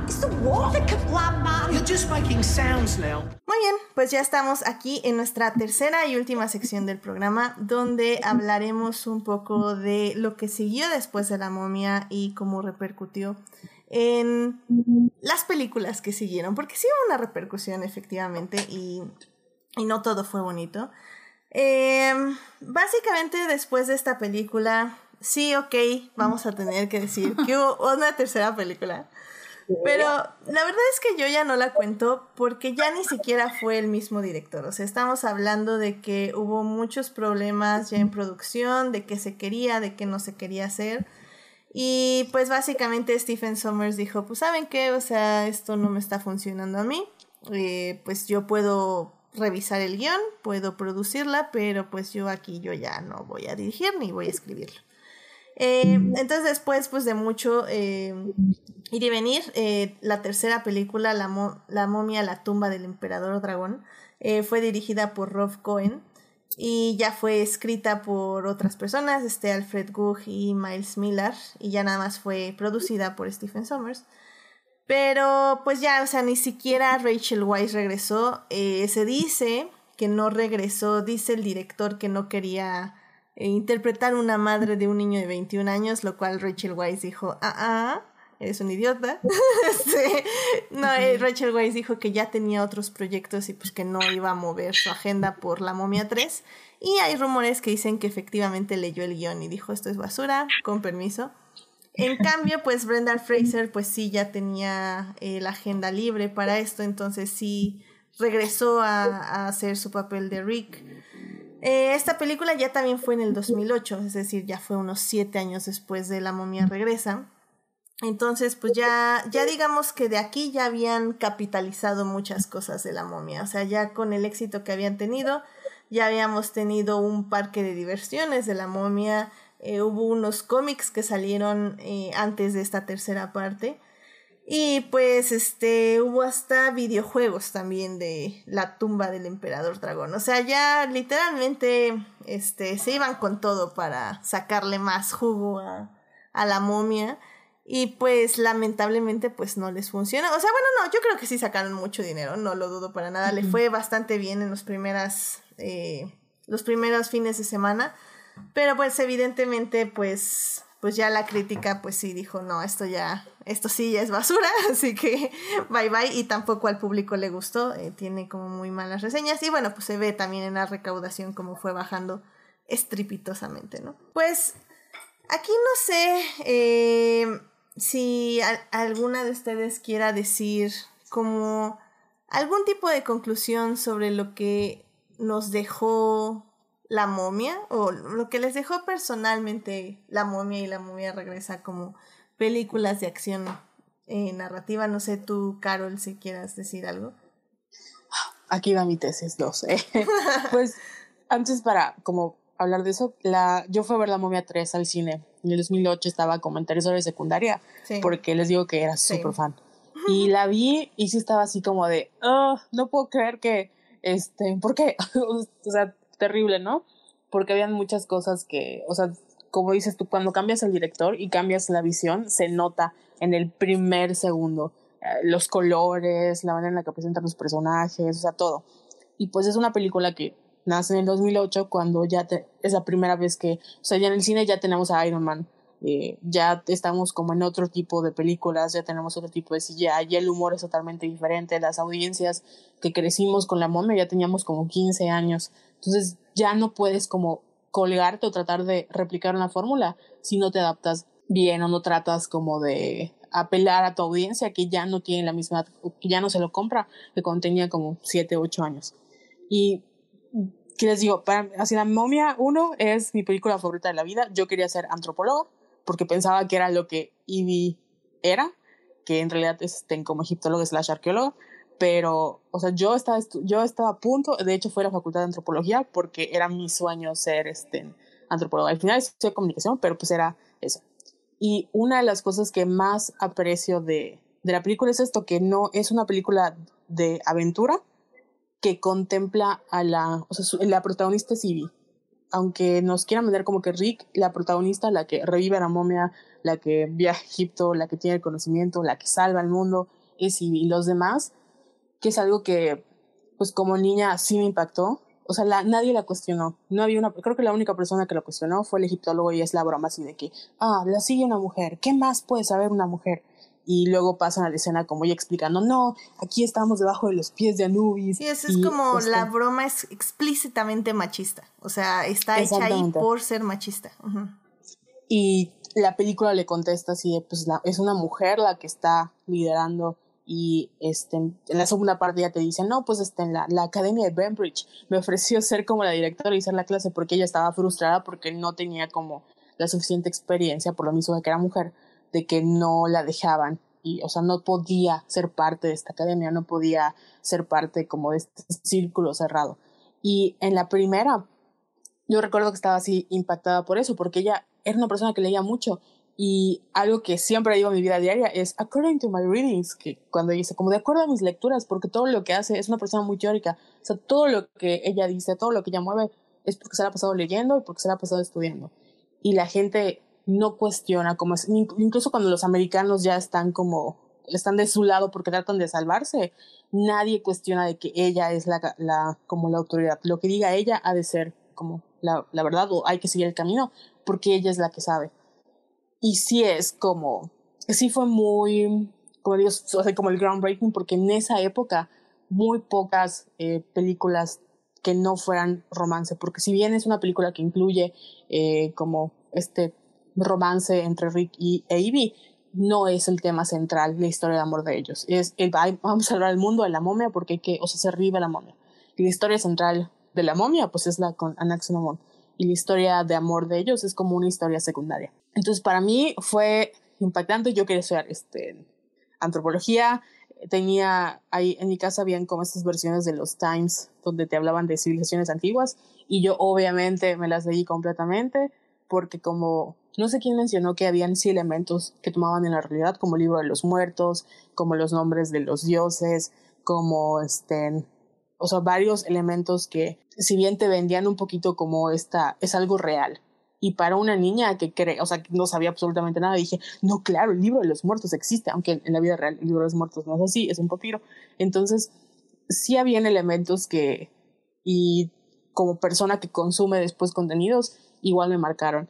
Speaker 1: Muy bien, pues ya estamos aquí en nuestra tercera y última sección del programa, donde hablaremos un poco de lo que siguió después de la momia y cómo repercutió en las películas que siguieron, porque sí hubo una repercusión efectivamente y, y no todo fue bonito. Eh, básicamente después de esta película, sí, ok, vamos a tener que decir que hubo una tercera película. Pero la verdad es que yo ya no la cuento porque ya ni siquiera fue el mismo director. O sea, estamos hablando de que hubo muchos problemas ya en producción, de qué se quería, de qué no se quería hacer. Y pues básicamente Stephen Sommers dijo, pues saben qué, o sea, esto no me está funcionando a mí. Eh, pues yo puedo revisar el guion, puedo producirla, pero pues yo aquí yo ya no voy a dirigir ni voy a escribirlo. Eh, entonces después pues de mucho eh, ir y venir, eh, la tercera película, la, mo- la momia, la tumba del emperador dragón, eh, fue dirigida por Rob Cohen y ya fue escrita por otras personas, este Alfred Gugg y Miles Miller, y ya nada más fue producida por Stephen Sommers. Pero pues ya, o sea, ni siquiera Rachel Weisz regresó. Eh, se dice que no regresó, dice el director que no quería interpretar una madre de un niño de 21 años, lo cual Rachel Weisz dijo, ah, ah, eres un idiota. No, eh, Rachel Weisz dijo que ya tenía otros proyectos y pues que no iba a mover su agenda por La Momia 3. Y hay rumores que dicen que efectivamente leyó el guion y dijo, esto es basura, con permiso. En cambio, pues Brendan Fraser, pues sí, ya tenía eh, la agenda libre para esto, entonces sí regresó a, a hacer su papel de Rick. Eh, esta película ya también fue en el 2008, es decir, ya fue unos siete años después de La momia regresa. Entonces, pues ya, ya digamos que de aquí ya habían capitalizado muchas cosas de la momia. O sea, ya con el éxito que habían tenido, ya habíamos tenido un parque de diversiones de la momia. eh, hubo unos cómics que salieron eh, antes de esta tercera parte. Y pues este hubo hasta videojuegos también de la tumba del emperador dragón. O sea, ya literalmente este se iban con todo para sacarle más jugo a, a la momia. Y pues lamentablemente pues no les funciona. O sea, bueno, no, yo creo que sí sacaron mucho dinero, no lo dudo para nada. Le fue bastante bien en los primeras eh, los primeros fines de semana. Pero pues evidentemente pues pues ya la crítica pues sí dijo, no, esto ya, esto sí ya es basura, así que bye bye y tampoco al público le gustó, eh, tiene como muy malas reseñas y bueno, pues se ve también en la recaudación como fue bajando estrepitosamente, ¿no? Pues aquí no sé eh, si alguna de ustedes quiera decir como algún tipo de conclusión sobre lo que nos dejó la momia o lo que les dejó personalmente la momia y la momia regresa como películas de acción eh, narrativa. No sé tú, Carol, si quieras decir algo.
Speaker 5: Aquí va mi tesis, no sé. pues antes para como hablar de eso, la, yo fui a ver la momia 3 al cine. En el 2008 estaba como en tercero de secundaria porque les digo que era súper fan. Y la vi y sí estaba así como de, oh, no puedo creer que, este, ¿por qué? o sea, terrible, ¿no? Porque habían muchas cosas que, o sea, como dices tú, cuando cambias el director y cambias la visión, se nota en el primer segundo. Eh, los colores, la manera en la que presentan los personajes, o sea, todo. Y pues es una película que nace en el 2008 cuando ya es la primera vez que, o sea, ya en el cine ya tenemos a Iron Man. Eh, ya estamos como en otro tipo de películas, ya tenemos otro tipo de CGI, ya el humor es totalmente diferente, las audiencias que crecimos con la momia ya teníamos como 15 años, entonces ya no puedes como colgarte o tratar de replicar una fórmula si no te adaptas bien o no tratas como de apelar a tu audiencia que ya no tiene la misma, que ya no se lo compra que cuando tenía como 7, 8 años. Y ¿qué les digo? Para, así la momia 1 es mi película favorita de la vida. Yo quería ser antropólogo porque pensaba que era lo que Ivy era, que en realidad es como egiptólogo slash arqueólogo, pero, o sea, yo estaba, yo estaba a punto, de hecho fue a la facultad de antropología porque era mi sueño ser este, antropólogo. Al final estudié comunicación, pero pues era eso. Y una de las cosas que más aprecio de, de la película es esto, que no es una película de aventura que contempla a la, o sea, la protagonista es Ivy aunque nos quieran vender como que Rick, la protagonista, la que revive a la momia, la que viaja a Egipto, la que tiene el conocimiento, la que salva al mundo, es y, los demás, que es algo que, pues como niña sí me impactó. O sea, la, nadie la cuestionó. No había una, creo que la única persona que la cuestionó fue el egiptólogo y es la broma así de que, ah, la sigue una mujer. ¿Qué más puede saber una mujer? y luego pasan a la escena como ella explicando, no, aquí estamos debajo de los pies de Anubis.
Speaker 1: Sí, eso es como la broma es explícitamente machista, o sea, está hecha ahí por ser machista.
Speaker 5: Y la película le contesta así, de, pues la, es una mujer la que está liderando y este, en la segunda parte ya te dicen, no, pues este, en la, la academia de Bembridge me ofreció ser como la directora y hacer la clase porque ella estaba frustrada porque no tenía como la suficiente experiencia por lo mismo de que era mujer de que no la dejaban y, o sea, no podía ser parte de esta academia, no podía ser parte como de este círculo cerrado. Y en la primera, yo recuerdo que estaba así impactada por eso, porque ella era una persona que leía mucho y algo que siempre digo en mi vida diaria es according to my readings, que cuando dice como de acuerdo a mis lecturas, porque todo lo que hace es una persona muy teórica, o sea, todo lo que ella dice, todo lo que ella mueve es porque se la ha pasado leyendo y porque se la ha pasado estudiando. Y la gente no cuestiona, como incluso cuando los americanos ya están como, están de su lado porque tratan de salvarse, nadie cuestiona de que ella es la, la como la autoridad. Lo que diga ella ha de ser como la, la verdad o hay que seguir el camino porque ella es la que sabe. Y sí es como, sí fue muy, como digo, como el groundbreaking porque en esa época muy pocas eh, películas que no fueran romance, porque si bien es una película que incluye eh, como este romance entre Rick y Ivy no es el tema central, la historia de amor de ellos. Es el, vamos a salvar el mundo de la momia porque hay que, o sea, se arriba la momia. Y la historia central de la momia, pues es la con Anaximamon. Y la historia de amor de ellos es como una historia secundaria. Entonces, para mí fue impactante. Yo quería estudiar este, antropología. Tenía ahí en mi casa, habían como estas versiones de los Times donde te hablaban de civilizaciones antiguas. Y yo, obviamente, me las leí completamente porque como no sé quién mencionó que habían sí elementos que tomaban en la realidad, como el libro de los muertos, como los nombres de los dioses, como este, o sea, varios elementos que si bien te vendían un poquito como esta, es algo real. Y para una niña que cree, o sea, que no sabía absolutamente nada, dije, no, claro, el libro de los muertos existe, aunque en la vida real el libro de los muertos no es así, es un papiro. Entonces, sí habían elementos que, y como persona que consume después contenidos, igual me marcaron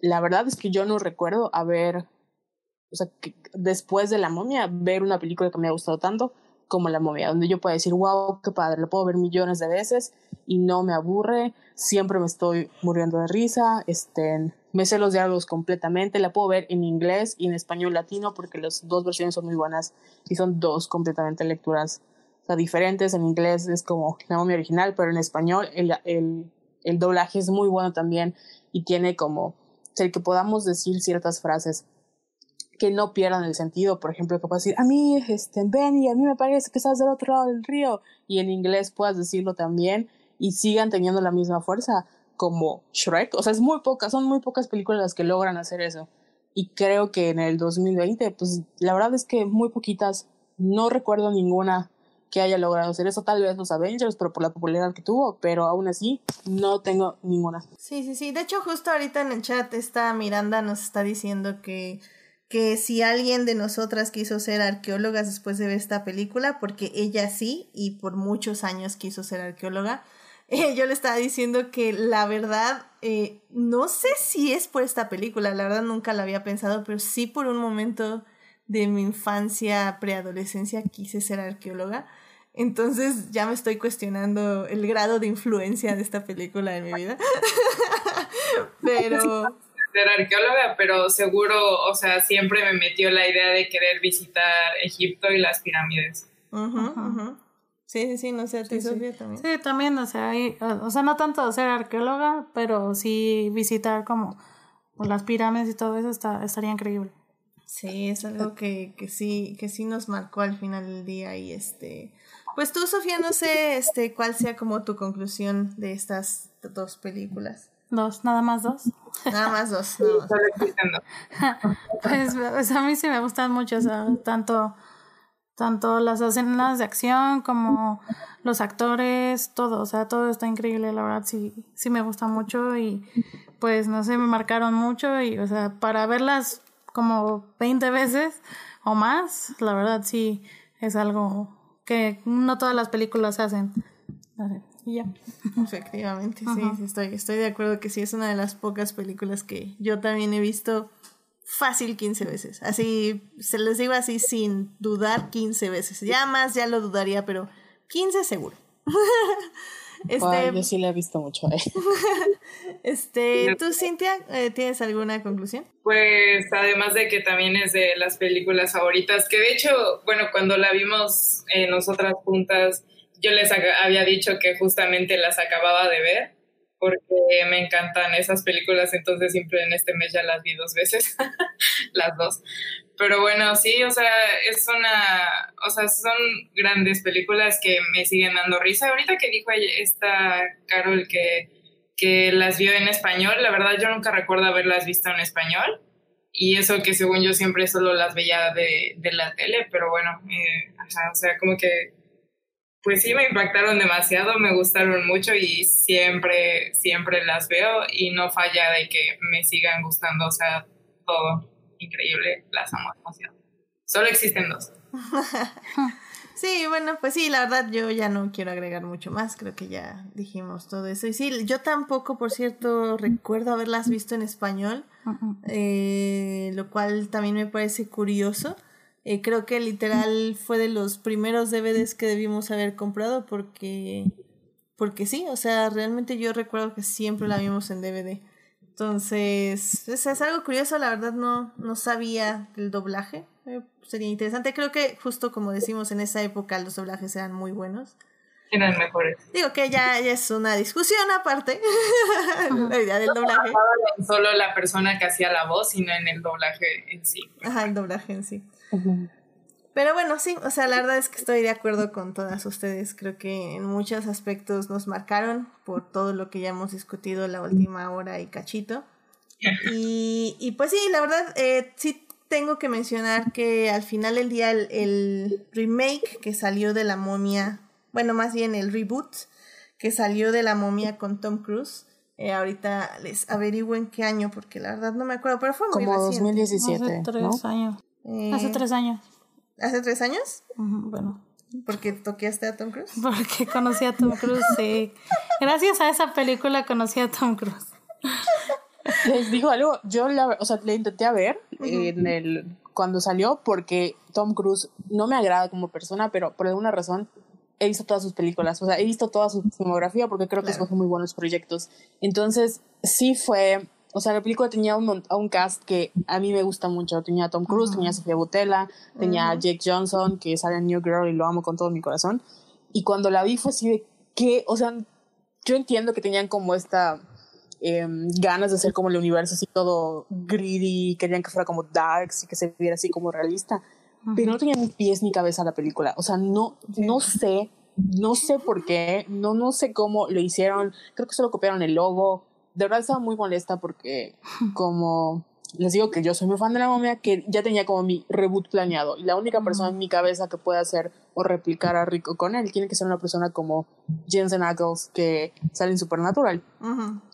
Speaker 5: la verdad es que yo no recuerdo haber, o sea, que después de la momia, ver una película que me ha gustado tanto como la momia, donde yo puedo decir, wow, qué padre, lo puedo ver millones de veces y no me aburre, siempre me estoy muriendo de risa, este, me sé los diálogos completamente, la puedo ver en inglés y en español latino porque las dos versiones son muy buenas y son dos completamente lecturas diferentes, en inglés es como la momia original, pero en español el, el, el doblaje es muy bueno también y tiene como el que podamos decir ciertas frases que no pierdan el sentido, por ejemplo, que puedas decir, a mí, este, Benny, a mí me parece que estás del otro lado del río, y en inglés puedas decirlo también, y sigan teniendo la misma fuerza como Shrek, o sea, es muy pocas, son muy pocas películas las que logran hacer eso, y creo que en el 2020, pues la verdad es que muy poquitas, no recuerdo ninguna que haya logrado hacer eso. Tal vez los Avengers, pero por la popularidad que tuvo, pero aún así no tengo ninguna.
Speaker 1: Sí, sí, sí. De hecho, justo ahorita en el chat esta Miranda nos está diciendo que, que si alguien de nosotras quiso ser arqueólogas después de ver esta película, porque ella sí, y por muchos años quiso ser arqueóloga. Eh, yo le estaba diciendo que la verdad, eh, no sé si es por esta película, la verdad nunca la había pensado, pero sí por un momento de mi infancia, preadolescencia, quise ser arqueóloga. Entonces ya me estoy cuestionando el grado de influencia de esta película en mi vida. pero...
Speaker 2: Ser arqueóloga, pero seguro, o sea, siempre me metió la idea de querer visitar Egipto y las pirámides.
Speaker 1: Sí, sí, sí, no sé, ¿tú, Sofía, también?
Speaker 3: Sí, también, o sea, o sea, no tanto ser arqueóloga, pero sí visitar como las pirámides y todo eso está, estaría increíble.
Speaker 1: Sí, es algo que, que sí, que sí nos marcó al final del día y este, pues tú, Sofía, no sé este, cuál sea como tu conclusión de estas dos películas.
Speaker 3: Dos, nada más dos.
Speaker 1: Nada más dos.
Speaker 3: pues, pues, a mí sí me gustan mucho, o sea, tanto, tanto las escenas de acción como los actores, todo, o sea, todo está increíble, la verdad sí, sí me gusta mucho y pues no sé, me marcaron mucho y, o sea, para verlas como 20 veces o más, la verdad sí es algo que no todas las películas hacen. Y ya.
Speaker 1: Efectivamente, sí, estoy, estoy de acuerdo que sí es una de las pocas películas que yo también he visto fácil 15 veces. Así, se les digo así sin dudar 15 veces. Ya más, ya lo dudaría, pero 15 seguro.
Speaker 5: este, yo sí la he visto mucho. Eh.
Speaker 1: este, ¿tú, Cintia, eh, tienes alguna conclusión?
Speaker 2: Pues además de que también es de las películas favoritas, que de hecho, bueno, cuando la vimos eh, nosotras juntas, yo les había dicho que justamente las acababa de ver, porque me encantan esas películas, entonces siempre en este mes ya las vi dos veces, las dos. Pero bueno, sí, o sea, es una, o sea, son grandes películas que me siguen dando risa. Ahorita que dijo esta Carol que que las vio en español. La verdad yo nunca recuerdo haberlas visto en español. Y eso que según yo siempre solo las veía de, de la tele, pero bueno, eh, o sea, como que pues sí me impactaron demasiado, me gustaron mucho y siempre, siempre las veo y no falla de que me sigan gustando, o sea, todo increíble, las amo demasiado. Solo existen dos.
Speaker 1: Sí, bueno, pues sí, la verdad yo ya no quiero agregar mucho más, creo que ya dijimos todo eso. Y sí, yo tampoco, por cierto, recuerdo haberlas visto en español, eh, lo cual también me parece curioso. Eh, creo que literal fue de los primeros DVDs que debimos haber comprado porque, porque sí, o sea, realmente yo recuerdo que siempre la vimos en DVD. Entonces, es, es algo curioso, la verdad no, no sabía el doblaje. Eh, sería interesante. Creo que justo como decimos en esa época los doblajes eran muy buenos.
Speaker 2: Eran mejores.
Speaker 1: Digo que ya, es una discusión aparte. la idea del doblaje.
Speaker 2: No solo la persona que hacía la voz, sino en el doblaje en sí.
Speaker 1: Ajá, el doblaje en sí. Pero bueno, sí, o sea, la verdad es que estoy de acuerdo con todas ustedes. Creo que en muchos aspectos nos marcaron por todo lo que ya hemos discutido la última hora y cachito. Y, y pues sí, la verdad, eh, sí tengo que mencionar que al final del día el, el remake que salió de la momia, bueno, más bien el reboot que salió de la momia con Tom Cruise, eh, ahorita les averiguo en qué año, porque la verdad no me acuerdo, pero fue muy
Speaker 5: Como
Speaker 1: reciente.
Speaker 5: 2017,
Speaker 3: Hace tres
Speaker 5: ¿no?
Speaker 3: años.
Speaker 1: Eh,
Speaker 3: Hace tres años.
Speaker 1: ¿Hace tres años?
Speaker 3: Bueno,
Speaker 1: Porque toqueaste a Tom Cruise.
Speaker 3: porque conocí a Tom Cruise, sí. Gracias a esa película conocí a Tom Cruise.
Speaker 5: Les digo algo, yo la, o sea, le intenté a ver en el, cuando salió porque Tom Cruise no me agrada como persona, pero por alguna razón he visto todas sus películas, o sea, he visto toda su filmografía porque creo que
Speaker 1: Claro.
Speaker 5: escoge muy buenos proyectos. Entonces, sí fue, o sea, la película tenía un, a un cast que a mí me gusta mucho. Tenía a Tom Cruise, tenía a Sofía Butella, tenía a Jake Johnson, que sale en New Girl y lo amo con todo mi corazón. Y cuando la vi fue así de que, o sea, yo entiendo que tenían como esta em, ganas de hacer como el universo así todo greedy, querían que fuera como darks y que se viera así como realista, pero no tenía ni pies ni cabeza la película, o sea, no, no sé, no sé por qué, no, no sé cómo lo hicieron, creo que solo copiaron el logo, de verdad estaba muy molesta porque como les digo que yo soy muy fan de la momia, que ya tenía como mi reboot planeado y la única persona en mi cabeza que puede hacer o replicar a Rico con él tiene que ser una persona como Jensen Ackles que sale en Supernatural.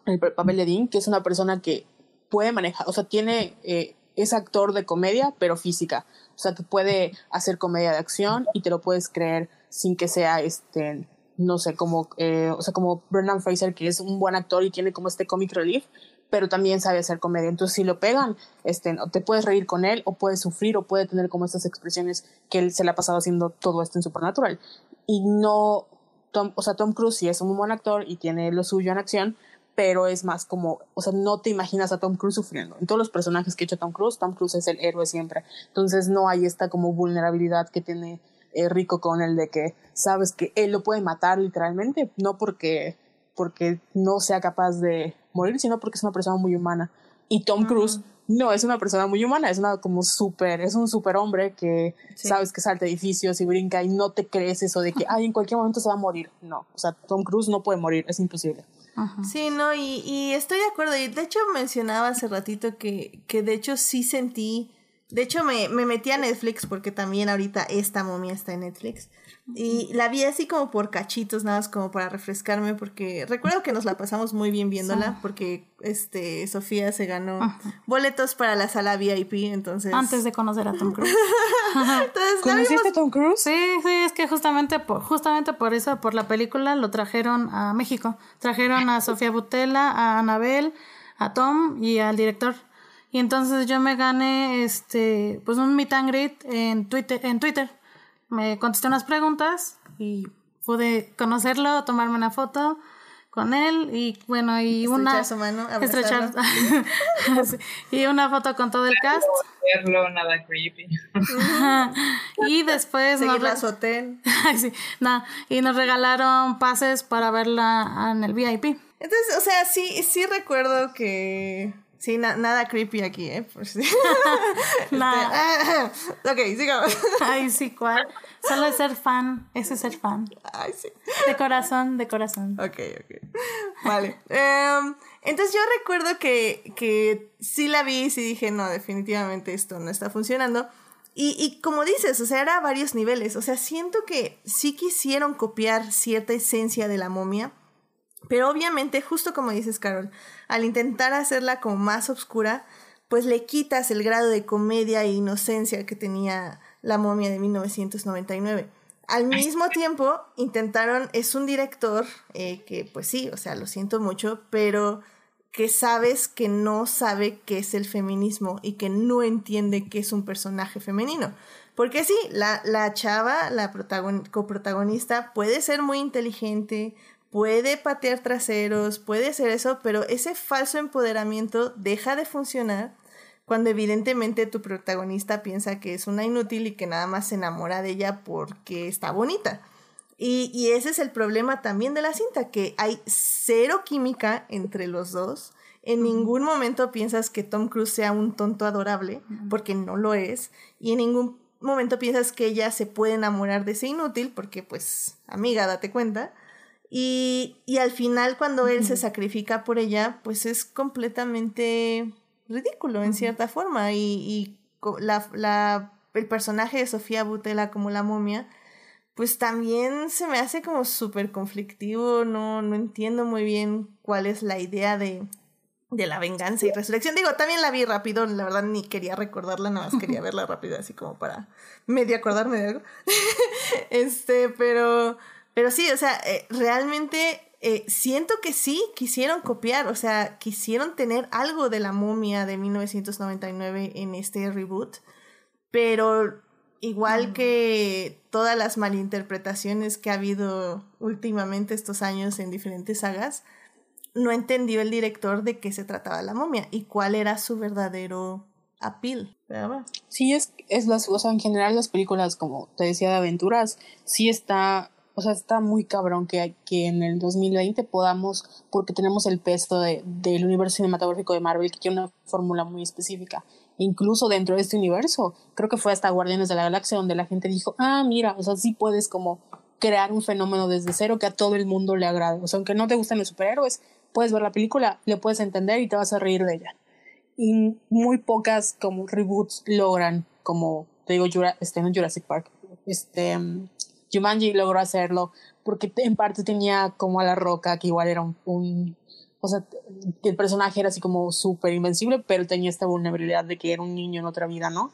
Speaker 5: El pa- papel de Dean, que es una persona que puede manejar, o sea, tiene, eh, es actor de comedia, pero física. O sea, que puede hacer comedia de acción y te lo puedes creer sin que sea, este, no sé, como, eh, o sea, como Brendan Fraser, que es un buen actor y tiene como este comic relief, pero también sabe hacer comedia. Entonces, si lo pegan, este, te puedes reír con él, o puedes sufrir, o puede tener como estas expresiones que él se le ha pasado haciendo todo esto en Supernatural. Y no, Tom, o sea, Tom Cruise sí es un buen actor y tiene lo suyo en acción, pero es más como, o sea, no te imaginas a Tom Cruise sufriendo. En todos los personajes que ha hecho Tom Cruise, Tom Cruise es el héroe siempre. Entonces no hay esta como vulnerabilidad que tiene eh, Rico con el de que sabes que él lo puede matar literalmente, no porque, porque no sea capaz de morir, sino porque es una persona muy humana. Y Tom Cruise no es una persona muy humana, es una como súper, es un super hombre que
Speaker 1: Sí.
Speaker 5: sabes que salta edificios y brinca y no te crees eso de que, ay, en cualquier momento se va a morir. No, o sea, Tom Cruise no puede morir, es imposible.
Speaker 1: Sí, no, y, y estoy de acuerdo. Y de hecho mencionaba hace ratito que, que de hecho sí sentí. De hecho me, me metí a Netflix porque también ahorita esta momia está en Netflix. Y la vi así como por cachitos, nada más como para refrescarme, porque recuerdo que nos la pasamos muy bien viéndola, porque este Sofía se ganó boletos para la sala VIP, entonces.
Speaker 3: Antes de conocer a Tom Cruise.
Speaker 1: Entonces, la vimos-
Speaker 5: ¿Conociste a Tom Cruise?
Speaker 3: Sí, sí, es que justamente por, justamente por eso, por la película, lo trajeron a México. Trajeron a Sofía Butela, a Anabel, a Tom y al director. Y entonces yo me gané este pues un meet and greet en Twitter, en Twitter. Me contesté unas preguntas y pude conocerlo, tomarme una foto con él y bueno, y una
Speaker 1: Estrechar su mano,
Speaker 3: estrechar- y una foto con todo el cast
Speaker 2: Verlo, nada creepy.
Speaker 3: y después nos re-
Speaker 1: a su hotel.
Speaker 3: Sí, no, y nos regalaron pases para verla en el VIP.
Speaker 1: Entonces, o sea, sí, sí recuerdo que. Sí, na- nada creepy aquí, ¿eh? Por si-
Speaker 3: Nada.
Speaker 1: Ah, ok, sigamos.
Speaker 3: Ay, sí, cuál. Solo es ser fan, ese es ser fan.
Speaker 1: Ay, sí.
Speaker 3: De corazón, de corazón.
Speaker 1: Ok, ok. Vale. Em, entonces yo recuerdo que, que sí la vi y sí dije, no, definitivamente esto no está funcionando. Y, y como dices, o sea, era a varios niveles. O sea, siento que sí quisieron copiar cierta esencia de la momia. Pero obviamente, justo como dices, Carol, al intentar hacerla como más oscura, pues le quitas el grado de comedia e inocencia que tenía la momia de 1999. Al mismo tiempo, intentaron, es un director eh, que, pues sí, o sea, lo siento mucho, pero que sabes que no sabe qué es el feminismo y que no entiende qué es un personaje femenino. Porque sí, la, la chava, la protagon- coprotagonista, puede ser muy inteligente, puede patear traseros, puede hacer eso, pero ese falso empoderamiento deja de funcionar cuando evidentemente tu protagonista piensa que es una inútil y que nada más se enamora de ella porque está bonita. Y, y ese es el problema también de la cinta, que hay cero química entre los dos. En ningún momento piensas que Tom Cruise sea un tonto adorable, porque no lo es. Y en ningún momento piensas que ella se puede enamorar de ese inútil, porque pues, amiga, date cuenta. Y, y al final cuando él se sacrifica por ella, pues es completamente ridículo en cierta forma. Y, la, la, el personaje de Sofía Butela como la momia, pues también se me hace como súper conflictivo, no, no entiendo muy bien cuál es la idea de, de la venganza y resurrección. Digo, también la vi rápido, la verdad ni quería recordarla, nada más quería verla rápido, así como para medio acordarme de algo. este, pero, pero sí, o sea, eh, realmente eh, siento que sí quisieron copiar, o sea, quisieron tener algo de la momia de 1999 en este reboot, pero igual que todas las malinterpretaciones que ha habido últimamente estos años en diferentes sagas, no entendió el director de qué se trataba la momia y cuál era su verdadero appeal.
Speaker 5: Sí, es, es las, o sea, en general las películas, como te decía, de aventuras, sí está, o sea, está muy cabrón que, que en el 2020 podamos, porque tenemos el peso de, del universo cinematográfico de Marvel, que tiene una fórmula muy específica. Incluso dentro de este universo, creo que fue hasta Guardianes de la Galaxia donde la gente dijo, ah, mira, o sea, sí puedes como crear un fenómeno desde cero que a todo el mundo le agrade. O sea, aunque no te gusten los superhéroes, puedes ver la película, le puedes entender y te vas a reír de ella y muy pocas como reboots logran como te digo Jura, este no Jurassic Park este um, Jumanji logró hacerlo porque en parte tenía como a la roca que igual era un, un o sea el personaje era así como súper invencible pero tenía esta vulnerabilidad de que era un niño en otra vida no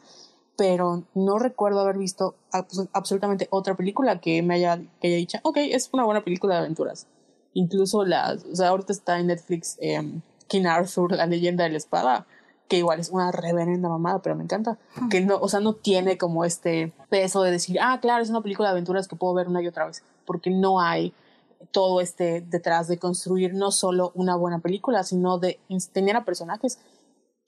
Speaker 5: pero no recuerdo haber visto abs- absolutamente otra película que me haya que haya dicho ok es una buena película de aventuras. Incluso las o sea ahorita está en Netflix eh, King Arthur, la leyenda de la espada, que igual es una reverenda mamada, pero me encanta. Que no, o sea, no tiene como este peso de decir, ah, claro, es una película de aventuras que puedo ver una y otra vez, porque no hay todo este detrás de construir no solo una buena película, sino de tener a personajes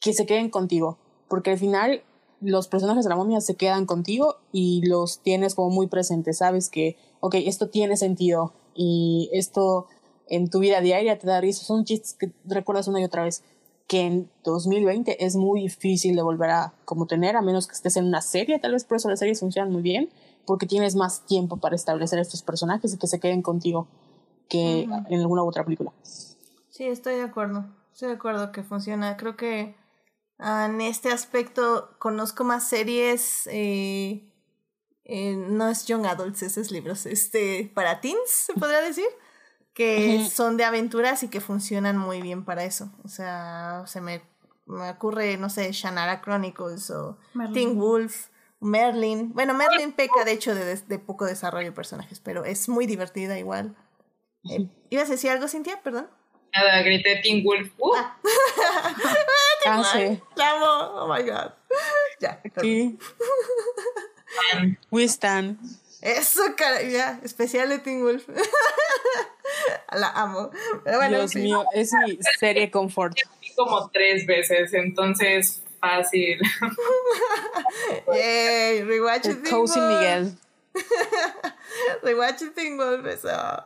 Speaker 5: que se queden contigo, porque al final los personajes de la momia se quedan contigo y los tienes como muy presentes, sabes que, ok, esto tiene sentido y esto en tu vida diaria te da risa, son chistes que recuerdas una y otra vez, que en 2020 es muy difícil de volver a como tener, a menos que estés en una serie, tal vez por eso las series funcionan muy bien, porque tienes más tiempo para establecer estos personajes y que se queden contigo que en alguna u otra película.
Speaker 1: Sí, estoy de acuerdo. Estoy de acuerdo que funciona. Creo que ah, en este aspecto conozco más series. eh, eh, no es Young Adults, esos libros. Este, para teens, se podría decir. Que son de aventuras y que funcionan muy bien para eso. O sea, se me, me ocurre, no sé, Shannara Chronicles o
Speaker 3: Merlin.
Speaker 1: Teen Wolf, Merlin. Bueno, Merlin peca de hecho de, de poco desarrollo de personajes, pero es muy divertida igual. Eh, ¿Ibas a decir algo, Cintia? Perdón.
Speaker 2: Nada, grité Teen Wolf. Uh,
Speaker 5: Ah, sí.
Speaker 1: La amo. Oh my god. Ya.
Speaker 5: Sí. We stand.
Speaker 1: Eso, cara. Ya. Especial de Teen Wolf. La amo. Pero bueno,
Speaker 5: Dios
Speaker 1: sí.
Speaker 5: mío, es mi serie confort.
Speaker 2: vi como tres veces, entonces fácil.
Speaker 1: Yay. Rewatch Teen
Speaker 5: Cozy
Speaker 1: Wolf.
Speaker 5: Miguel.
Speaker 1: Rewatch Teen Wolf. Eso.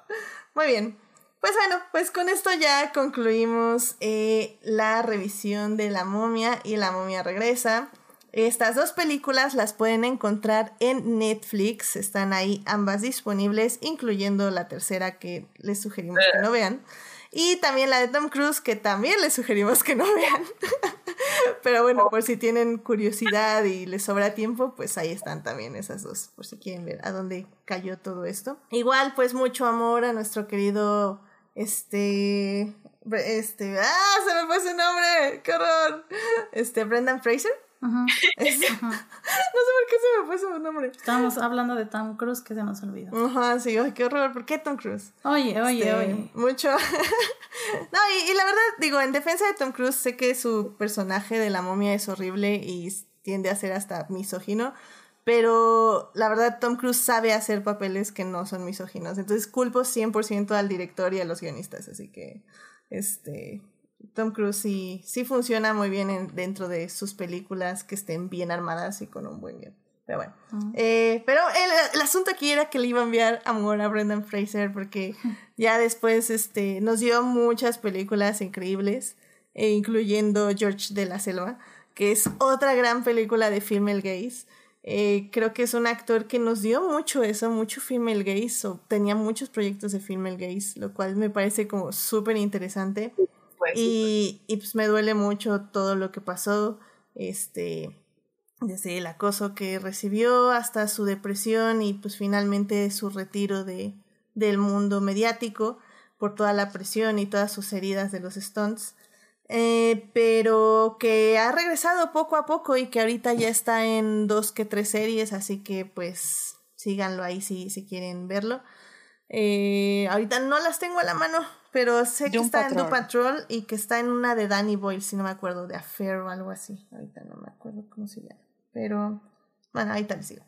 Speaker 1: Muy bien. Pues bueno, pues con esto ya concluimos eh, la revisión de La momia y La momia regresa. Estas dos películas las pueden encontrar en Netflix, están ahí ambas disponibles, incluyendo la tercera que les sugerimos que no vean. Y también la de Tom Cruise, que también les sugerimos que no vean. Pero bueno, por si tienen curiosidad y les sobra tiempo, pues ahí están también esas dos, por si quieren ver a dónde cayó todo esto. Igual, pues mucho amor a nuestro querido, este, este, ah, se me fue su nombre, qué horror. Este, Brendan Fraser. Este, no sé por qué se me fue su nombre.
Speaker 3: Estábamos hablando de Tom Cruise que se nos olvidó.
Speaker 1: Ajá, sí, ay, qué horror, ¿por qué Tom Cruise?
Speaker 3: Oye, oye,
Speaker 1: Este,
Speaker 3: oye.
Speaker 1: Mucho. no, y, y la verdad, digo, en defensa de Tom Cruise, sé que su personaje de la momia es horrible y tiende a ser hasta misógino. Pero la verdad, Tom Cruise sabe hacer papeles que no son misóginos. Entonces culpo 100% al director y a los guionistas. Así que, este. Tom Cruise sí, sí funciona muy bien en- dentro de sus películas que estén bien armadas y con un buen guion. Pero bueno. Eh, pero el, el asunto aquí era que le iba a enviar amor a Brendan Fraser porque ya después este, nos dio muchas películas increíbles, e incluyendo George de la Selva, que es otra gran película de female gaze. Eh, creo que es un actor que nos dio mucho eso, mucho female gaze, o tenía muchos proyectos de female gaze, lo cual me parece como súper interesante.
Speaker 2: Pues,
Speaker 1: y, y pues me duele mucho todo lo que pasó, este, desde el acoso que recibió hasta su depresión y pues finalmente su retiro de, del mundo mediático por toda la presión y todas sus heridas de los stunts. Eh, pero que ha regresado poco a poco y que ahorita ya está en dos que tres series, así que pues síganlo ahí si, si quieren verlo. Eh, ahorita no las tengo a la mano, pero sé que está en Doom
Speaker 5: Patrol.
Speaker 1: Patrol y que está en una de Danny Boyle, si no me acuerdo, de Affair o algo así. Ahorita no me acuerdo cómo se llama. Pero bueno, ahorita les digo.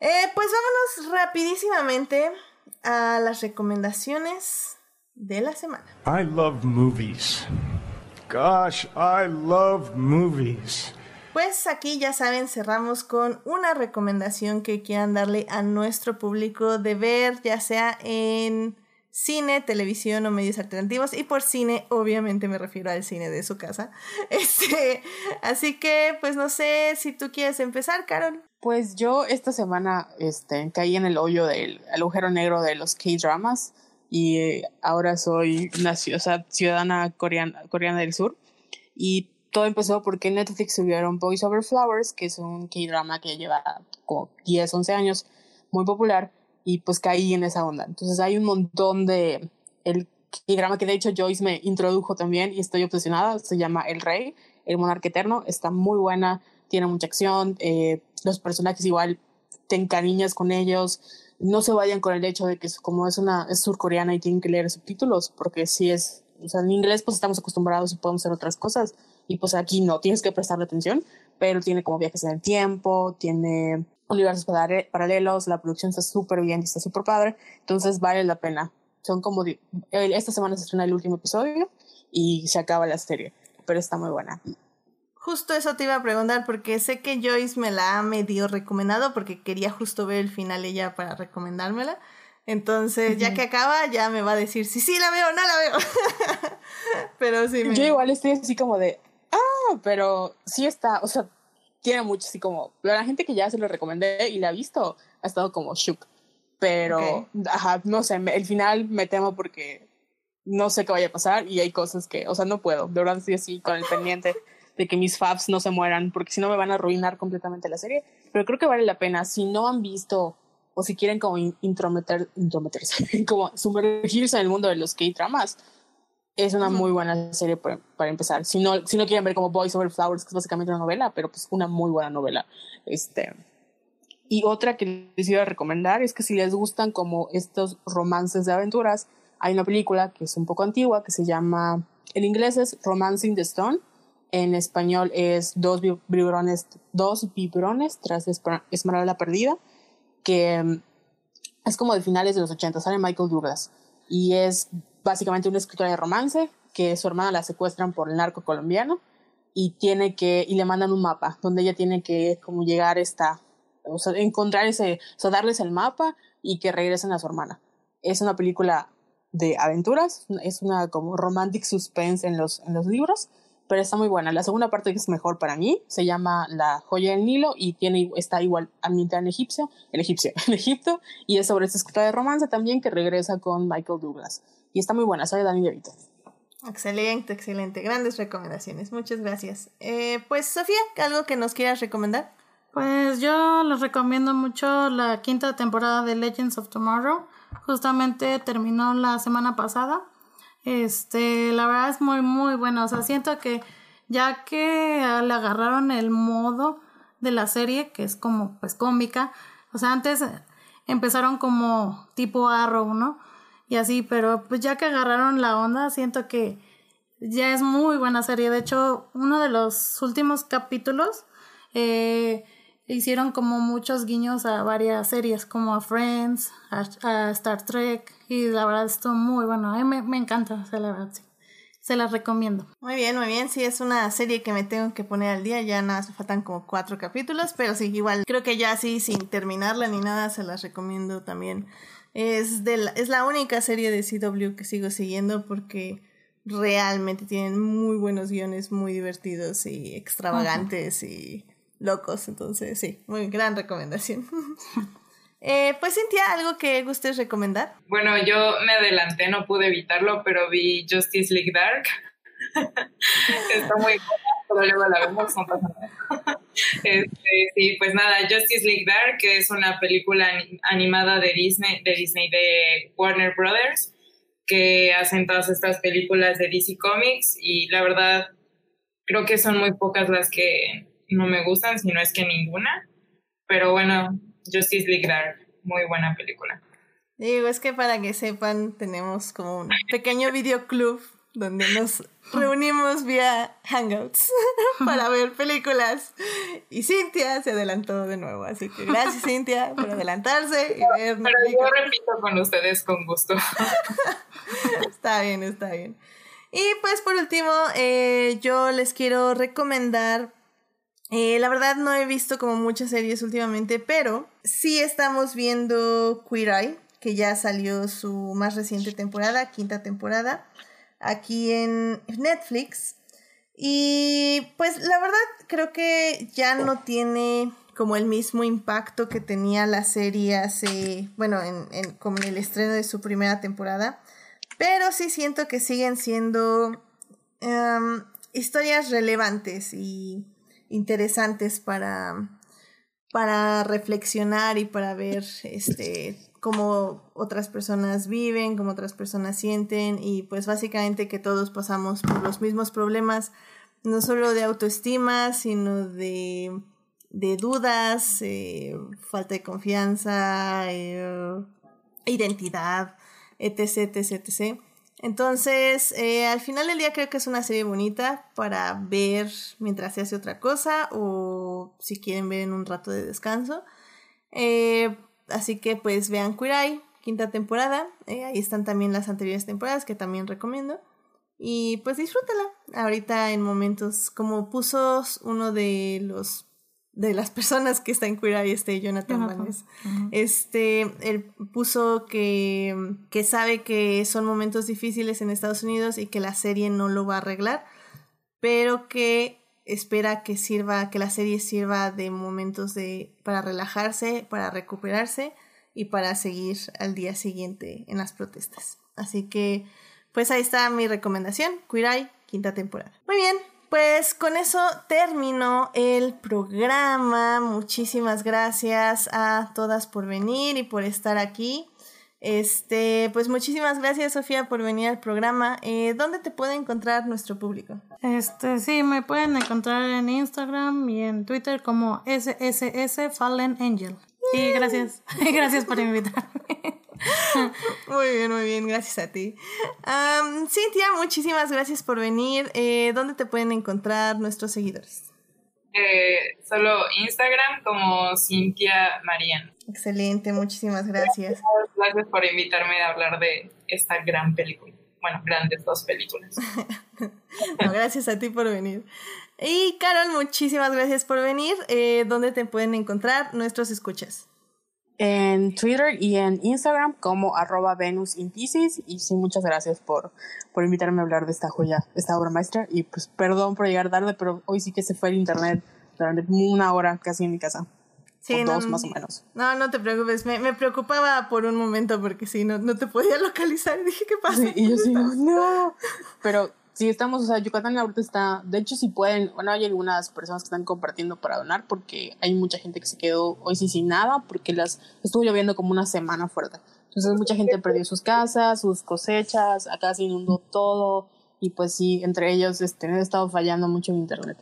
Speaker 1: Eh, pues vámonos rapidísimamente a las recomendaciones de la semana.
Speaker 8: I love movies. Gosh, I love movies.
Speaker 1: Pues aquí ya saben, cerramos con una recomendación que quieran darle a nuestro público de ver, ya sea en cine, televisión o medios alternativos. Y por cine, obviamente me refiero al cine de su casa. Este, así que, pues no sé si tú quieres empezar, Carol.
Speaker 5: Pues yo esta semana este, caí en el hoyo del el agujero negro de los K-dramas y ahora soy una o sea, ciudadana coreana, coreana del sur. Y todo empezó porque en Netflix subieron Boys Over Flowers, que es un K-drama que lleva como 10, 11 años, muy popular, y pues caí en esa onda. Entonces hay un montón de... El K-drama que de hecho Joyce me introdujo también y estoy obsesionada, se llama El Rey, El Monarca Eterno, está muy buena, tiene mucha acción, eh, los personajes igual te encariñas con ellos, no se vayan con el hecho de que como es una es surcoreana y tienen que leer subtítulos, porque si es, o sea, en inglés pues estamos acostumbrados y podemos hacer otras cosas, y pues aquí no, tienes que prestarle atención, pero tiene como viajes en el tiempo, tiene universos parale- paralelos, la producción está súper bien está súper padre, entonces vale la pena. Son como, esta semana se estrena el último episodio y se acaba la serie, pero está muy buena.
Speaker 1: Justo eso te iba a preguntar porque sé que Joyce me la ha medio recomendado porque quería justo ver el final ella para recomendármela. Entonces, ya que acaba, ya me va a decir si sí la veo o no la veo. Pero sí me...
Speaker 5: Yo igual estoy así como de, ah, pero sí está, o sea, tiene mucho así como, la gente que ya se lo recomendé y la ha visto ha estado como shook, pero,
Speaker 1: Ok.
Speaker 5: ajá, no sé, me- el final me temo porque no sé qué vaya a pasar y hay cosas que, o sea, no puedo, de verdad estoy así con el pendiente de que mis faps no se mueran porque si no me van a arruinar completamente la serie, pero creo que vale la pena, si no han visto o si quieren como in- intrometer, intrometerse, como sumergirse en el mundo de los K-dramas, es una muy buena serie para, para empezar. Si no, si no quieren ver como Boys Over Flowers, que es básicamente una novela, pero pues una muy buena novela. Este. Y otra que les iba a recomendar es que si les gustan como estos romances de aventuras, hay una película que es un poco antigua que se llama, en inglés es Romancing the Stone, en español es Dos vi- vibrones, dos vibrones tras Esmeralda Perdida, que mm, es como de finales de los 80, sale Michael Douglas y es básicamente una escritora de romance que su hermana la secuestran por el narco colombiano y tiene que y le mandan un mapa donde ella tiene que como llegar esta o sea, encontrar ese o darles el mapa y que regresen a su hermana. Es una película de aventuras es una como romantic suspense en los en los libros pero está muy buena la segunda parte que es mejor para mí se llama La joya del Nilo y tiene está igual ambientada en egipcio en egipcio en Egipto y es sobre esta escritora de romance también que regresa con Michael Douglas y está muy buena sale Danny DeVito
Speaker 1: Excelente, excelente. Grandes recomendaciones. Muchas gracias. Eh, pues, Sofía, ¿algo que nos quieras recomendar?
Speaker 3: Pues yo les recomiendo mucho la quinta temporada de Legends of Tomorrow. Justamente terminó la semana pasada. Este, la verdad es muy, muy buena. O sea, siento que ya que le agarraron el modo de la serie, que es como pues cómica. O sea, antes empezaron como tipo Arrow, ¿no? Y así, pero pues ya que agarraron la onda, siento que ya es muy buena serie. De hecho, uno de los últimos capítulos eh, hicieron como muchos guiños a varias series, como a Friends, a Star Trek, y la verdad estuvo muy bueno. A mí me, me encanta, o sea, la verdad, sí. Se las recomiendo.
Speaker 1: Muy bien, muy bien. Sí, es una serie que me tengo que poner al día. Ya nada, me faltan como cuatro capítulos, pero sí, igual creo que ya sí, sin terminarla ni nada, se las recomiendo también. Es, de la, es la única serie de CW que sigo siguiendo porque realmente tienen muy buenos guiones, muy divertidos y extravagantes y locos. Entonces, sí, muy gran recomendación. Eh, pues Cintia, ¿algo que gustes recomendar?
Speaker 2: Bueno, yo me adelanté, no pude evitarlo, pero vi Justice League Dark. Está muy buena, pero luego la vemos. Este, sí, pues nada, Justice League Dark, que es una película animada de Disney, de Disney, de Warner Brothers, que hacen todas estas películas de DC Comics y la verdad creo que son muy pocas las que no me gustan, si no es que ninguna. Pero bueno, Justice League Dark, muy buena película.
Speaker 1: Digo, es que para que sepan, tenemos como un pequeño videoclub donde nos reunimos vía Hangouts para ver películas. Y Cintia se adelantó de nuevo, así que gracias Cintia por adelantarse y ver.
Speaker 2: Pero yo repito con ustedes con gusto.
Speaker 1: está bien, está bien. Y pues por último, eh, yo les quiero recomendar eh, la verdad no he visto como muchas series últimamente, pero sí estamos viendo Queer Eye, que ya salió su más reciente temporada, quinta temporada, aquí en Netflix. Y pues la verdad creo que ya no tiene como el mismo impacto que tenía la serie hace, bueno, en, en, como en el estreno de su primera temporada. Pero sí siento que siguen siendo um, historias relevantes y interesantes para, para reflexionar y para ver este cómo otras personas viven, cómo otras personas sienten y pues básicamente que todos pasamos por los mismos problemas, no solo de autoestima, sino de, de dudas, eh, falta de confianza, eh, identidad, etc, etc, etc. Entonces, eh, al final del día creo que es una serie bonita para ver mientras se hace otra cosa o si quieren ver en un rato de descanso. Eh, así que pues vean Queer quinta temporada. Eh, ahí están también las anteriores temporadas que también recomiendo. Y pues disfrútala. Ahorita en momentos como puso uno de los de las personas que está en Queer Eye, este Jonathan, Vanes. Este, él puso que, que sabe que son momentos difíciles en Estados Unidos y que la serie no lo va a arreglar, pero que espera que sirva, que la serie sirva de momentos de, para relajarse, para recuperarse y para seguir al día siguiente en las protestas. Así que, pues ahí está mi recomendación, Queer Eye, quinta temporada. Muy bien, pues con eso terminó el programa. Muchísimas gracias a todas por venir y por estar aquí. Este, pues muchísimas gracias Sofía por venir al programa. Eh, ¿Dónde te puede encontrar nuestro público?
Speaker 3: Este, sí, me pueden encontrar en Instagram y en Twitter como SSS Fallen Angel. Y gracias, gracias por invitarme.
Speaker 1: Muy bien, muy bien, gracias a ti. Cintia, muchísimas gracias por venir. Eh, ¿Dónde te pueden encontrar nuestros seguidores?
Speaker 2: Eh, solo Instagram como Cintia Marian.
Speaker 1: Excelente, muchísimas gracias.
Speaker 2: Gracias por invitarme a hablar de esta gran película. Bueno, grandes dos películas.
Speaker 1: gracias a ti por venir. Y Carol, muchísimas gracias por venir. Eh, ¿Dónde te pueden encontrar nuestros escuchas?
Speaker 5: en Twitter y en Instagram como arroba Venus Y sí, muchas gracias por, por invitarme a hablar de esta joya, esta obra maestra. Y pues perdón por llegar tarde, pero hoy sí que se fue el internet durante una hora casi en mi casa. Sí, dos más o menos.
Speaker 1: No, no te preocupes. Me, me, preocupaba por un momento porque sí, no, no te podía localizar. Y dije, ¿qué pasa?
Speaker 5: y yo sí, no. Pero sí estamos, o sea, Yucatán ahorita está, de hecho si pueden, bueno, hay algunas personas que están compartiendo para donar porque hay mucha gente que se quedó hoy sí sin nada porque las estuvo lloviendo como una semana fuerte. Entonces mucha gente perdió sus casas, sus cosechas, acá se inundó todo y pues sí, entre ellos este, he estado fallando mucho en internet.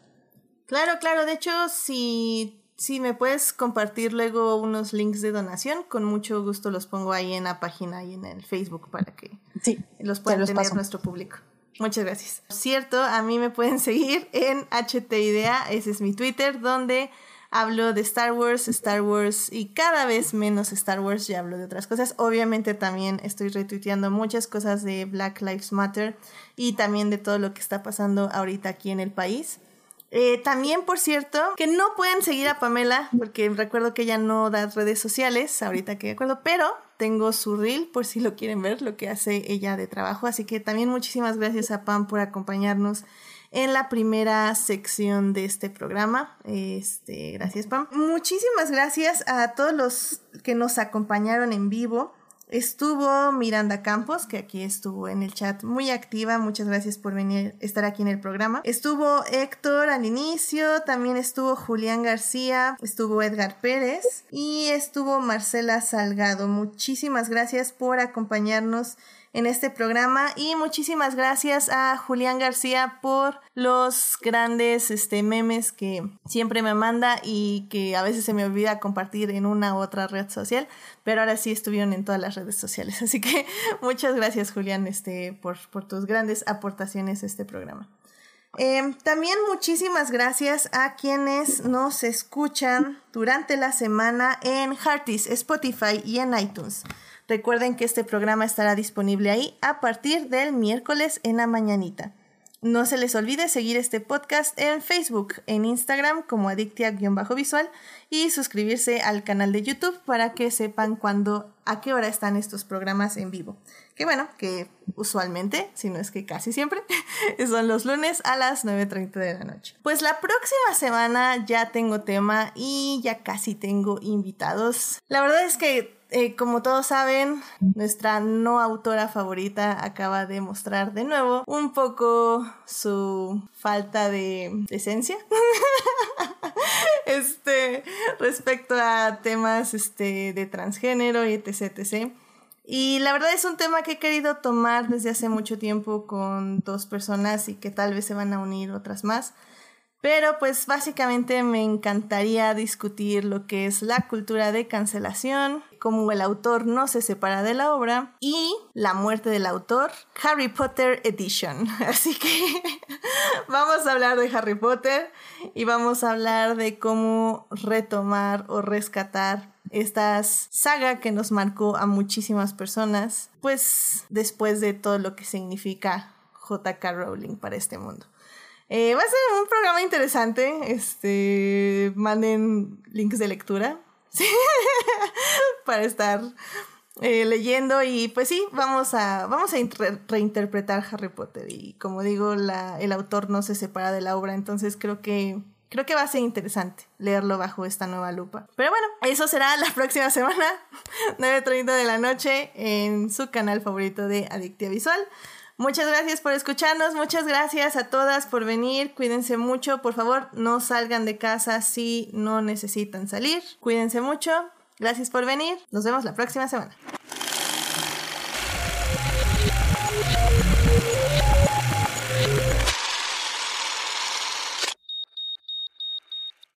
Speaker 1: Claro, claro, de hecho si si me puedes compartir luego unos links de donación, con mucho gusto los pongo ahí en la página y en el Facebook para que
Speaker 5: sí,
Speaker 1: los pueda tener nuestro público. Muchas gracias. Cierto, a mí me pueden seguir en HTIDEA, ese es mi Twitter, donde hablo de Star Wars, Star Wars y cada vez menos Star Wars, ya hablo de otras cosas. Obviamente también estoy retuiteando muchas cosas de Black Lives Matter y también de todo lo que está pasando ahorita aquí en el país. Eh, también, por cierto, que no pueden seguir a Pamela, porque recuerdo que ella no da redes sociales, ahorita que acuerdo, pero tengo su reel por si lo quieren ver, lo que hace ella de trabajo. Así que también muchísimas gracias a Pam por acompañarnos en la primera sección de este programa. Este, gracias, Pam. Muchísimas gracias a todos los que nos acompañaron en vivo. Estuvo Miranda Campos, que aquí estuvo en el chat muy activa. Muchas gracias por venir, estar aquí en el programa. Estuvo Héctor al inicio, también estuvo Julián García, estuvo Edgar Pérez y estuvo Marcela Salgado. Muchísimas gracias por acompañarnos en este programa y muchísimas gracias a Julián García por los grandes este, memes que siempre me manda y que a veces se me olvida compartir en una u otra red social, pero ahora sí estuvieron en todas las redes sociales. Así que muchas gracias Julián este, por, por tus grandes aportaciones a este programa. Eh, también muchísimas gracias a quienes nos escuchan durante la semana en Heartis, Spotify y en iTunes. Recuerden que este programa estará disponible ahí a partir del miércoles en la mañanita. No se les olvide seguir este podcast en Facebook, en Instagram como Adictia-visual y suscribirse al canal de YouTube para que sepan cuándo, a qué hora están estos programas en vivo. Que bueno, que usualmente, si no es que casi siempre, son los lunes a las 9.30 de la noche. Pues la próxima semana ya tengo tema y ya casi tengo invitados. La verdad es que eh, como todos saben, nuestra no autora favorita acaba de mostrar de nuevo un poco su falta de esencia. este, respecto a temas este, de transgénero y etc, etc. Y la verdad es un tema que he querido tomar desde hace mucho tiempo con dos personas y que tal vez se van a unir otras más. Pero pues básicamente me encantaría discutir lo que es la cultura de cancelación, cómo el autor no se separa de la obra y la muerte del autor, Harry Potter Edition. Así que vamos a hablar de Harry Potter y vamos a hablar de cómo retomar o rescatar esta saga que nos marcó a muchísimas personas, pues después de todo lo que significa JK Rowling para este mundo. Eh, va a ser un programa interesante. Este, manden links de lectura para estar eh, leyendo y pues sí, vamos a, vamos a reinterpretar Harry Potter y como digo, la, el autor no se separa de la obra, entonces creo que creo que va a ser interesante leerlo bajo esta nueva lupa. Pero bueno, eso será la próxima semana, 9.30 de la noche, en su canal favorito de Adictia Visual. Muchas gracias por escucharnos, muchas gracias a todas por venir, cuídense mucho, por favor no salgan de casa si no necesitan salir, cuídense mucho, gracias por venir, nos vemos la próxima semana.